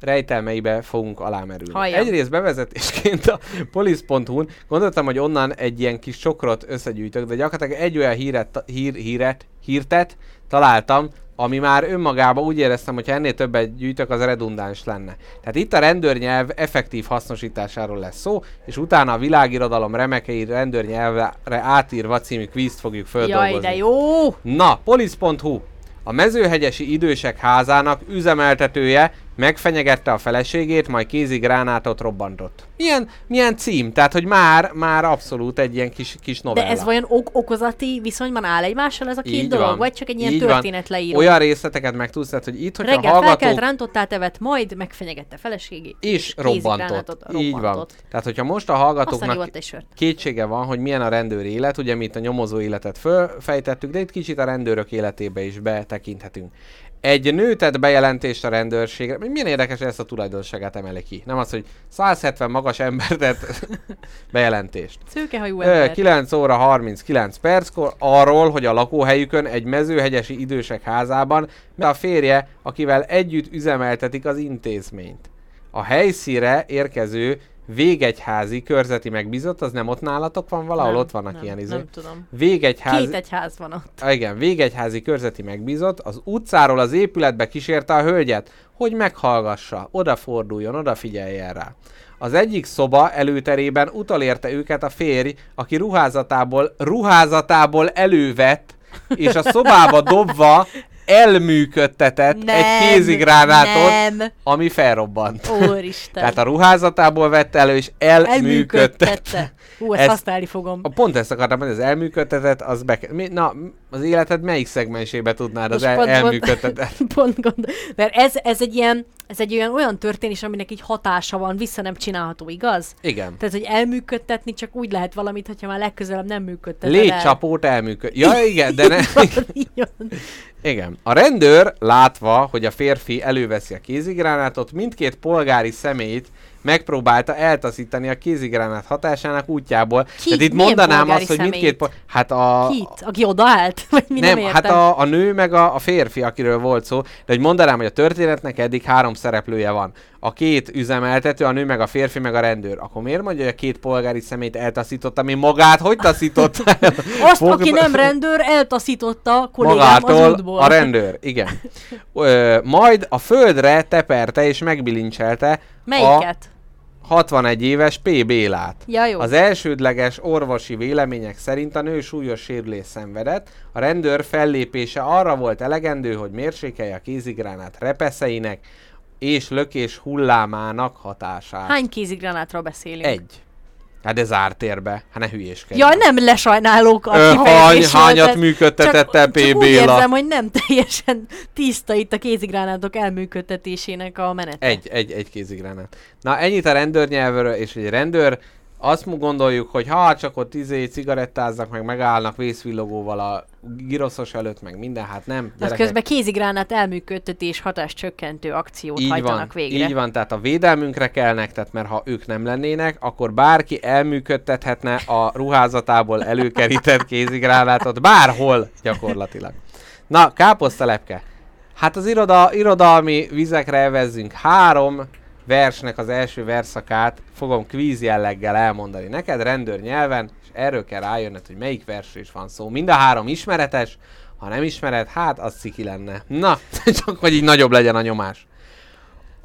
A: rejtelmeibe fogunk alámerülni.
B: Halljam.
A: Egyrészt bevezetésként a police.hu-n gondoltam, hogy onnan egy ilyen kis csokrot összegyűjtök, de gyakorlatilag egy olyan híret, hír, híret, hírtet találtam, ami már önmagában úgy éreztem, hogy ha ennél többet gyűjtök, az redundáns lenne. Tehát itt a rendőrnyelv effektív hasznosításáról lesz szó, és utána a világirodalom remekei rendőrnyelvre átírva című kvízt fogjuk földolgozni.
B: Jaj, de jó!
A: Na, polisz.hu. A mezőhegyesi idősek házának üzemeltetője megfenyegette a feleségét, majd kézigránátot robbantott. Milyen, milyen cím? Tehát, hogy már, már abszolút egy ilyen kis, kis novella.
B: De ez vajon ok- okozati viszonyban áll egymással ez a két
A: Így
B: dolog?
A: van.
B: Vagy csak egy ilyen
A: Így van.
B: történetleíró?
A: Olyan részleteket meg tudsz, tehát, hogy itt, hogyha
B: Reggel
A: hallgatók...
B: felkelt, rántottál tevet, majd megfenyegette feleségét.
A: és
B: kézigránátot
A: robbantott. Így van.
B: robbantott.
A: Tehát, hogyha most a hallgatóknak kétsége van, hogy milyen a rendőr élet, ugye mi itt a nyomozó életet fölfejtettük, de itt kicsit a rendőrök életébe is betekinthetünk. Egy nő tett bejelentést a rendőrségre. Milyen érdekes, hogy ezt a tulajdonságát emeli ki. Nem az, hogy 170 magas ember tett bejelentést.
B: Szőkehajú ember.
A: 9 óra 39 perckor arról, hogy a lakóhelyükön egy mezőhegyesi idősek házában a férje, akivel együtt üzemeltetik az intézményt. A helyszíre érkező végegyházi körzeti megbízott, az nem ott nálatok van valahol?
B: Nem,
A: ott vannak
B: nem,
A: ilyen izé.
B: Nem tudom.
A: Végegyházi...
B: Két egyház van ott.
A: Ah, Igen, végegyházi körzeti megbízott az utcáról az épületbe kísérte a hölgyet, hogy meghallgassa, odaforduljon, odafigyeljen rá. Az egyik szoba előterében utolérte őket a férj, aki ruházatából, ruházatából elővett, és a szobába dobva elműködtetett
B: Nem,
A: egy kézigránátot,
B: Nem,
A: ami felrobbant.
B: úristen.
A: Tehát a ruházatából vette elő, és elműködtette.
B: Elműködtette. Ú, ezt
A: Ezt-
B: használni fogom.
A: A pont ezt akartam mondani, az elműködtetett, az be... Mi, na, az életed melyik szegmensébe tudnád az
B: Most
A: el,
B: pont- pont-
A: elműködtetett?
B: Pont gond. Mert ez, ez egy ilyen, ez egy olyan, olyan történés, aminek így hatása van, vissza nem csinálható, igaz?
A: Igen.
B: Tehát, hogy elműködtetni csak úgy lehet valamit, hogyha már legközelebb nem működteted
A: Légycsapót elműköd. Ja, igen, de ne...
B: el. Igen.
A: A rendőr, látva, hogy a férfi előveszi a kézigránátot, mindkét polgári személyt megpróbálta eltaszítani a kézigránát hatásának útjából.
B: Ki?
A: Tehát itt
B: Milyen
A: mondanám azt, hogy mindkét... Po- hát a...
B: Kit? Aki odaállt? Vagy mi nem,
A: nem,
B: értem?
A: hát a, a nő meg a, a férfi, akiről volt szó, de hogy mondanám, hogy a történetnek eddig három szereplője van. A két üzemeltető, a nő meg a férfi meg a rendőr. Akkor miért mondja, hogy a két polgári szemét eltaszította, mi magát hogy taszított el?
B: Azt,
A: Fogd-
B: aki nem rendőr, eltaszította kollégám az
A: Magától
B: útból.
A: a rendőr, igen. Ö, majd a földre teperte és megbilincselte
B: Melyiket?
A: a 61 éves P. Bélát.
B: Ja, jó.
A: Az elsődleges orvosi vélemények szerint a nő súlyos sérülés szenvedett, a rendőr fellépése arra volt elegendő, hogy mérsékelje a kézigránát repeszeinek és lökés hullámának hatását.
B: Hány kézigránátról beszélünk?
A: Egy. Hát ez ártérbe. Hát ne hülyéskedj.
B: Ja, nem lesajnálók a
A: Ö, hányat
B: tehát
A: működtetett
B: csak,
A: P.
B: csak úgy érzem, hogy nem teljesen tiszta itt a kézigránátok elműködtetésének a menete.
A: Egy, egy, egy kézigránát. Na ennyit a rendőrnyelvről, és egy rendőr, azt gondoljuk, hogy ha csak ott izé cigarettáznak, meg megállnak vészvillogóval a giroszos előtt, meg minden, hát nem.
B: Az közben kézigránát elműködtetés hatáscsökkentő akciót
A: így
B: hajtanak
A: van,
B: végre.
A: így van, tehát a védelmünkre kelnek, tehát mert ha ők nem lennének, akkor bárki elműködtethetne a ruházatából előkerített kézigránátot bárhol gyakorlatilag. Na, káposztalepke. Hát az iroda, irodalmi vizekre evezzünk három versnek az első verszakát fogom kvíz jelleggel elmondani neked rendőr nyelven, és erről kell rájönned, hogy melyik versről is van szó. Mind a három ismeretes, ha nem ismered, hát az ciki lenne. Na, csak hogy így nagyobb legyen a nyomás.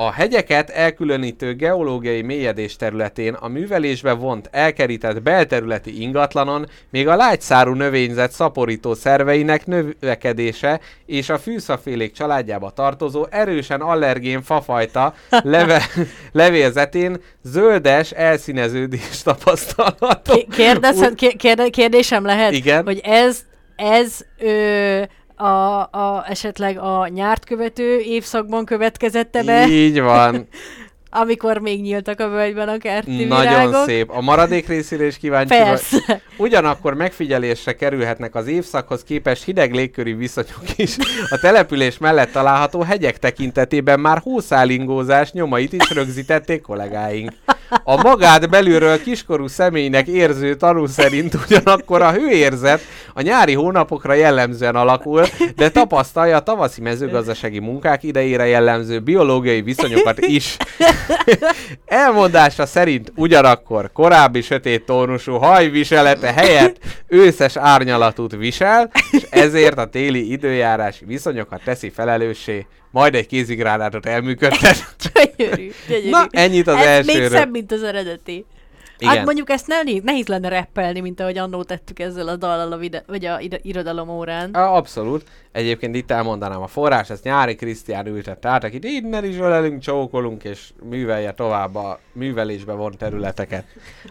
A: A hegyeket elkülönítő geológiai mélyedés területén a művelésbe vont elkerített belterületi ingatlanon még a lágyszárú növényzet szaporító szerveinek növekedése és a fűszafélék családjába tartozó erősen allergén fafajta leve, levélzetén zöldes elszíneződés tapasztalható.
B: Ké- Kérdezhet, ké- kérde, kérdésem lehet,
A: Igen.
B: hogy ez, ez ö, a, a, esetleg a nyárt követő évszakban következette be,
A: Így van.
B: amikor még nyíltak a völgyben a kerti
A: Nagyon
B: virágok.
A: szép. A maradék részére is kíváncsi vagy.
B: Persze.
A: Ugyanakkor megfigyelésre kerülhetnek az évszakhoz képest hideg légköri viszonyok is. A település mellett található hegyek tekintetében már hószálingózás nyomait is rögzítették kollégáink. A magát belülről kiskorú személynek érző tanú szerint ugyanakkor a hőérzet a nyári hónapokra jellemzően alakul, de tapasztalja a tavaszi mezőgazdasági munkák idejére jellemző biológiai viszonyokat is. Elmondása szerint ugyanakkor korábbi sötét tónusú hajviselete helyett őszes árnyalatút visel, és ezért a téli időjárási viszonyokat teszi felelőssé, majd egy kézigránátot elműködtet.
B: Gyönyörű, gyönyörű.
A: Na, ennyit az
B: Ez még
A: elsőről.
B: szebb, mint az eredeti.
A: Igen.
B: Hát mondjuk ezt ne, nehéz lenne reppelni, mint ahogy annó tettük ezzel a dallal a, vide- vagy a ida- irodalom órán.
A: A, abszolút. Egyébként itt elmondanám a forrás, ezt nyári Krisztián ültette át, akit innen is ölelünk, csókolunk, és művelje tovább a művelésbe von területeket.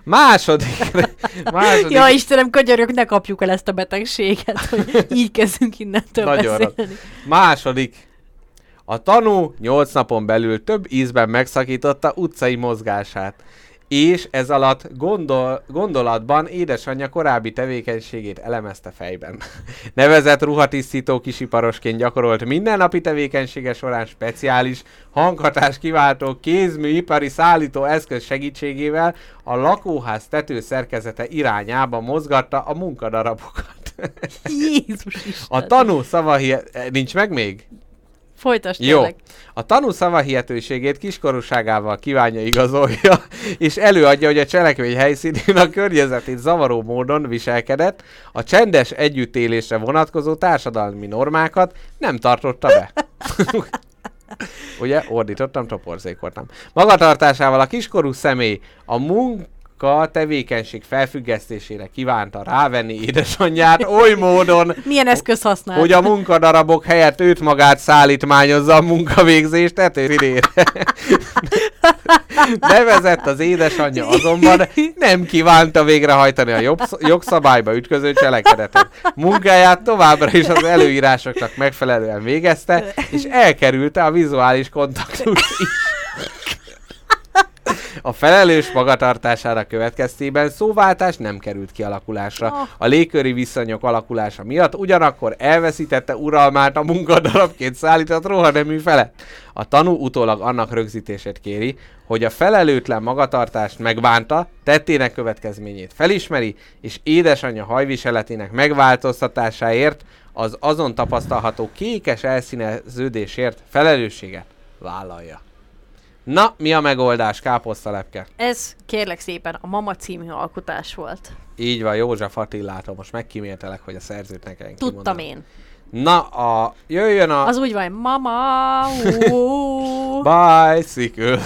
A: Második, második
B: Ja, Istenem, könyörök, ne kapjuk el ezt a betegséget, hogy így kezdünk innentől
A: Nagyon
B: beszélni.
A: Második. A tanú 8 napon belül több ízben megszakította utcai mozgását, és ez alatt gondol, gondolatban édesanyja korábbi tevékenységét elemezte fejben. Nevezett ruhatisztító kisiparosként gyakorolt mindennapi tevékenysége során speciális hanghatás kiváltó kézmű ipari szállító eszköz segítségével a lakóház tető szerkezete irányába mozgatta a munkadarabokat.
B: Jézus Isten.
A: A tanú szavahie... Nincs meg még?
B: Folytasd
A: Jó.
B: tényleg.
A: A tanú szavahihetőségét kiskorúságával kívánja igazolja, és előadja, hogy a cselekmény helyszínén a környezetét zavaró módon viselkedett, a csendes együttélésre vonatkozó társadalmi normákat nem tartotta be. Ugye, ordítottam, toporzékoltam. Magatartásával a kiskorú személy a munka tevékenység felfüggesztésére kívánta rávenni édesanyját oly módon,
B: Milyen eszköz használ?
A: hogy a munkadarabok helyett őt magát szállítmányozza a munkavégzést tetőidére. Nevezett az édesanyja azonban nem kívánta végrehajtani a jogszabályba ütköző cselekedetet. Munkáját továbbra is az előírásoknak megfelelően végezte, és elkerülte a vizuális kontaktust is. A felelős magatartására következtében szóváltás nem került kialakulásra. A légköri viszonyok alakulása miatt ugyanakkor elveszítette uralmát a munkadarabként szállított rohanemű felett. A tanú utólag annak rögzítését kéri, hogy a felelőtlen magatartást megbánta, tettének következményét felismeri, és édesanyja hajviseletének megváltoztatásáért az azon tapasztalható kékes elszíneződésért felelősséget vállalja. Na, mi a megoldás, káposztalepke?
B: Ez kérlek szépen a Mama című alkotás volt.
A: Így van, József Attilától most megkíméltelek, hogy a szerzőt ne kelljen
B: Tudtam
A: kimondani.
B: én.
A: Na, a, jöjjön a
B: Az úgy van, mama,
A: bicycle,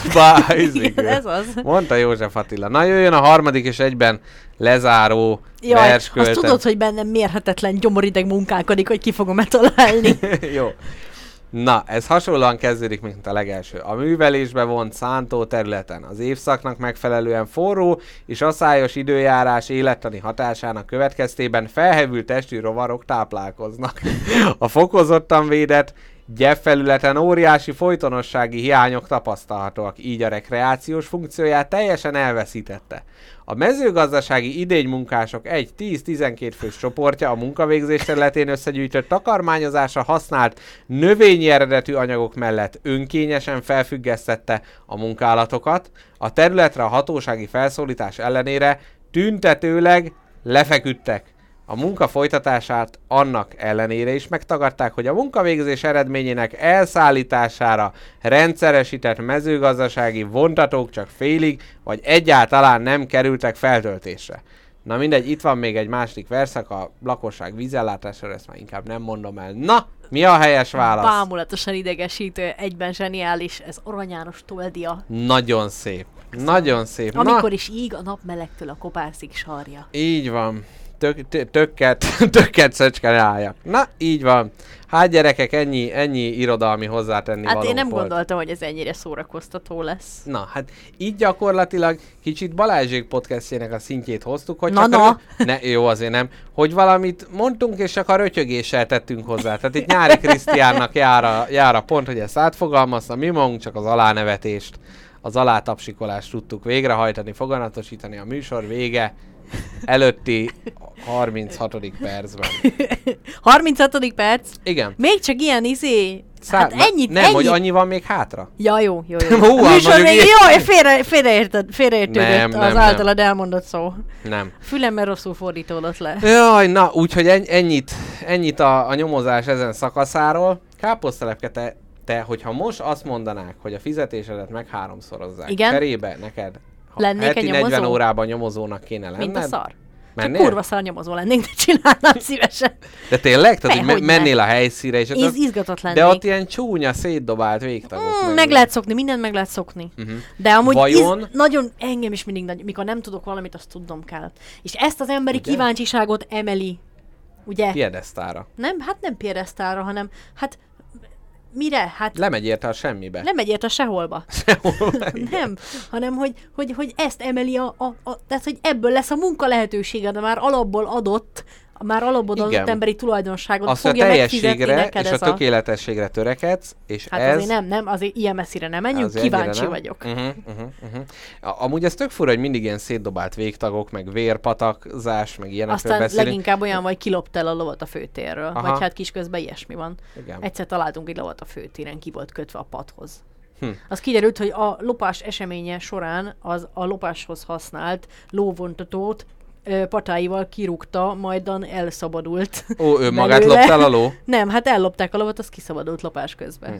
A: bicycle.
B: Ez az.
A: Mondta József Attila. Na, jöjjön a harmadik és egyben lezáró
B: Jaj,
A: versköltem.
B: azt tudod, hogy bennem mérhetetlen gyomorideg munkálkodik, hogy ki fogom-e találni.
A: Jó. Na, ez hasonlóan kezdődik, mint a legelső. A művelésbe vont szántó területen az évszaknak megfelelően forró és asszályos időjárás élettani hatásának következtében felhevült testű rovarok táplálkoznak. A fokozottan védett gyepfelületen óriási folytonossági hiányok tapasztalhatóak, így a rekreációs funkcióját teljesen elveszítette. A mezőgazdasági idénymunkások egy 10-12 fős csoportja a munkavégzés területén összegyűjtött takarmányozásra használt növényi eredetű anyagok mellett önkényesen felfüggesztette a munkálatokat, a területre a hatósági felszólítás ellenére tüntetőleg lefeküdtek. A munka folytatását annak ellenére is megtagadták, hogy a munkavégzés eredményének elszállítására rendszeresített mezőgazdasági vontatók csak félig vagy egyáltalán nem kerültek feltöltésre. Na mindegy, itt van még egy másik verszak, a lakosság vízellátására, ezt már inkább nem mondom el. Na, mi a helyes válasz?
B: Bámulatosan idegesítő, egyben zseniális, ez Arany János toldia.
A: Nagyon szép. Nagyon szép.
B: Amikor
A: Na,
B: is íg a nap melegtől a kopászik sarja.
A: így van. Tök, tö- tökket, tökket szöcske rájak. Na, így van. Hát gyerekek, ennyi, ennyi irodalmi hozzátenni
B: Hát én nem
A: volt.
B: gondoltam, hogy ez ennyire szórakoztató lesz.
A: Na, hát így gyakorlatilag kicsit Balázsék podcastjének a szintjét hoztuk, hogy
B: Na, na.
A: Rö- ne, jó, azért nem, hogy valamit mondtunk, és csak a rötyögéssel tettünk hozzá. Tehát itt Nyári Krisztiánnak jár a, jár a pont, hogy ezt átfogalmazta, mi magunk csak az alánevetést, az alátapsikolást tudtuk végrehajtani, foganatosítani a műsor vége előtti 36. percben.
B: 36. perc.
A: Igen.
B: Még csak ilyen izé...
A: Szá-
B: hát ennyit,
A: nem,
B: ennyit.
A: hogy annyi van még hátra.
B: Ja, jó, jó, jó.
A: Hú,
B: a műsor még,
A: ilyen-
B: jó, félre, félreérted, félreértődött az
A: nem,
B: általad elmondott szó.
A: Nem.
B: Fülemmel rosszul fordítódott le.
A: Jaj, na, úgyhogy en- ennyit, ennyit a, a nyomozás ezen szakaszáról. Káposztelepke, te, te, hogyha most azt mondanák, hogy a fizetésedet meg háromszorozzák,
B: Igen.
A: cserébe neked
B: Lennék
A: heti
B: egy
A: 40
B: nyomozó?
A: órában nyomozónak kéne lenned,
B: Mint a szar. Csak
A: Mennél?
B: kurva szar nyomozó lennék, de csinálnám szívesen.
A: De tényleg? Tehát, hogy
B: ne.
A: mennél a helyszíre, és az...
B: izgatott lennék.
A: De ott ilyen csúnya, szétdobált végtagok.
B: Mm, meg lehet szokni, mindent meg lehet szokni.
A: Uh-huh.
B: De amúgy
A: Vajon?
B: Iz, nagyon, engem is mindig nagy, mikor nem tudok valamit, azt tudnom kell. És ezt az emberi
A: Ugye?
B: kíváncsiságot emeli. Ugye?
A: Piedesztára.
B: Nem, hát nem piedesztára, hanem hát mire? Hát
A: Lemegy érte a semmibe.
B: nem megy érte seholba.
A: Sehol.
B: Nem, hanem hogy, hogy, hogy ezt emeli a, a, a, tehát hogy ebből lesz a munka lehetősége, de már alapból adott, a már alapból adott emberi tulajdonságot
A: Azt a
B: fogja megfizetni
A: teljességre
B: neked
A: és a
B: ez a...
A: tökéletességre törekedsz, és
B: Hát
A: ez...
B: azért nem, nem, azért ilyen messzire nem menjünk,
A: azért
B: kíváncsi
A: nem.
B: vagyok.
A: Uh-huh, uh-huh, uh-huh. A- Amúgy ez tök fura, hogy mindig ilyen szétdobált végtagok, meg vérpatakzás, meg ilyenekről
B: Aztán
A: beszélünk.
B: leginkább olyan, vagy kilopta el a lovat a főtérről.
A: Aha.
B: Vagy hát kisközben ilyesmi van.
A: Igen.
B: Egyszer találtunk egy lovat a főtéren, ki volt kötve a padhoz.
A: Hm.
B: Az kiderült, hogy a lopás eseménye során az a lopáshoz használt lóvontatót patáival kirúgta, majdan elszabadult.
A: Ó, ő magát el a ló?
B: Nem, hát ellopták a lovat, az kiszabadult lopás közben.
A: Hm.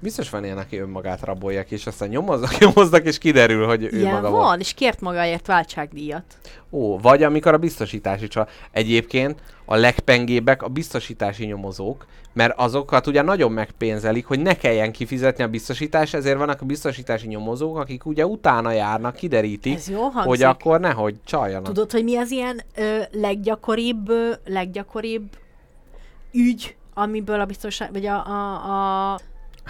A: Biztos van ilyen, aki önmagát rabolja ki, és aztán nyomoznak, nyomoznak, és kiderül, hogy ő
B: Ilyen
A: maga
B: van,
A: volt.
B: és kért magáért váltságdíjat.
A: Ó, vagy amikor a biztosítási csal. Egyébként a legpengébbek a biztosítási nyomozók, mert azokat ugye nagyon megpénzelik, hogy ne kelljen kifizetni a biztosítás, ezért vannak a biztosítási nyomozók, akik ugye utána járnak, kiderítik,
B: Ez jó hangzik.
A: hogy akkor nehogy csaljanak.
B: Tudod, hogy mi az ilyen ö, leggyakoribb, ö, leggyakoribb ügy, amiből a biztonság, vagy a, a, a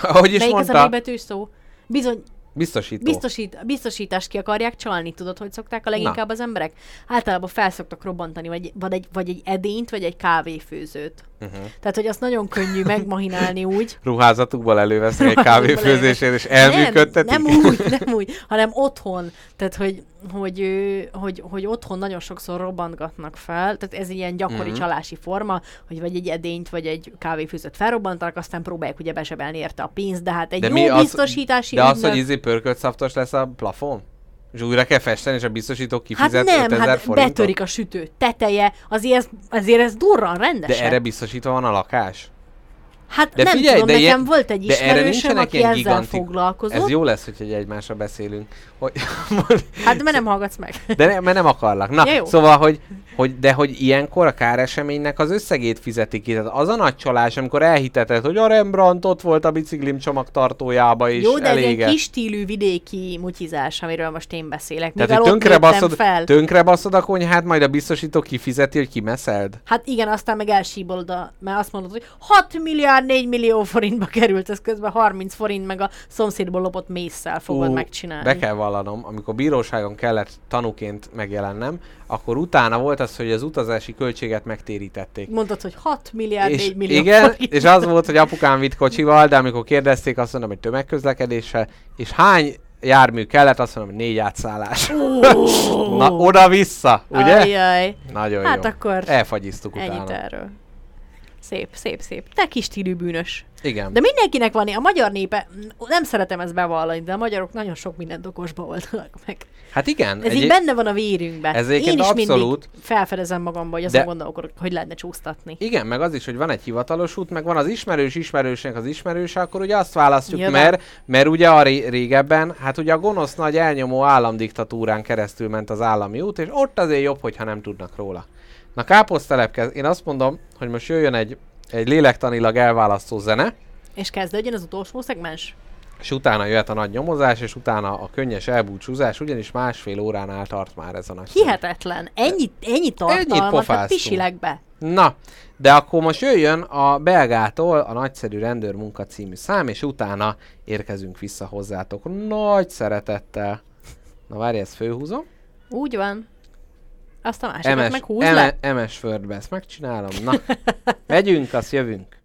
A: Ahogy is
B: melyik az a
A: mondta,
B: betűs szó? Bizony,
A: biztosító.
B: biztosít, biztosítást ki akarják csalni, tudod, hogy szokták a leginkább az emberek? Általában felszoktak robbantani, vagy, vagy, egy, vagy egy edényt, vagy egy kávéfőzőt.
A: Uh-huh.
B: Tehát, hogy azt nagyon könnyű megmahinálni úgy.
A: Ruházatukból elővesznek egy kávéfőzésért, és elműködtetik.
B: Nem, nem úgy, nem úgy, hanem otthon. Tehát, hogy, hogy, hogy, hogy otthon nagyon sokszor robbantgatnak fel, tehát ez ilyen gyakori
A: Mhm.
B: mm-hmm. csalási forma, hogy vagy egy edényt, vagy egy kávéfőzőt felrobbantanak, aztán próbálják ugye besebelni érte a pénzt, de hát egy
A: De
B: jó
A: az-
B: biztosítási
A: De az,
B: ügynök-
A: hogy izé pörkölt szaftos lesz a plafon? És újra kell festeni, és a biztosító
B: Hát
A: kifizet
B: nem,
A: 5000
B: hát
A: forintot?
B: betörik a sütő teteje, azért ez, azért ez durran rendesen.
A: De erre biztosítva van a lakás?
B: Hát
A: de
B: nem
A: figyelj,
B: tudom,
A: de
B: nekem
A: ilyen-
B: volt egy ismerősöm, aki
A: ilyen
B: ezzel
A: gigantik-
B: foglalkozott.
A: Ez jó lesz, egy egymásra beszélünk. Hogy...
B: Hát mert nem hallgatsz meg.
A: De ne, mert nem akarlak. Na,
B: Ja, jó.
A: szóval, hogy, hogy, de hogy ilyenkor a káreseménynek az összegét fizetik ki. Tehát az a nagy csalás, amikor elhiteted, hogy a Rembrandt ott volt a biciklim csomagtartójába, és
B: Jó, de ez
A: elége.
B: egy kis stílű vidéki mutyizás, amiről most én beszélek.
A: Tehát,
B: Mivel
A: hogy tönkre baszod,
B: fel.
A: tönkre baszod a konyhát, majd a biztosító kifizeti, hogy kimeszeld?
B: Hát igen, aztán meg elsíbolod, a, mert azt mondod, hogy 6 milliárd 4 millió forintba került, ez közben 30 forint, meg a szomszédból lopott mészsel fogod
A: Ú,
B: megcsinálni.
A: Be kell vallanom, amikor bíróságon kellett tanúként megjelennem, akkor utána volt az, hogy az utazási költséget megtérítették.
B: Mondod, hogy 6 milliárd
A: és
B: 4 millió
A: igen,
B: forint.
A: és az volt, hogy apukám vitt kocsival, de amikor kérdezték, azt mondom, hogy tömegközlekedéssel, és hány jármű kellett, azt mondom, hogy négy átszállás. Na, oda-vissza, ugye?
B: Ajjaj.
A: Nagyon
B: Hát
A: jó.
B: akkor
A: Elfagyiztuk
B: ennyit
A: utána.
B: erről. Szép, szép, szép. Te kis stílű bűnös.
A: Igen.
B: De mindenkinek van, a magyar népe, nem szeretem ezt bevallani, de a magyarok nagyon sok mindent okosba oldanak meg.
A: Hát igen.
B: Ez így benne van a vérünkben.
A: Ez
B: Én is
A: abszolút.
B: mindig felfedezem magamba, hogy
A: De-
B: azon gondolkodok, hogy lehetne csúsztatni.
A: Igen, meg az is, hogy van egy hivatalos út, meg van az ismerős ismerősnek az ismerőse, akkor ugye azt választjuk,
B: Nyilván.
A: mert, mert ugye a ré- régebben, hát ugye a gonosz nagy elnyomó államdiktatúrán keresztül ment az állami út, és ott azért jobb, hogyha nem tudnak róla. Na káposztelepke, én azt mondom, hogy most jöjjön egy, egy lélektanilag elválasztó zene,
B: És kezdődjön az utolsó szegmens?
A: és utána jöhet a nagy nyomozás, és utána a könnyes elbúcsúzás, ugyanis másfél óránál tart már ez a nagy.
B: Hihetetlen. Ennyi, ennyi tartalmat, hát pisileg be.
A: Na, de akkor most jöjjön a belgától a Nagyszerű Rendőrmunka című szám, és utána érkezünk vissza hozzátok nagy szeretettel. Na várj, ezt főhúzom.
B: Úgy van. Azt a másikat
A: MS,
B: meg húz le.
A: MS Wordbe ezt megcsinálom. Na, megyünk, azt jövünk.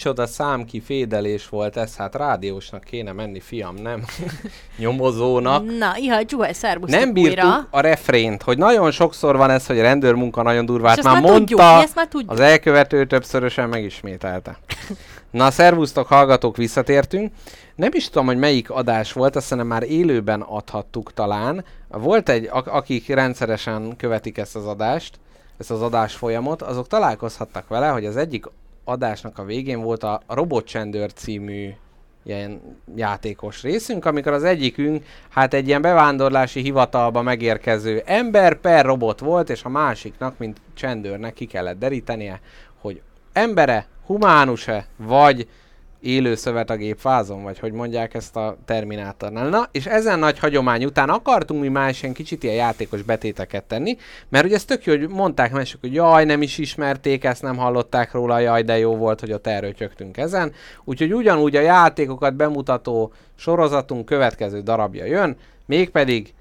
A: Micsoda számkifédelés volt ez, hát rádiósnak kéne menni, fiam, nem? Nyomozónak.
B: Na, iha, Zsuhaj, szervusztok
A: Nem bírtuk
B: újra.
A: a refrént, hogy nagyon sokszor van ez, hogy a rendőrmunka nagyon durvát már
B: már tudjuk,
A: mondta,
B: mi ezt már tudjuk.
A: az elkövető többszörösen megismételte. Na, szervusztok, hallgatók, visszatértünk. Nem is tudom, hogy melyik adás volt, azt hiszem már élőben adhattuk talán. Volt egy, ak- akik rendszeresen követik ezt az adást, ezt az adás folyamot, azok találkozhattak vele, hogy az egyik adásnak a végén volt a Robotcsendőr című ilyen játékos részünk, amikor az egyikünk hát egy ilyen bevándorlási hivatalba megérkező ember per robot volt, és a másiknak, mint csendőrnek ki kellett derítenie, hogy embere, humánus-e, vagy élő szövet a gépfázon, vagy hogy mondják ezt a Terminátornál. Na, és ezen nagy hagyomány után akartunk mi más ilyen kicsit ilyen játékos betéteket tenni, mert ugye ez tök jó, hogy mondták mások, hogy jaj, nem is ismerték, ezt nem hallották róla, jaj, de jó volt, hogy ott erőtyögtünk ezen. Úgyhogy ugyanúgy a játékokat bemutató sorozatunk következő darabja jön, mégpedig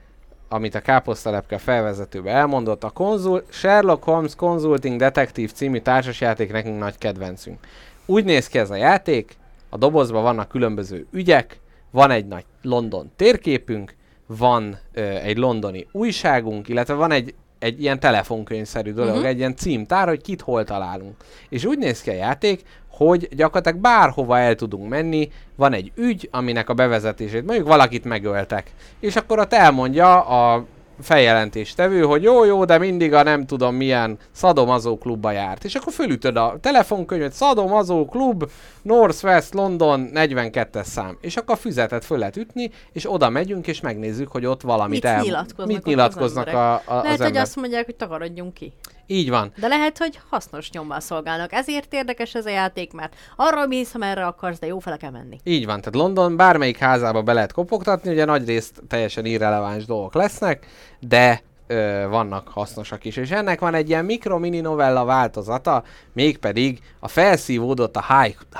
A: amit a káposztalepke felvezetőbe elmondott, a konzul Sherlock Holmes Consulting Detective című társasjáték nekünk nagy kedvencünk. Úgy néz ki ez a játék, a dobozban vannak különböző ügyek, van egy nagy London térképünk, van ö, egy londoni újságunk, illetve van egy egy ilyen telefonkönyvszerű dolog, uh-huh. egy ilyen címtár, hogy kit hol találunk. És úgy néz ki a játék, hogy gyakorlatilag bárhova el tudunk menni, van egy ügy, aminek a bevezetését, mondjuk valakit megöltek. És akkor ott elmondja a feljelentéstevő, hogy jó, jó, de mindig a nem tudom milyen szadomazó klubba járt. És akkor fölütöd a telefonkönyvet, szadomazó klub, Northwest London 42-es szám. És akkor a füzetet föl lehet ütni, és oda megyünk, és megnézzük, hogy ott valamit
B: Mit
A: el...
B: nyilatkoznak
A: mit nyilatkoznak
B: az
A: a,
B: emberek?
A: a, az
B: Lehet, hogy
A: emberek.
B: azt mondják, hogy takarodjunk ki.
A: Így van.
B: De lehet, hogy hasznos nyommal szolgálnak. Ezért érdekes ez a játék, mert arra mész, amerre akarsz, de jó fele kell menni.
A: Így van, tehát London bármelyik házába be lehet kopogtatni, ugye nagy részt teljesen irreleváns dolgok lesznek, de ö, vannak hasznosak is. És ennek van egy ilyen mikro-mini novella változata, mégpedig a felszívódott a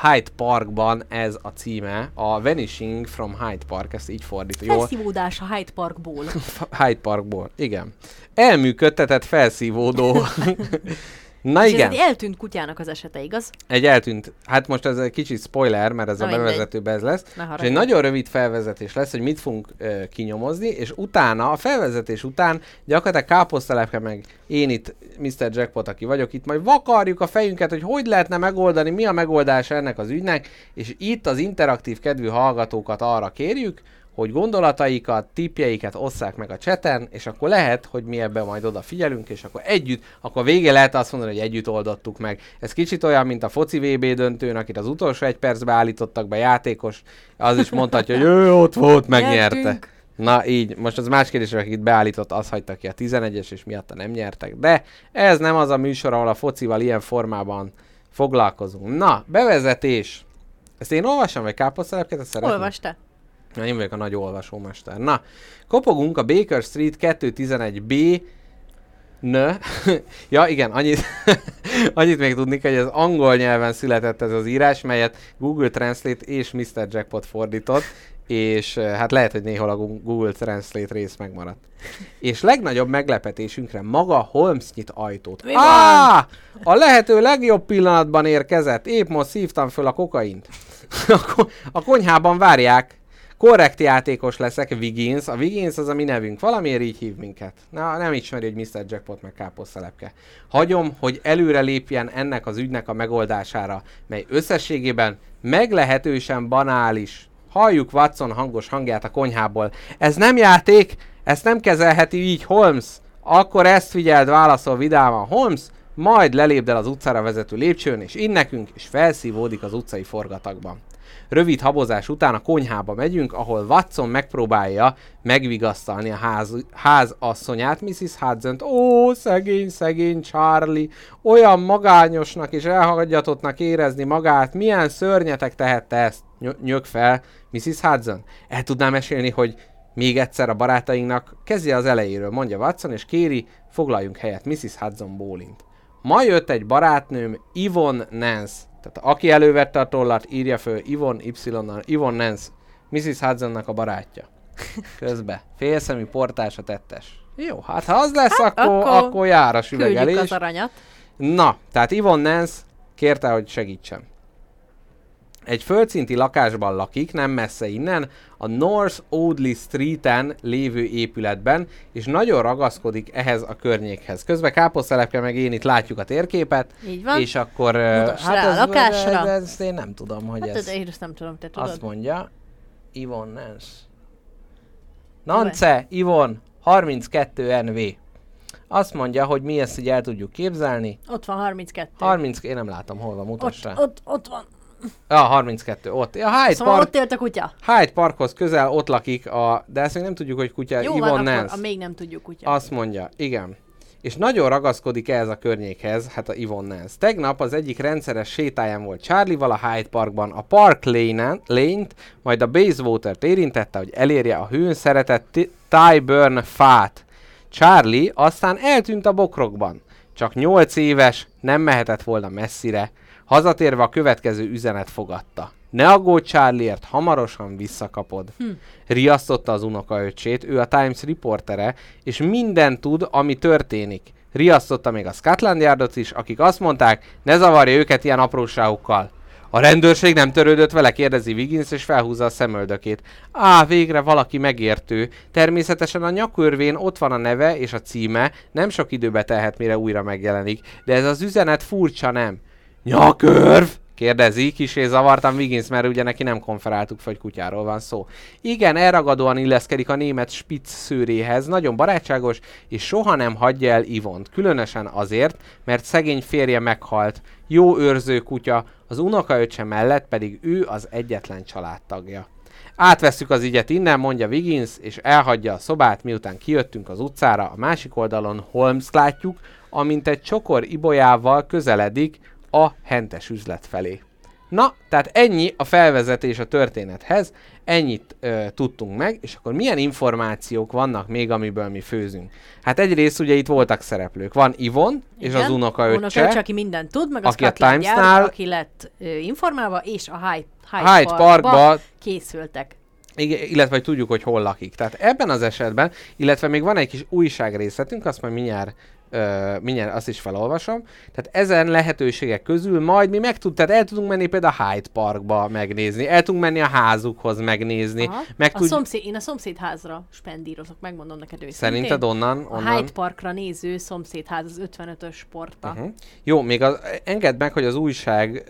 A: Hyde, Parkban ez a címe, a Vanishing from Hyde Park, ezt így fordítja. Jól?
B: Felszívódás a Hyde Parkból.
A: Hyde Parkból, igen. Elműködtetett felszívódó. Na
B: És
A: igen.
B: ez egy eltűnt kutyának az esete, igaz?
A: Egy eltűnt, hát most ez egy kicsit spoiler, mert ez
B: Na
A: a
B: mindegy.
A: bevezetőben ez lesz.
B: Ne
A: És egy nagyon rövid felvezetés lesz, hogy mit fogunk ö, kinyomozni, és utána, a felvezetés után gyakorlatilag káposztelepke meg én itt, Mr. Jackpot, aki vagyok itt, majd vakarjuk a fejünket, hogy hogy lehetne megoldani, mi a megoldása ennek az ügynek, és itt az interaktív kedvű hallgatókat arra kérjük, hogy gondolataikat, tippjeiket osszák meg a cseten, és akkor lehet, hogy mi ebben majd odafigyelünk, és akkor együtt, akkor végén lehet azt mondani, hogy együtt oldottuk meg. Ez kicsit olyan, mint a foci VB döntőn, akit az utolsó egy percbe állítottak be játékos, az is mondhatja, hogy ő ott volt, megnyerte.
B: Nyertünk.
A: Na így, most az más kérdés, akit beállított, az hagyta ki a 11-es, és miatta nem nyertek. De ez nem az a műsor, ahol a focival ilyen formában foglalkozunk. Na, bevezetés. Ezt én olvasom, vagy káposztelepket?
B: Te.
A: Na, én vagyok a nagy olvasómester. Na, kopogunk a Baker Street 211B Nö. ja, igen, annyit, annyit még tudni kell, hogy az angol nyelven született ez az írás, melyet Google Translate és Mr. Jackpot fordított, és eh, hát lehet, hogy néhol a Google Translate rész megmaradt. És legnagyobb meglepetésünkre maga Holmes nyit ajtót.
B: Mi
A: Á, a lehető legjobb pillanatban érkezett. Épp most szívtam föl a kokaint. a, ko- a konyhában várják. Korrekt játékos leszek, Wiggins. A Wiggins az a mi nevünk. Valamiért így hív minket. Na, nem ismeri, hogy Mr. Jackpot meg káposztelepke. Hagyom, hogy előre lépjen ennek az ügynek a megoldására, mely összességében meglehetősen banális. Halljuk Watson hangos hangját a konyhából. Ez nem játék, ezt nem kezelheti így Holmes. Akkor ezt figyeld, válaszol vidáman Holmes, majd lelépdel az utcára vezető lépcsőn, és innekünk, és felszívódik az utcai forgatagban. Rövid habozás után a konyhába megyünk, ahol Watson megpróbálja megvigasztalni a ház, házasszonyát, Mrs. hudson Ó, szegény, szegény Charlie, olyan magányosnak és elhagyatottnak érezni magát, milyen szörnyetek tehette ezt? Ny- nyög fel Mrs. Hudson. El tudnám mesélni, hogy még egyszer a barátainknak kezdje az elejéről, mondja Watson, és kéri, foglaljunk helyet. Mrs. Hudson bólint. Ma jött egy barátnőm, Yvonne Nance. Tehát aki elővette a tollat, írja föl Yvonne Y-nal. Yvonne Nance, Mrs. Hudsonnak a barátja. Közbe. Félszemű portás a tettes. Jó, hát ha az lesz, hát, akkor,
B: akkor
A: akkor jár a
B: Küldjük
A: süvegelés.
B: az aranyat.
A: Na, tehát Yvonne Nance kérte, hogy segítsem. Egy földszinti lakásban lakik, nem messze innen, a North Audley Street-en lévő épületben, és nagyon ragaszkodik ehhez a környékhez. Közben káposztelepke meg én itt látjuk a térképet,
B: Így van.
A: és akkor... ö,
B: Mutasd rá a
A: ez,
B: lakásra.
A: Ez, ez, én nem tudom, hogy
B: Hát
A: ez...
B: de én ezt nem tudom, te tudod.
A: Azt mondja, Ivon Nance. Nance, Ivon, 32 NV. Azt mondja, hogy mi ezt így el tudjuk képzelni.
B: Ott van 32.
A: 30, én nem látom, hol van, mutass
B: ott,
A: rá.
B: ott, ott van.
A: Ja, 32, ott. A Hyde,
B: Szóval
A: Park,
B: ott élt a kutya.
A: Hyde Parkhoz közel, ott lakik, a, de ezt még nem tudjuk, hogy kutya
B: Jó
A: Ivon
B: van,
A: Nance.
B: akkor a még nem tudjuk kutya.
A: Azt mondja, igen. És nagyon ragaszkodik ehhez a környékhez, hát a Yvonne Nance. Tegnap az egyik rendszeres sétáján volt Charlie-val a Hyde Parkban, a Park Lane-t, majd a Bayswater-t érintette, hogy elérje a hőn szeretett Tyburn fát. Charlie aztán eltűnt a bokrokban. Csak 8 éves, nem mehetett volna messzire. Hazatérve a következő üzenet fogadta. Ne aggódj Charlieért, hamarosan visszakapod. Hm. Riasztotta az unokaöcsét, ő a Times riportere, és minden tud, ami történik. Riasztotta még a Scotland Yardot is, akik azt mondták, ne zavarja őket ilyen apróságokkal. A rendőrség nem törődött vele, kérdezi Wiggins, és felhúzza a szemöldökét. Á, végre valaki megértő. Természetesen a nyakörvén ott van a neve és a címe, nem sok időbe telhet, mire újra megjelenik. De ez az üzenet furcsa, nem? Nyakörv! Kérdezi, kisé zavartam Wiggins, mert ugye neki nem konferáltuk fel, hogy kutyáról van szó. Igen, elragadóan illeszkedik a német Spitz szőréhez, nagyon barátságos, és soha nem hagyja el Ivont. Különösen azért, mert szegény férje meghalt. Jó őrző kutya, az unokaöccse mellett pedig ő az egyetlen családtagja. Átvesszük az ügyet innen, mondja Wiggins, és elhagyja a szobát, miután kijöttünk az utcára. A másik oldalon Holmes látjuk, amint egy csokor ibolyával közeledik a hentes üzlet felé. Na, tehát ennyi a felvezetés a történethez, ennyit ö, tudtunk meg, és akkor milyen információk vannak még, amiből mi főzünk? Hát egyrészt ugye itt voltak szereplők. Van Ivon, és az unokaöccse,
B: unokaöccse, aki mindent tud, meg a
A: aki a Timesnál-
B: Yard, aki lett ö, informálva, és a Hyde, Hyde,
A: Hyde
B: Parkba
A: Parkba
B: készültek.
A: Igen, illetve hogy tudjuk, hogy hol lakik. Tehát ebben az esetben, illetve még van egy kis újságrészletünk, azt majd mindjárt, ö, mindjárt azt is felolvasom. Tehát ezen lehetőségek közül majd mi meg tud, tehát el tudunk menni például a Hyde Parkba megnézni, el tudunk menni a házukhoz megnézni,
B: Aha.
A: meg
B: a
A: tud...
B: szomszéd, én a szomszédházra spendírozok, megmondom neked őszintén.
A: Szerinted onnan?
B: A
A: onnan...
B: Hyde Parkra néző szomszédház az 55-ös sportba.
A: Uh-huh. Jó, még az, engedd meg, hogy az újság,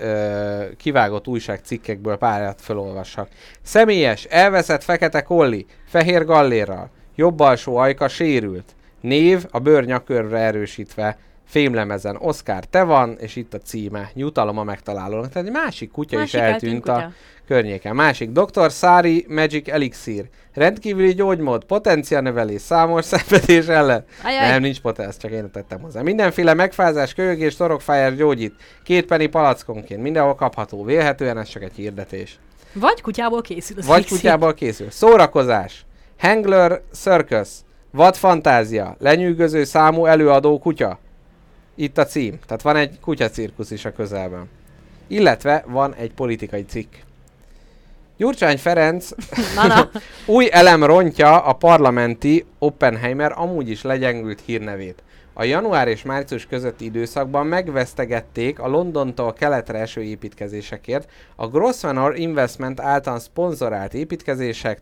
A: kivágott újság cikkekből párat felolvassak. Személyes, elveszett fekete kolli, fehér gallérral, jobb alsó ajka sérült. Név a bőrnyakörre erősítve, fémlemezen Oscar te van, és itt a címe, jutalom a megtalálónak. Tehát egy másik kutya
B: Másik
A: is
B: eltűnt
A: eltűnt a
B: kutya.
A: környéken. Másik, Dr. Szári Magic Elixir. Rendkívüli gyógymód, potencia növelés, számos szenvedés ellen.
B: Ajaj.
A: Nem, nincs potencia, ezt csak én tettem hozzá. Mindenféle megfázás, kölyögés, torokfájás gyógyít. Két penny palackonként, mindenhol kapható. Vélhetően ez csak egy hirdetés.
B: Vagy kutyából készül az
A: Vagy
B: elixír.
A: kutyából készül. Szórakozás. Hangler Circus. Vad fantázia. Lenyűgöző számú előadó kutya. Itt a cím. Tehát van egy kutyacirkusz is a közelben. Illetve van egy politikai cikk. Gyurcsány Ferenc
B: Na, na.
A: új elem rontja a parlamenti Oppenheimer amúgy is legyengült hírnevét. A január és március közötti időszakban megvesztegették a Londontól keletre eső építkezésekért a Grosvenor Investment által szponzorált építkezések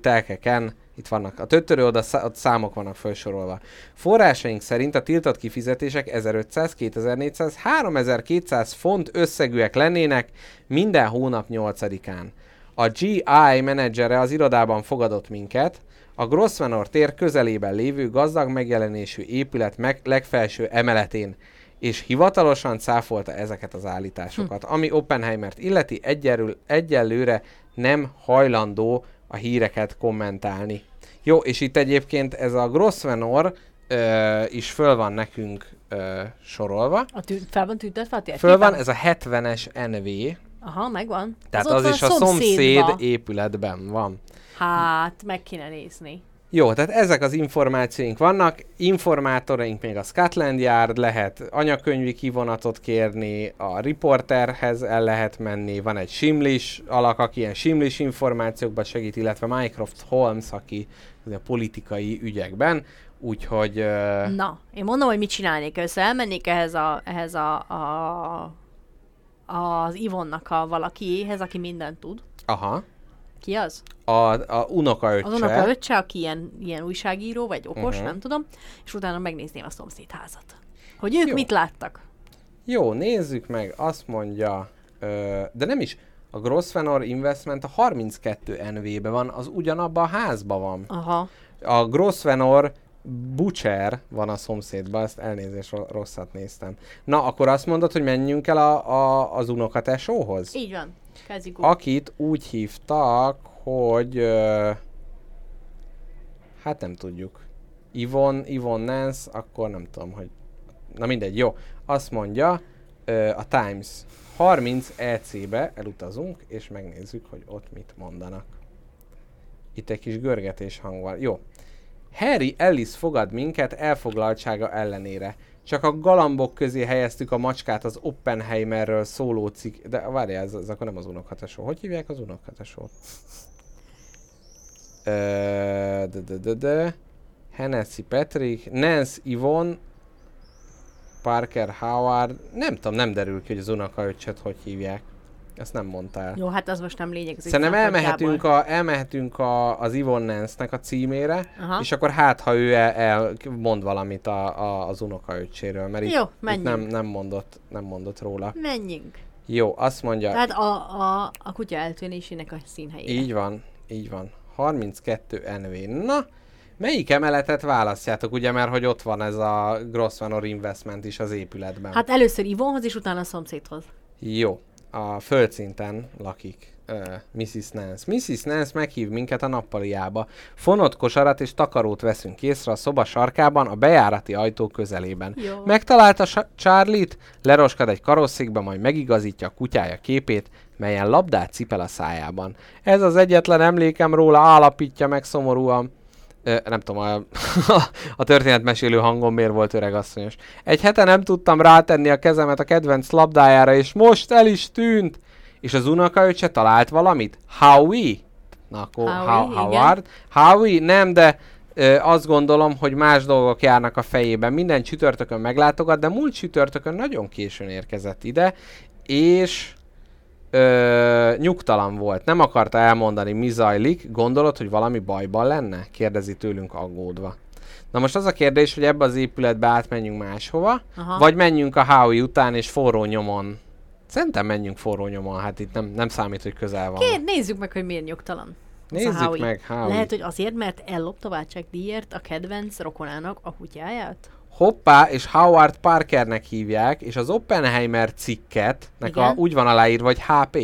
A: telkeken, itt vannak, a töttörő oda szá- ott számok vannak felsorolva. Forrásaink szerint a tiltott kifizetések 1500, 2400, 3200 font összegűek lennének minden hónap 8-án. A GI menedzsere az irodában fogadott minket, a Grosvenor tér közelében lévő gazdag megjelenésű épület meg legfelső emeletén, és hivatalosan cáfolta ezeket az állításokat, hm. ami Oppenheimert illeti egyelő, egyelőre nem hajlandó a híreket kommentálni. Jó, és itt egyébként ez a Grosvenor ö, is föl van nekünk ö, sorolva.
B: A tű, fel van tüntetve a?
A: Föl van ez a 70-es NV,
B: Aha, megvan.
A: tehát az,
B: van
A: is a szomszéd épületben van.
B: Hát, meg kéne nézni.
A: Jó, tehát ezek az információink vannak, informátoraink még a Scotland Yard, lehet anyakönyvi kivonatot kérni, a riporterhez el lehet menni, van egy Simlis alak, aki ilyen Simlis információkban segít, illetve Mycroft Holmes, aki a politikai ügyekben, úgyhogy uh,
B: Na, én mondom, hogy mit csinálnék össze. Elmennék ehhez a, ehhez a, a az Ivonnak a valakiéhez, aki mindent tud.
A: aha,
B: Ki az?
A: a, a unokaöccse,
B: Az unoka öccse, aki ilyen, ilyen újságíró, vagy okos, uh-huh. nem tudom, és utána megnézném a szomszédházat. Hogy ők
A: Jó.
B: mit láttak.
A: Jó, nézzük meg, azt mondja, ö, de nem is, a Grosvenor Investment a 32 NV-be van, az ugyanabban a házban van.
B: Aha.
A: A Grosvenor Butcher van a szomszédban, ezt elnézést ro- rosszat néztem. Na, akkor azt mondod, hogy menjünk el a, a, az unokatesóhoz?
B: Így van. Kezdjük.
A: Akit úgy hívtak, hogy... Ö, hát nem tudjuk. Ivon, Ivon Nance, akkor nem tudom, hogy... Na mindegy, jó. Azt mondja, ö, a Times 30 EC-be elutazunk, és megnézzük, hogy ott mit mondanak. Itt egy kis görgetés hang van. Jó. Harry Ellis fogad minket elfoglaltsága ellenére. Csak a galambok közé helyeztük a macskát az Oppenheimerről szóló cikk... De várjál, ez, ez akkor nem az unokhatesó. Hogy hívják az unokhatesót? Ö, de, de, de, de. Hennessy Patrick, Nance Yvonne, Parker Howard, nem tudom, nem derül ki, hogy az unokaöccset hogy hívják. Ezt nem mondtál.
B: Jó, hát az most nem lényeg. Az
A: Szerintem elmehetünk, a, elmehetünk a, az Yvonne Nance-nek a címére,
B: Aha.
A: és akkor hát, ha ő el, el mond valamit a, a, az unokaöccséről, mert itt,
B: Jó,
A: itt
B: menjünk.
A: nem, nem, mondott, nem mondott róla.
B: Menjünk.
A: Jó, azt mondja,
B: Tehát a, a, a kutya eltűnésének a színhelyére.
A: így van, így van. 32 NV. Na, melyik emeletet választjátok, ugye, mert hogy ott van ez a Grosvenor Investment is az épületben.
B: Hát először Ivonhoz, és utána a szomszédhoz.
A: Jó, a földszinten lakik uh, Mrs. Nance. Mrs. Nance meghív minket a nappaliába. Fonott kosarat és takarót veszünk észre a szoba sarkában, a bejárati ajtó közelében.
B: Jó.
A: Megtalálta Sa- Charlie-t, leroskad egy karosszékbe, majd megigazítja a kutyája képét, melyen labdát cipel a szájában. Ez az egyetlen emlékem róla állapítja meg szomorúan. Nem tudom, a, a történetmesélő hangom miért volt öreg asszonyos. Egy hete nem tudtam rátenni a kezemet a kedvenc labdájára, és most el is tűnt. És az unokaöccse talált valamit? Howie? Na akkor
B: Howie,
A: How-
B: igen.
A: Howard? Howie? Nem, de ö, azt gondolom, hogy más dolgok járnak a fejében. Minden csütörtökön meglátogat, de múlt csütörtökön nagyon későn érkezett ide, és ö, nyugtalan volt. Nem akarta elmondani, mi zajlik. Gondolod, hogy valami bajban lenne? Kérdezi tőlünk aggódva. Na most az a kérdés, hogy ebbe az épületbe átmenjünk máshova,
B: Aha.
A: vagy menjünk a Howie után és forró nyomon. Szerintem menjünk forró nyomon, hát itt nem, nem számít, hogy közel van.
B: Kér, nézzük meg, hogy miért nyugtalan.
A: Nézzük
B: Howie.
A: meg, Howie.
B: Lehet, hogy azért, mert ellopta váltságdíjért a kedvenc rokonának a kutyáját?
A: Hoppá, és Howard Parkernek hívják, és az Oppenheimer cikket, nek a, úgy van aláírva, hogy HP.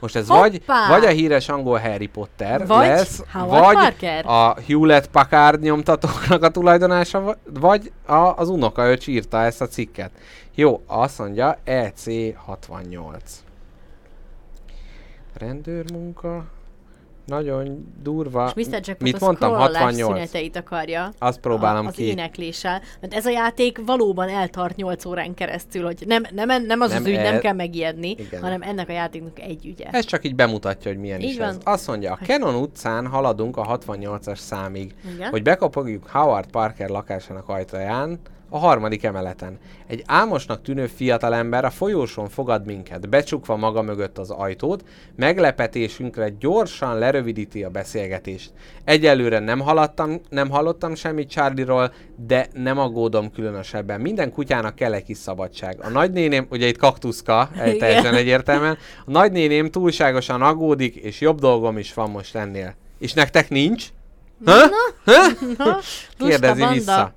A: Most ez
B: Hoppá!
A: vagy, vagy a híres angol Harry Potter
B: Vagy
A: lesz,
B: Howard
A: vagy
B: Parker.
A: a Hewlett Packard nyomtatóknak a tulajdonása, va- vagy a, az unokaöcs írta ezt a cikket. Jó, azt mondja E EC68. Rendőrmunka, nagyon durva.
B: És Mr. Jackpot
A: Mit mondtam?
B: scrollolás
A: 68.
B: szüneteit akarja.
A: Azt próbálom
B: a, az
A: ki.
B: énekléssel. Mert ez a játék valóban eltart 8 órán keresztül, hogy nem, nem, nem az
A: Nem
B: az ügy, nem
A: el-
B: kell megijedni,
A: Igen.
B: hanem ennek a játéknak egy ügye.
A: Ez csak így bemutatja, hogy milyen
B: Így
A: is
B: van.
A: ez. Azt mondja, a Canon utcán haladunk a 68-as számig,
B: Igen.
A: hogy bekapogjuk Howard Parker lakásának ajtaján, a harmadik emeleten. Egy álmosnak tűnő fiatalember a folyóson fogad minket, becsukva maga mögött az ajtót, meglepetésünkre gyorsan lerövidíti a beszélgetést. Egyelőre nem hallottam, nem hallottam semmit Charlie-ról, de nem aggódom különösebben. Minden kutyának kell egy kis szabadság. A nagynéném, ugye itt kaktuszka, egy teljesen egyértelműen, a nagynéném túlságosan aggódik, és jobb dolgom is van most ennél. És nektek nincs? Ha? Ha?
B: Ha?
A: Kérdezi
B: banda.
A: vissza.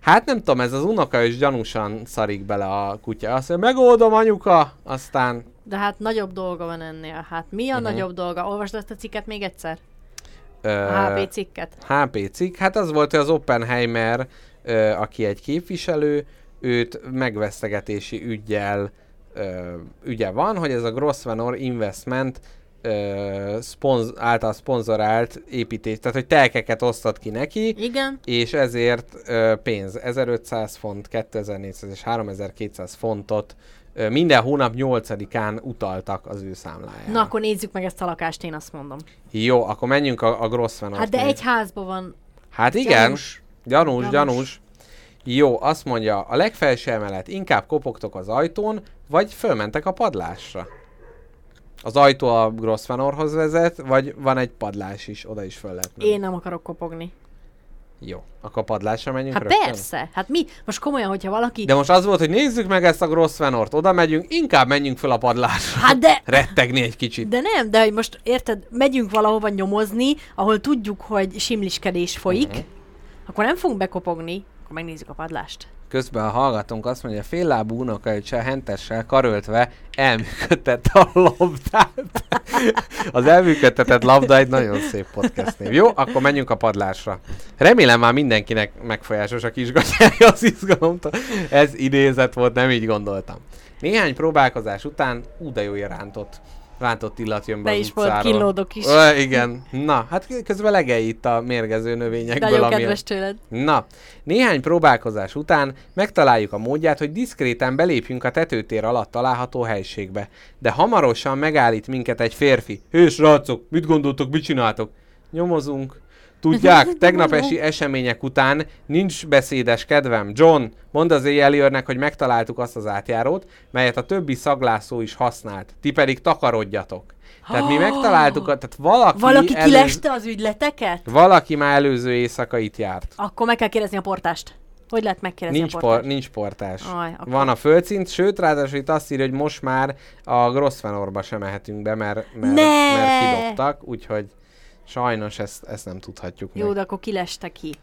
A: Hát nem tudom, ez az unoka is gyanúsan szarik bele a kutya. Azt mondja, megoldom anyuka, aztán
B: De hát nagyobb dolga van ennél. Hát mi a
A: Mhm.
B: nagyobb dolga? Olvasd ezt a cikket még egyszer?
A: ö,
B: A HP cikket.
A: HP cikk. Hát az volt, hogy az Oppenheimer, ö, aki egy képviselő, őt megvesztegetési ügyjel ö, ügye van, hogy ez a Grosvenor Investment ö, szponz, által szponzorált építés, tehát hogy telkeket osztott ki neki,
B: Igen.
A: és ezért ö, pénz 1500 font, 2400 és 3200 fontot ö, minden hónap 8-án utaltak az ő számlájára.
B: Na akkor nézzük meg ezt a lakást, én azt mondom.
A: Jó, akkor menjünk a, a Grosvenor.
B: Hát de egy házban van.
A: Hát igen,
B: Gyanús.
A: gyanús,
B: Gyanús.
A: gyanús. Jó, azt mondja, a legfelső emelet, inkább kopogtok az ajtón, vagy fölmentek a padlásra. Az ajtó a Grosvenorhoz vezet, vagy van egy padlás is, oda is föl lehet menni.
B: Én nem akarok kopogni.
A: Jó, akkor padlásra menjünk
B: Hát
A: rögtön?
B: persze. Hát mi? Most komolyan, hogyha valaki...
A: De most az volt, hogy nézzük meg ezt a Grosvenort, oda megyünk, inkább menjünk föl a padlásra.
B: Hát de...
A: Rettegni egy kicsit.
B: De nem, de hogy most érted, megyünk valahova nyomozni, ahol tudjuk, hogy simliskedés folyik,
A: Mhm.
B: akkor nem fogunk bekopogni, akkor megnézzük a padlást.
A: Közben a hallgatónk azt mondja, féllábú unokaöccse hentessel karöltve elműködtett a labdát. Az elműködtetett labda egy nagyon szép podcast név. Jó, akkor menjünk a padlásra. Remélem már mindenkinek megfolyásos a kisgatyája az izgalomtól. Ez idézet volt, nem így gondoltam. Néhány próbálkozás után, ú, de jó rántott. Rántott illat jön be
B: De
A: az
B: is volt kínlódok is.
A: Ö, igen. Na, hát közben legelj itt a mérgező növényekből.
B: Nagyon
A: ami a-
B: kedves tőled.
A: Na, néhány próbálkozás után megtaláljuk a módját, hogy diszkréten belépjünk a tetőtér alatt található helységbe. De hamarosan megállít minket egy férfi. Hé, srácok, mit gondoltok, mit csináltok? Nyomozunk. Tudják, tegnap esi események után nincs beszédes kedvem. John, mondd az éjjelőrnek, hogy megtaláltuk azt az átjárót, melyet a többi szaglászó is használt. Ti pedig takarodjatok. Tehát mi megtaláltuk, tehát valaki,
B: Valaki
A: elő-
B: kileste az ügyleteket?
A: valaki már előző éjszaka itt járt.
B: Akkor meg kell kérdezni a portást. Hogy lehet megkérdezni
A: Nincs,
B: a
A: por,
B: portást?
A: nincs portás.
B: Aj, akkor-
A: Van a földszint, sőt, ráadásul itt azt írja, hogy most már a Grossfenorba sem mehetünk be, mert, mert,
B: Ne!
A: mert kidobtak, úgyhogy sajnos ezt, ezt nem tudhatjuk
B: Jó,
A: meg.
B: de akkor kileste ki.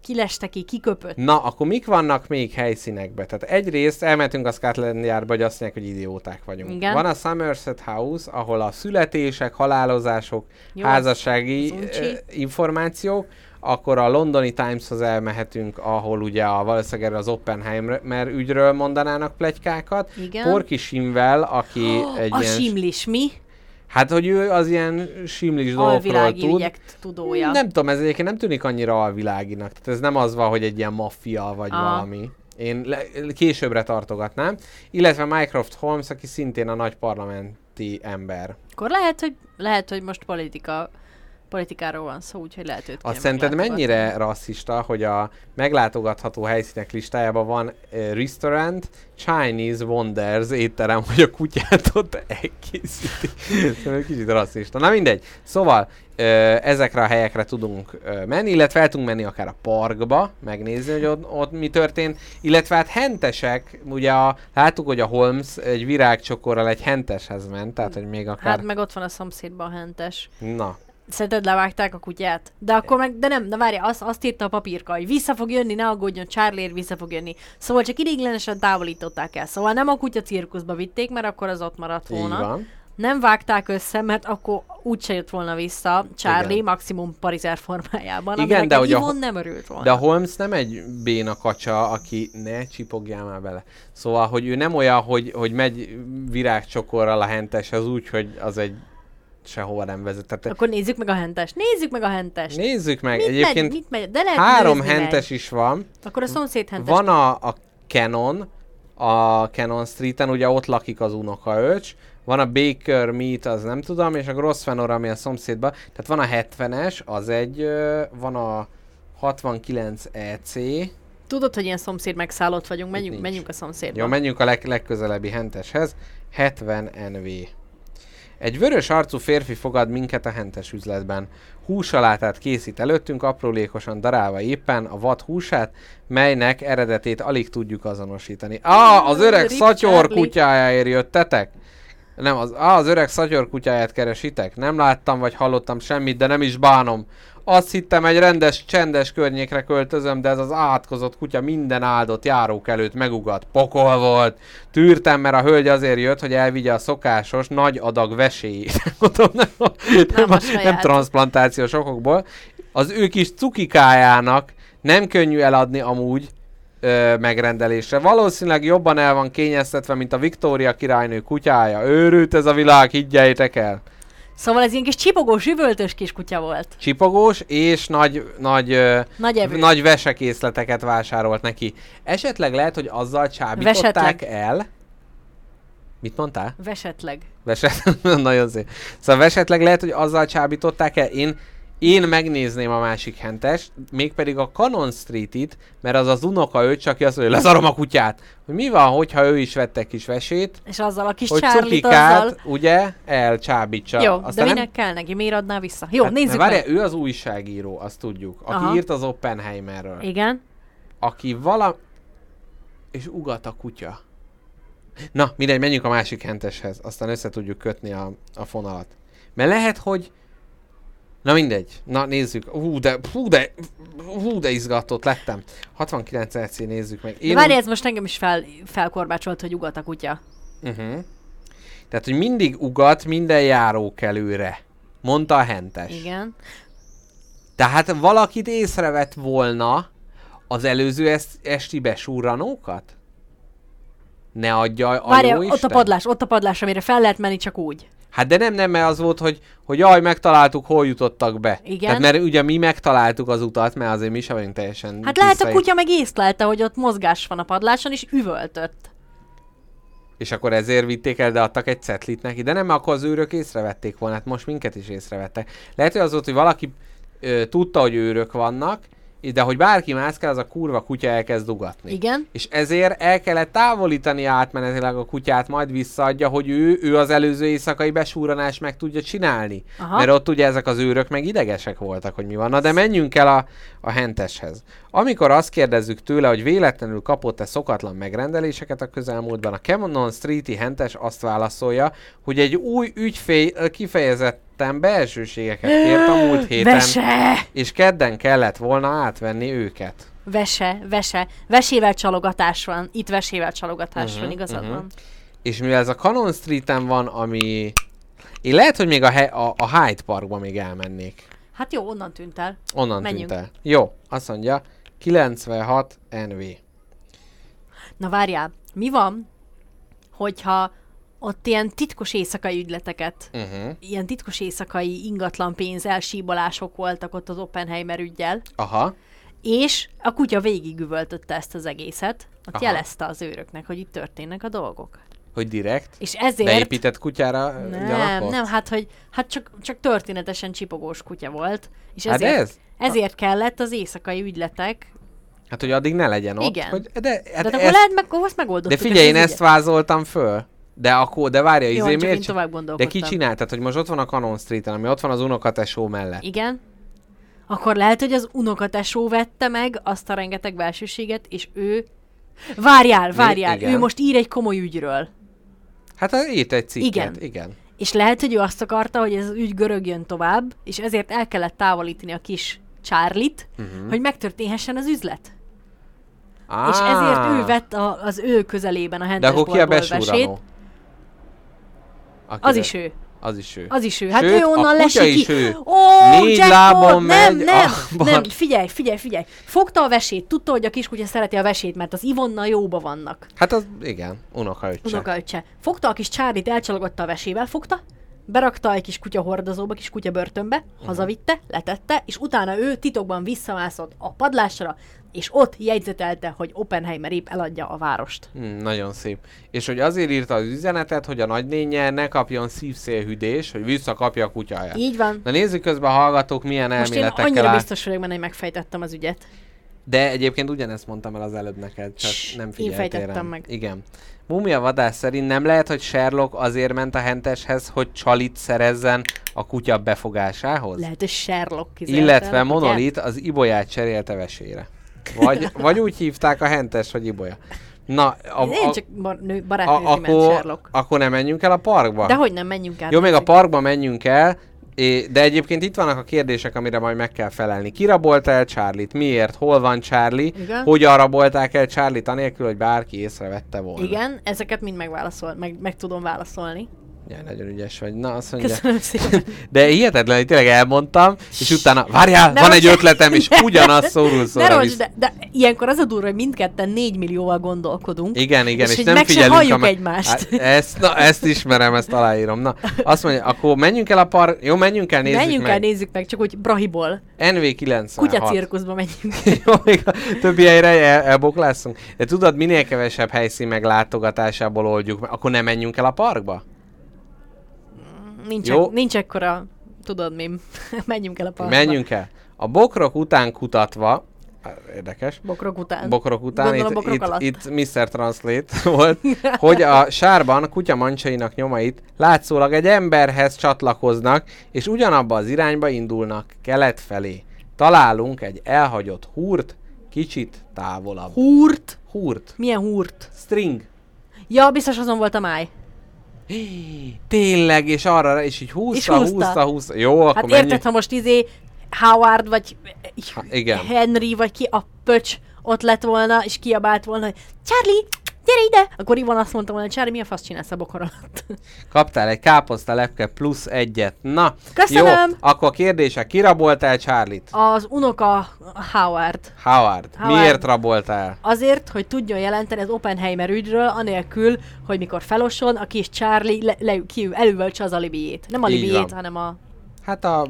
B: Kileste ki, kiköpött.
A: Na, akkor mik vannak még helyszínekbe? Tehát egyrészt elmentünk a Scotland Yardba, hogy azt mondják, hogy idióták vagyunk.
B: Igen.
A: Van a Somerset House, ahol a születések, halálozások,
B: Jó,
A: házassági ö, információk, akkor a londoni Timeshoz elmehetünk, ahol ugye a, valószínűleg erre az Oppenheimer ügyről mondanának plegykákat.
B: Igen.
A: Porky Simvel, aki egy
B: A
A: ilyen...
B: simlis mi?
A: Hát, hogy ő az ilyen simlis dolgokról tud.
B: ügyek tudója.
A: Nem tudom, ez egyébként nem tűnik annyira alviláginak. Tehát ez nem az van, hogy egy ilyen maffia vagy
B: Aha.
A: valami. Én le, későbbre tartogatnám. Illetve Mycroft Holmes, aki szintén a nagy parlamenti ember.
B: Akkor lehet, hogy, lehet, hogy most politika, politikáról van szó, úgyhogy lehet őt
A: Azt szerinted mennyire rasszista, hogy a meglátogatható helyszínek listájában van uh, restaurant, Chinese Wonders étterem, hogy a kutyát ott elkészíti. Kicsit rasszista. Na mindegy. Szóval ö, ezekre a helyekre tudunk ö, menni, illetve el tudunk menni akár a parkba, megnézni, hogy ott, ott mi történt, illetve hát hentesek, ugye a, láttuk, hogy a Holmes egy virágcsokorral egy henteshez ment, tehát hogy még akár...
B: Hát meg ott van a szomszédban a hentes.
A: Na,
B: Szerinted levágták a kutyát? De akkor meg, de nem, na várj, azt, azt írta a papírka, hogy vissza fog jönni, ne aggódjon, Charlie vissza fog jönni. Szóval csak ideiglenesen távolították el. Szóval nem a kutya cirkuszba vitték, mert akkor az ott maradt volna. Nem vágták össze, mert akkor úgyse jött volna vissza Charlie,
A: Igen.
B: Maximum parizer formájában,
A: Igen, de hogy a-
B: nem örült volna.
A: De a Holmes nem egy béna kacsa, aki ne csipogjál már bele. Szóval, hogy ő nem olyan, hogy, hogy megy virágcsokorral a henteshez úgy, hogy az egy sehova nem vezet. Tehát
B: Akkor nézzük meg a hentest. Nézzük meg a hentest.
A: nézzük meg,
B: mit
A: egyébként
B: megy, mit megy? De lehet
A: három hentes
B: megy.
A: is van.
B: Akkor a szomszéd hentes.
A: Van a, a Canon, a Canon Streeten, ugye ott lakik az unokaöcs, van a Baker Meat, az nem tudom, és a Grosvenor, ami a szomszédban, tehát van a 70-es, az egy, van a 69 EC,
B: Tudod, hogy ilyen szomszéd megszállott vagyunk, menjünk, menjünk a szomszédba.
A: Jó, menjünk a leg- legközelebbi henteshez. 70 NV. Egy vörös arcú férfi fogad minket a hentes üzletben. Húsalátát készít előttünk, aprólékosan darálva éppen a vad húsát, melynek eredetét alig tudjuk azonosítani. Ah, az öreg
B: Rip
A: szatyor kutyájáért jöttetek? Nem, az, ah, az öreg szatyor kutyáját keresitek? Nem láttam vagy hallottam semmit, de nem is bánom. Azt hittem, egy rendes, csendes környékre költözöm, de ez az átkozott kutya minden áldott járók előtt megugat. Pokol volt. Tűrtem, mert a hölgy azért jött, hogy elvigye a szokásos nagy adag vesélyét. Nem, nem,
B: Nem
A: nem transplantációs okokból. Az ő kis cukikájának nem könnyű eladni amúgy ö, megrendelésre. Valószínűleg jobban el van kényeztetve, mint a Viktória királynő kutyája. Őrült ez a világ, higgyeitek el.
B: Szóval ez ilyen kis csipogós, üvöltös kis kutya volt.
A: Csipogós és nagy, nagy,
B: Nagy evő.
A: nagy vesekészleteket vásárolt neki. Esetleg lehet, hogy azzal csábították
B: Vesetleg.
A: el. Mit mondtál?
B: Vesetleg.
A: Veset, nagyon szép. Szóval esetleg lehet, hogy azzal csábították el. Én, én megnézném a másik hentes, mégpedig a Canon Street-it, mert az az unoka őt, csak mondja, hogy lezarom a kutyát. Hogy mi van, hogyha ő is vette kis vesét,
B: És azzal a kis
A: hogy cukikát,
B: azzal...
A: ugye, elcsábítsa.
B: Jó, de
A: Aztán
B: minek kell neki? Miért adná vissza? Jó,
A: Hát,
B: nézzük
A: mert
B: meg.
A: ő az újságíró, azt tudjuk, aki
B: Aha.
A: írt az Oppenheimerről.
B: Igen.
A: Aki vala... És ugat a kutya. Na, mindegy, menjünk a másik henteshez, aztán össze tudjuk kötni a, a fonalat. Mert lehet, hogy... Na mindegy, na nézzük. Hú, de, hú, de, hú, de izgatott lettem. 69 RC nézzük meg.
B: De várj, ez most engem is fel, felkorbácsolt, hogy ugat a kutya.
A: Uh-huh. Tehát, hogy mindig ugat minden járókelőre. Mondta a hentes.
B: Igen.
A: Tehát valakit észrevett volna az előző est- esti besúranókat? Ne adja a
B: Várj,
A: jó
B: ott
A: Isten?
B: a padlás, ott a padlás, amire fel lehet menni csak úgy.
A: Hát de nem, nem, mert az volt, hogy, hogy jaj, megtaláltuk, hol jutottak be.
B: Igen.
A: Tehát mert ugye mi megtaláltuk az utat, mert azért mi sem vagyunk teljesen
B: Hát lehet a kutya meg észlelte, hogy ott mozgás van a padláson, és üvöltött.
A: És akkor ezért vitték el, de adtak egy cetlit neki. De nem, akkor az őrök észrevették volna, hát most minket is észrevettek. Lehet, hogy az volt, hogy valaki ö, tudta, hogy őrök vannak, de hogy bárki mászkál, az a kurva kutya elkezd dugatni.
B: Igen.
A: És ezért el kellett távolítani átmenetileg a kutyát, majd visszaadja, hogy ő, ő az előző éjszakai besúranást meg tudja csinálni.
B: Aha.
A: Mert ott ugye ezek az őrök meg idegesek voltak, hogy mi van. Na de menjünk el a, a henteshez. Amikor azt kérdezzük tőle, hogy véletlenül kapott-e szokatlan megrendeléseket a közelmúltban, a Cameron Streeti hentes azt válaszolja, hogy egy új ügyfél kifejezetten belsőségeket kért a múlt héten,
B: Vese!
A: és kedden kellett volna átvenni őket.
B: Vese, vese. Vesével csalogatás van. Itt vesével csalogatás
A: Mhm,
B: van, igazad
A: mhm.
B: van.
A: És mivel ez a Cannon Street-en van, ami... Én lehet, hogy még a, he- a, a Hyde Parkba még elmennék.
B: Hát jó, onnan tűnt el.
A: Onnan
B: Menjünk.
A: tűnt el. Jó, azt mondja, 96 NV.
B: Na várjál, mi van, hogyha ott ilyen titkos éjszakai ügyleteket,
A: Uh-huh.
B: ilyen titkos éjszakai ingatlan pénz elsíbolások voltak ott az Oppenheimer ügyjel,
A: Aha.
B: és a kutya végigüvöltötte ezt az egészet, ott
A: Aha.
B: jelezte az őröknek, hogy itt történnek a dolgok.
A: Hogy direkt?
B: És ezért...
A: Beépített kutyára
B: Nem,
A: gyalakot?
B: nem, hát, hogy, hát csak, csak történetesen csipogós kutya volt, és
A: Hát
B: ezért,
A: ez?
B: Ezért kellett az éjszakai ügyletek.
A: Hát, hogy addig ne legyen ott.
B: Igen.
A: Hogy, de, hát
B: de akkor
A: ezt,
B: lehet, meg azt megoldottuk.
A: de figyelj, én ezt vázoltam föl. De akkor, de várja,
B: Jó,
A: izé miért?
B: tovább
A: De ki csinált? Tehát, hogy most ott van a Canon Street-en, ami ott van az unokatesó mellett.
B: Igen. Akkor lehet, hogy az unokatesó vette meg azt a rengeteg belsőséget, és ő... Várjál, várjál,
A: igen.
B: ő most ír egy komoly ügyről.
A: Hát írt egy cikket.
B: Igen.
A: Igen.
B: És lehet, hogy ő azt akarta, hogy ez az ügy görögjön tovább, és ezért el kellett távolítani a kis Charlie-t, uh-huh. hogy megtörténhessen az üzlet.
A: Ah,
B: És ezért ő vett a, az ő közelében a
A: De
B: hentes
A: akkor ki a
B: boltból
A: besúranó? Aki
B: Az is ő.
A: Az is ő.
B: Az is ő. Hát
A: Sőt,
B: ő onnan
A: a kutya
B: lesi
A: is
B: ki.
A: ő.
B: Ó,
A: Négy
B: jackpot!
A: lábon
B: nem,
A: megy,
B: nem,
A: abban.
B: nem, figyelj, figyelj, figyelj. Fogta a vesét, tudta, hogy a kiskutya szereti a vesét, mert az Ivonnal jóba vannak.
A: Hát az, igen, unokaöccse.
B: Unokaöccse. Fogta a kis Csárit, elcsalogatta a vesével, fogta, berakta egy kis kutya hordozóba, kis kutya börtönbe, hazavitte, letette, és utána ő titokban visszamászott a padlásra, és ott jegyzetelte, hogy Oppenheimer épp eladja a várost.
A: Hmm, nagyon szép. És hogy azért írta az üzenetet, hogy a nagynénye ne kapjon szívszélhűdés, hogy visszakapja a kutyáját.
B: Így van.
A: Na nézzük közben a hallgatók milyen
B: Most én
A: elméletekkel
B: annyira
A: áll.
B: biztos vagyok benne, hogy megfejtettem az ügyet.
A: De egyébként ugyanezt mondtam el az előbb neked, csak
B: Cs,
A: nem
B: én
A: figyeltél rám.
B: meg.
A: Igen. Mumia vadász szerint nem lehet, hogy Sherlock azért ment a henteshez, hogy csalit szerezzen a kutya befogásához?
B: Lehet, hogy Sherlock kizelte,
A: Illetve? Monolit az ibolyát cserélte vesére. Vagy, vagy úgy hívták a hentes, hogy ibolya. Na, a,
B: Én
A: a,
B: csak nő,
A: a,
B: barátnőzni ment
A: akkor,
B: Sherlock.
A: akkor nem menjünk el a parkba?
B: De hogy nem menjünk át?
A: Jó, még a parkba menjünk el, de egyébként itt vannak a kérdések, amire majd meg kell felelni. Ki rabolta el Charlie-t? Miért? Hol van Charlie?
B: Igen.
A: Hogyan rabolták el Charlie-t, anélkül, hogy bárki észrevette volna?
B: Igen, ezeket mind megválaszol, meg, meg tudom válaszolni.
A: Ja, nagyon ügyes vagy. Na, azt mondja.
B: Köszönöm szépen.
A: De hihetetlen, hogy tényleg elmondtam, és utána, várjál,
B: Ne
A: van
B: roncs-
A: egy ötletem, és ugyanaz szórul
B: Ne
A: szóra
B: roncs,
A: visz.
B: de, de ilyenkor az a durva, hogy mindketten 4 millióval gondolkodunk.
A: Igen, igen,
B: És
A: és, nem
B: meg
A: figyelünk
B: halljuk
A: a me-
B: egymást.
A: Hát, ezt, na, ezt ismerem, ezt aláírom. Na, azt mondja, akkor menjünk el a park... Jó, menjünk el, nézzük
B: Menjünk
A: meg.
B: el, nézzük meg, csak úgy Brahiból.
A: NV96.
B: Kutya cirkuszba menjünk.
A: Jó, még a többi helyre el, elboklászunk. De tudod, minél kevesebb helyszín meglátogatásából oldjuk meg, akkor nem menjünk el a parkba?
B: Nincs,
A: Jó.
B: ek, nincs ekkora, tudod mi, menjünk el a parkba.
A: Menjünk el. A bokrok után kutatva, érdekes,
B: Bokrok után.
A: bokrok után,
B: Gondolom,
A: itt,
B: bokrok
A: itt,
B: alatt.
A: itt Mr. Translate volt, hogy a sárban kutya mancsainak nyomait látszólag egy emberhez csatlakoznak, és ugyanabba az irányba indulnak, kelet felé. Találunk egy elhagyott húrt, kicsit távolabb.
B: Húrt?
A: Húrt.
B: Milyen húrt?
A: String.
B: Ja, biztos azon volt a máj.
A: Tényleg, és arra, és így húzta,
B: És húzta.
A: húzta, húzta. Jó, akkor
B: Hát
A: menjünk.
B: érted, ha most izé Howard, vagy
A: Ha, igen.
B: Henry, vagy ki a pöcs ott lett volna, és kiabált volna, hogy Charlie, gyere ide! Akkor Ivon azt mondta volna, Charlie, mi a fasz csinálsz a bokor alatt?
A: Kaptál egy káposzta lepke plusz egyet. Na,
B: Köszönöm.
A: jó, akkor kérdések. Ki raboltál Charlie-t?
B: Az unoka Howard.
A: Howard.
B: Howard.
A: Miért raboltál?
B: Azért, hogy tudjon jelenteni az Oppenheimer ügyről, anélkül, hogy mikor feloson, a kis Charlie le, le, ki, elővöltse az alibiét. Nem alibiét, hanem a,
A: Hát a,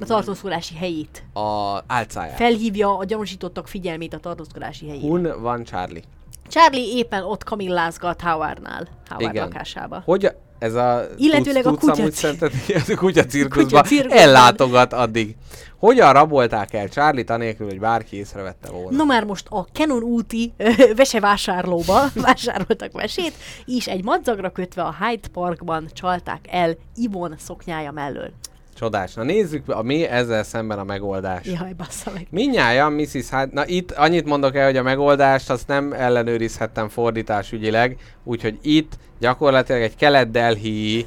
B: a tartózkodási helyét.
A: a álcáját.
B: Felhívja a gyanúsítottak figyelmét a tartózkodási helyére.
A: Hun van Charlie.
B: Charlie éppen ott kamillázgat Howardnál, Howard
A: Igen.
B: lakásába.
A: Hogy a- ez a
B: Illetőleg a
A: tudsz, tudsz
B: kutya
A: a kutya cirkuszban. ellátogat addig. Hogyan rabolták el Charlie-t anélkül, hogy bárki észrevette volna?
B: Na már most a Canon úti vesevásárlóba vásároltak vesét, és egy madzagra kötve a Hyde Parkban csalták el Ivon szoknyája mellől.
A: Csodás. Na nézzük a mi ezzel szemben a megoldás.
B: Jaj, bassza meg.
A: Minnyáján Mrs. Hyde, na itt annyit mondok el, hogy a megoldást azt nem ellenőrizhettem fordításügyileg, úgyhogy itt gyakorlatilag egy kelet-delhi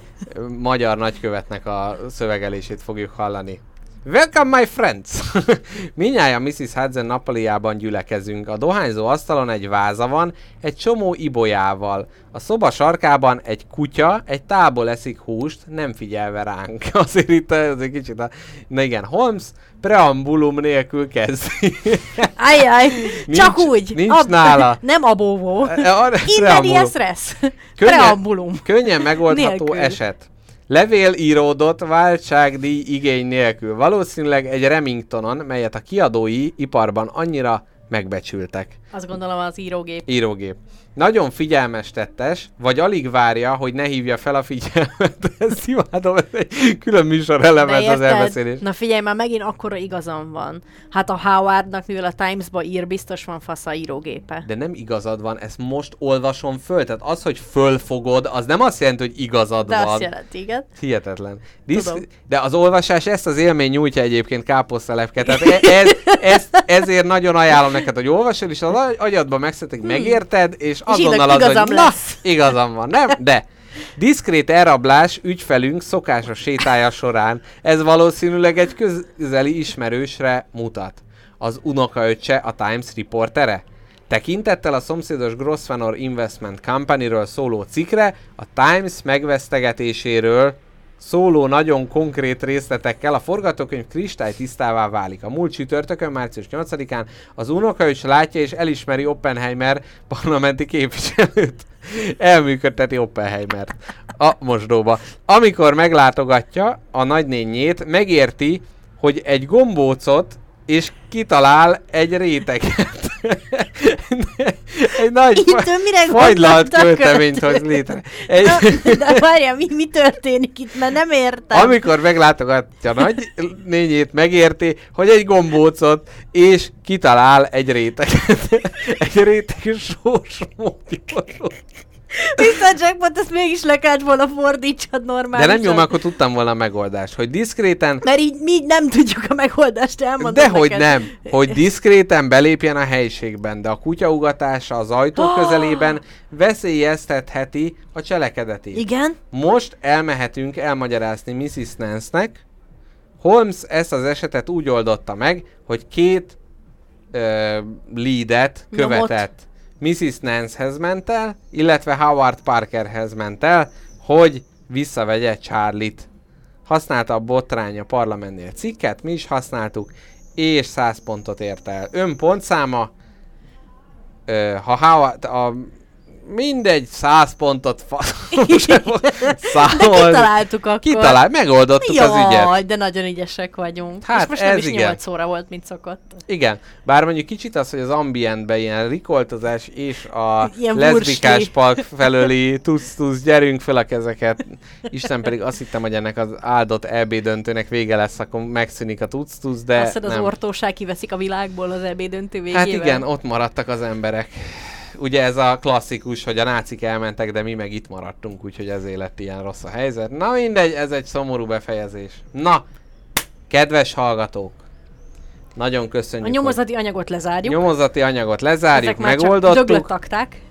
A: magyar nagykövetnek a szövegelését fogjuk hallani. Welcome my friends! Minnyáján Mrs. Hudson nappaliában gyülekezünk. A dohányzó asztalon egy váza van, egy csomó ibolyával. A szoba sarkában egy kutya, egy tából eszik húst, nem figyelve ránk. Azért itt ez egy kicsit a... Na igen, Holmes preambulum nélkül kezdi.
B: Csak
A: Nincs-
B: úgy.
A: nincs nála.
B: Nem abóvó.
A: Arra-
B: In
A: preambulum.
B: medias res.
A: Könnyen-
B: Preambulum.
A: Könnyen megoldható
B: Nélkül.
A: eset. Levél íródott váltságdíj igény nélkül. Valószínűleg egy Remingtonon, melyet a kiadói iparban annyira megbecsültek.
B: Azt gondolom az írógép.
A: Írógép. Nagyon figyelmes tettes, vagy alig várja, hogy ne hívja fel a figyelmet. Ezt imádom, ez egy külön műsor eleme ez az elbeszélés.
B: Na figyelj, már megint akkora igazam van. Hát a Howardnak, mivel a Times-ba ír, biztos van fasz a írógépe.
A: De nem igazad van, ezt most olvasom föl. Tehát az, hogy fölfogod, az nem azt jelenti, hogy igazad
B: De
A: van.
B: azt jelenti, igen.
A: Hihetetlen. Disz-
B: Tudom.
A: de az olvasás ezt az élmény nyújtja egyébként káposztalepke. Tehát e- ez, ez, ezért nagyon ajánlom neked, hogy olvasod, és az agy- agyadban megszedek, megérted, és azonnal
B: így
A: az, hogy
B: igazam
A: na,
B: lesz."
A: igazam van, nem? De diszkrét elrablás ügyfelünk szokásos sétája során. Ez valószínűleg egy közeli ismerősre mutat. Az unokaöccse a Times riportere? Tekintettel a szomszédos Grosvenor Investment Company-ről szóló cikkre, a Times megvesztegetéséről szóló nagyon konkrét részletekkel a forgatókönyv kristálytisztává válik. A múlt csütörtökön, március 8-án az unokaöcs látja és elismeri Oppenheimer parlamenti képviselőt. Elműködteti Oppenheimert a mosdóba. Amikor meglátogatja a nagynényét, megérti, hogy egy gombócot és kitalál egy réteget. egy nagy fagylalt
B: a
A: költeményt hoz létre. Egy,
B: Na, de várjál, mi, mi történik itt, mert nem értem.
A: amikor meglátogatja nagy nényét, megérti, hogy egy gombócot, és kitalál egy réteget. egy réteg sósmódjól.
B: Mr. Jackpot, ezt mégis le kellett volna fordítsad
A: De
B: normálisan.
A: nem jó, mert akkor tudtam volna a megoldást, hogy diszkréten,
B: Mert így mi nem tudjuk a megoldást elmondani.
A: dehogy
B: neked.
A: nem, hogy diszkréten belépjen a helyiségben, de a kutyaugatása az ajtó közelében veszélyeztetheti a cselekedetét.
B: Igen?
A: Most elmehetünk elmagyarázni Mrs. Nance-nek. Holmes ezt az esetet úgy oldotta meg, hogy két ö, leadet
B: Nyomot.
A: Mrs. Nance-hez ment el, illetve Howard Parkerhez ment el, hogy visszavegye Charlie-t. Használta a botrány a parlamentnél cikket, mi is használtuk, és 100 pontot ért el. Ön pontszáma, ö, ha Howard, a, mindegy, 100 pontot számol.
B: kitaláltuk akkor.
A: Kitalál, megoldottuk az ügyet.
B: Jaj, de nagyon ügyesek vagyunk.
A: Hát
B: És most nem
A: ez
B: is
A: igen.
B: 8 óra volt, mint szokott.
A: Igen, bár mondjuk kicsit az, hogy az ambientben ilyen rikoltozás és a
B: Ilyen
A: leszbikás
B: vursli.
A: park felőli tusz, tusz, gyerünk fel a kezeket. Isten pedig azt hittem, hogy ennek az áldott EB döntőnek vége lesz, akkor megszűnik a tusz, tusz, de
B: hiszed, az
A: nem.
B: ortóság kiveszik a világból az EB döntő végével.
A: Hát igen, ott maradtak az emberek. Ugye ez a klasszikus, hogy a nácik elmentek, de mi meg itt maradtunk, úgyhogy ezért lett ilyen rossz a helyzet. Na mindegy, ez egy szomorú befejezés. Na, kedves hallgatók, nagyon
B: A
A: köszönjük, hogy
B: nyomozati anyagot lezárjuk.
A: nyomozati anyagot lezárjuk,
B: Ezek csak
A: megoldottuk.
B: akták.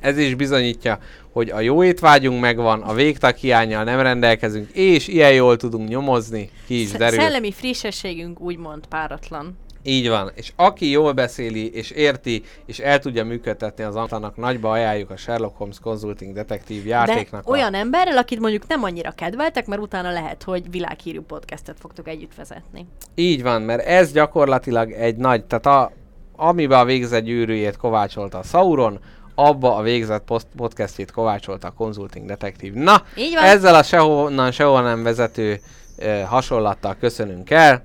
A: Ez is bizonyítja, hogy a jó étvágyunk megvan, a végtag hiányjal nem rendelkezünk, és ilyen jól tudunk nyomozni, ki is derül.
B: Szellemi frissességünk úgymond páratlan.
A: Így van. És aki jól beszéli, és érti, és el tudja működtetni az Antanak, nagyba ajánljuk a Sherlock Holmes Consulting Detektív
B: De
A: játéknak. a-
B: olyan emberrel, akit mondjuk nem annyira kedveltek, mert utána lehet, hogy világhírű podcastet fogtok együtt vezetni.
A: Így van, mert ez gyakorlatilag egy nagy, tehát a, amiben a végzett gyűrűjét kovácsolta a Sauron, abba a végzett post- podcastjét kovácsolta a Consulting Detektív. Na,
B: Így van.
A: ezzel a sehonnan sehol nem vezető uh, hasonlattal köszönünk el.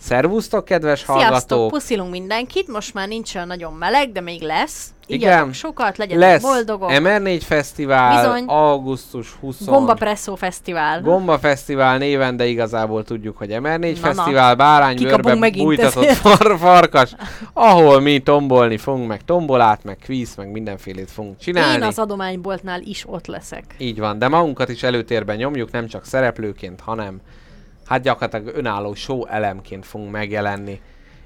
A: Szervusztok, kedves
B: Sziasztok,
A: hallgatók!
B: puszilunk mindenkit, most már nincs olyan nagyon meleg, de még lesz.
A: Igen.
B: Sokat, legyetek
A: Lesz
B: boldogok.
A: MR4 Fesztivál,
B: Bizony.
A: augusztus 20
B: Gomba Presszó Fesztivál.
A: Gomba Fesztivál néven, de igazából tudjuk, hogy MR4
B: Na.
A: Fesztivál, báránybőrbe bújtatott far, farkas, ahol mi tombolni fogunk, meg tombolát, meg kvíz, meg mindenfélét fogunk csinálni.
B: Én az adományboltnál is ott leszek.
A: Így van, de magunkat is előtérben nyomjuk, nem csak szereplőként, hanem hát gyakorlatilag önálló show elemként fogunk megjelenni.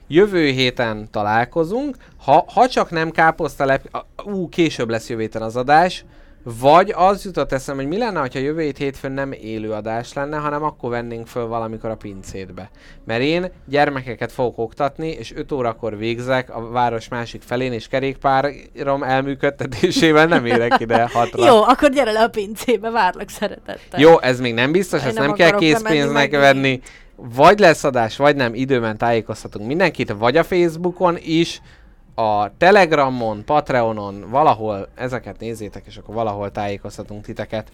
A: Jövő héten találkozunk, ha, ha csak nem káposztalep, ú, később lesz jövő héten az adás, vagy az jutott eszem, hogy mi lenne, ha jövő hét hétfőn nem élő adás lenne, hanem akkor vennénk föl valamikor a pincétbe. Mert én gyermekeket fogok oktatni, és 5 órakor végzek a város másik felén, és kerékpárom elműködtetésével nem érek ide hatra.
B: Jó, akkor gyere le a pincébe, várlak szeretettel.
A: Jó, ez még nem biztos,
B: Én
A: ezt
B: nem
A: nem, kell készpénznek venni. Vagy lesz adás, vagy nem, időben tájékoztatunk mindenkit, vagy a Facebookon is, a Telegramon, Patreonon, valahol ezeket nézzétek, és akkor valahol tájékoztatunk titeket.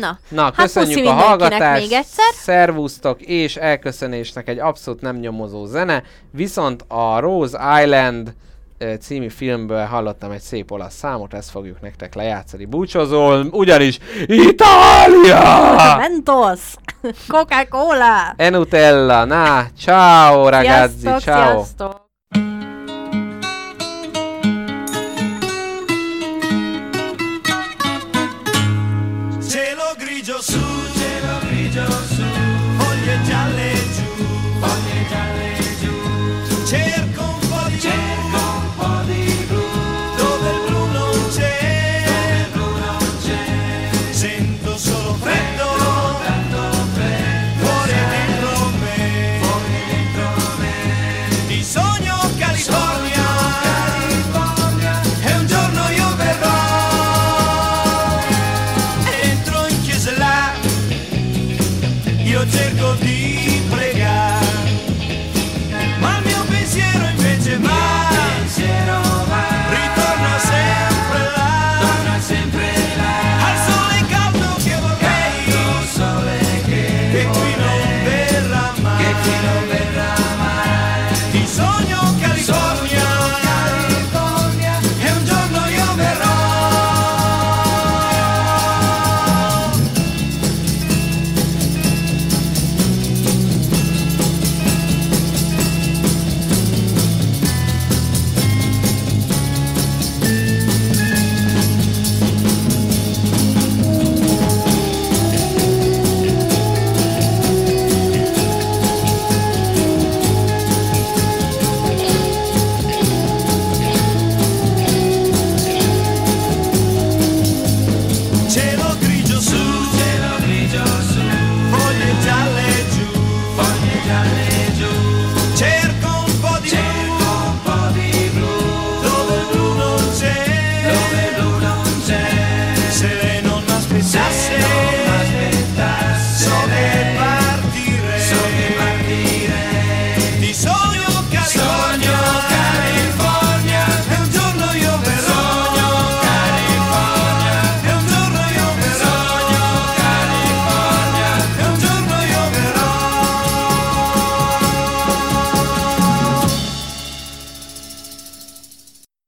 B: Na,
A: Na,
B: hát
A: köszönjük a hallgatást,
B: még egyszer.
A: szervusztok, és elköszönésnek egy abszolút nem nyomozó zene, viszont a Rose Island című filmből hallottam egy szép olasz számot, ezt fogjuk nektek lejátszani. Búcsozol, ugyanis Itália!
B: Mentos! Coca-Cola!
A: Enutella, na, ciao ragazzi,
B: Sziasztok,
A: ciao!
B: sziasztok!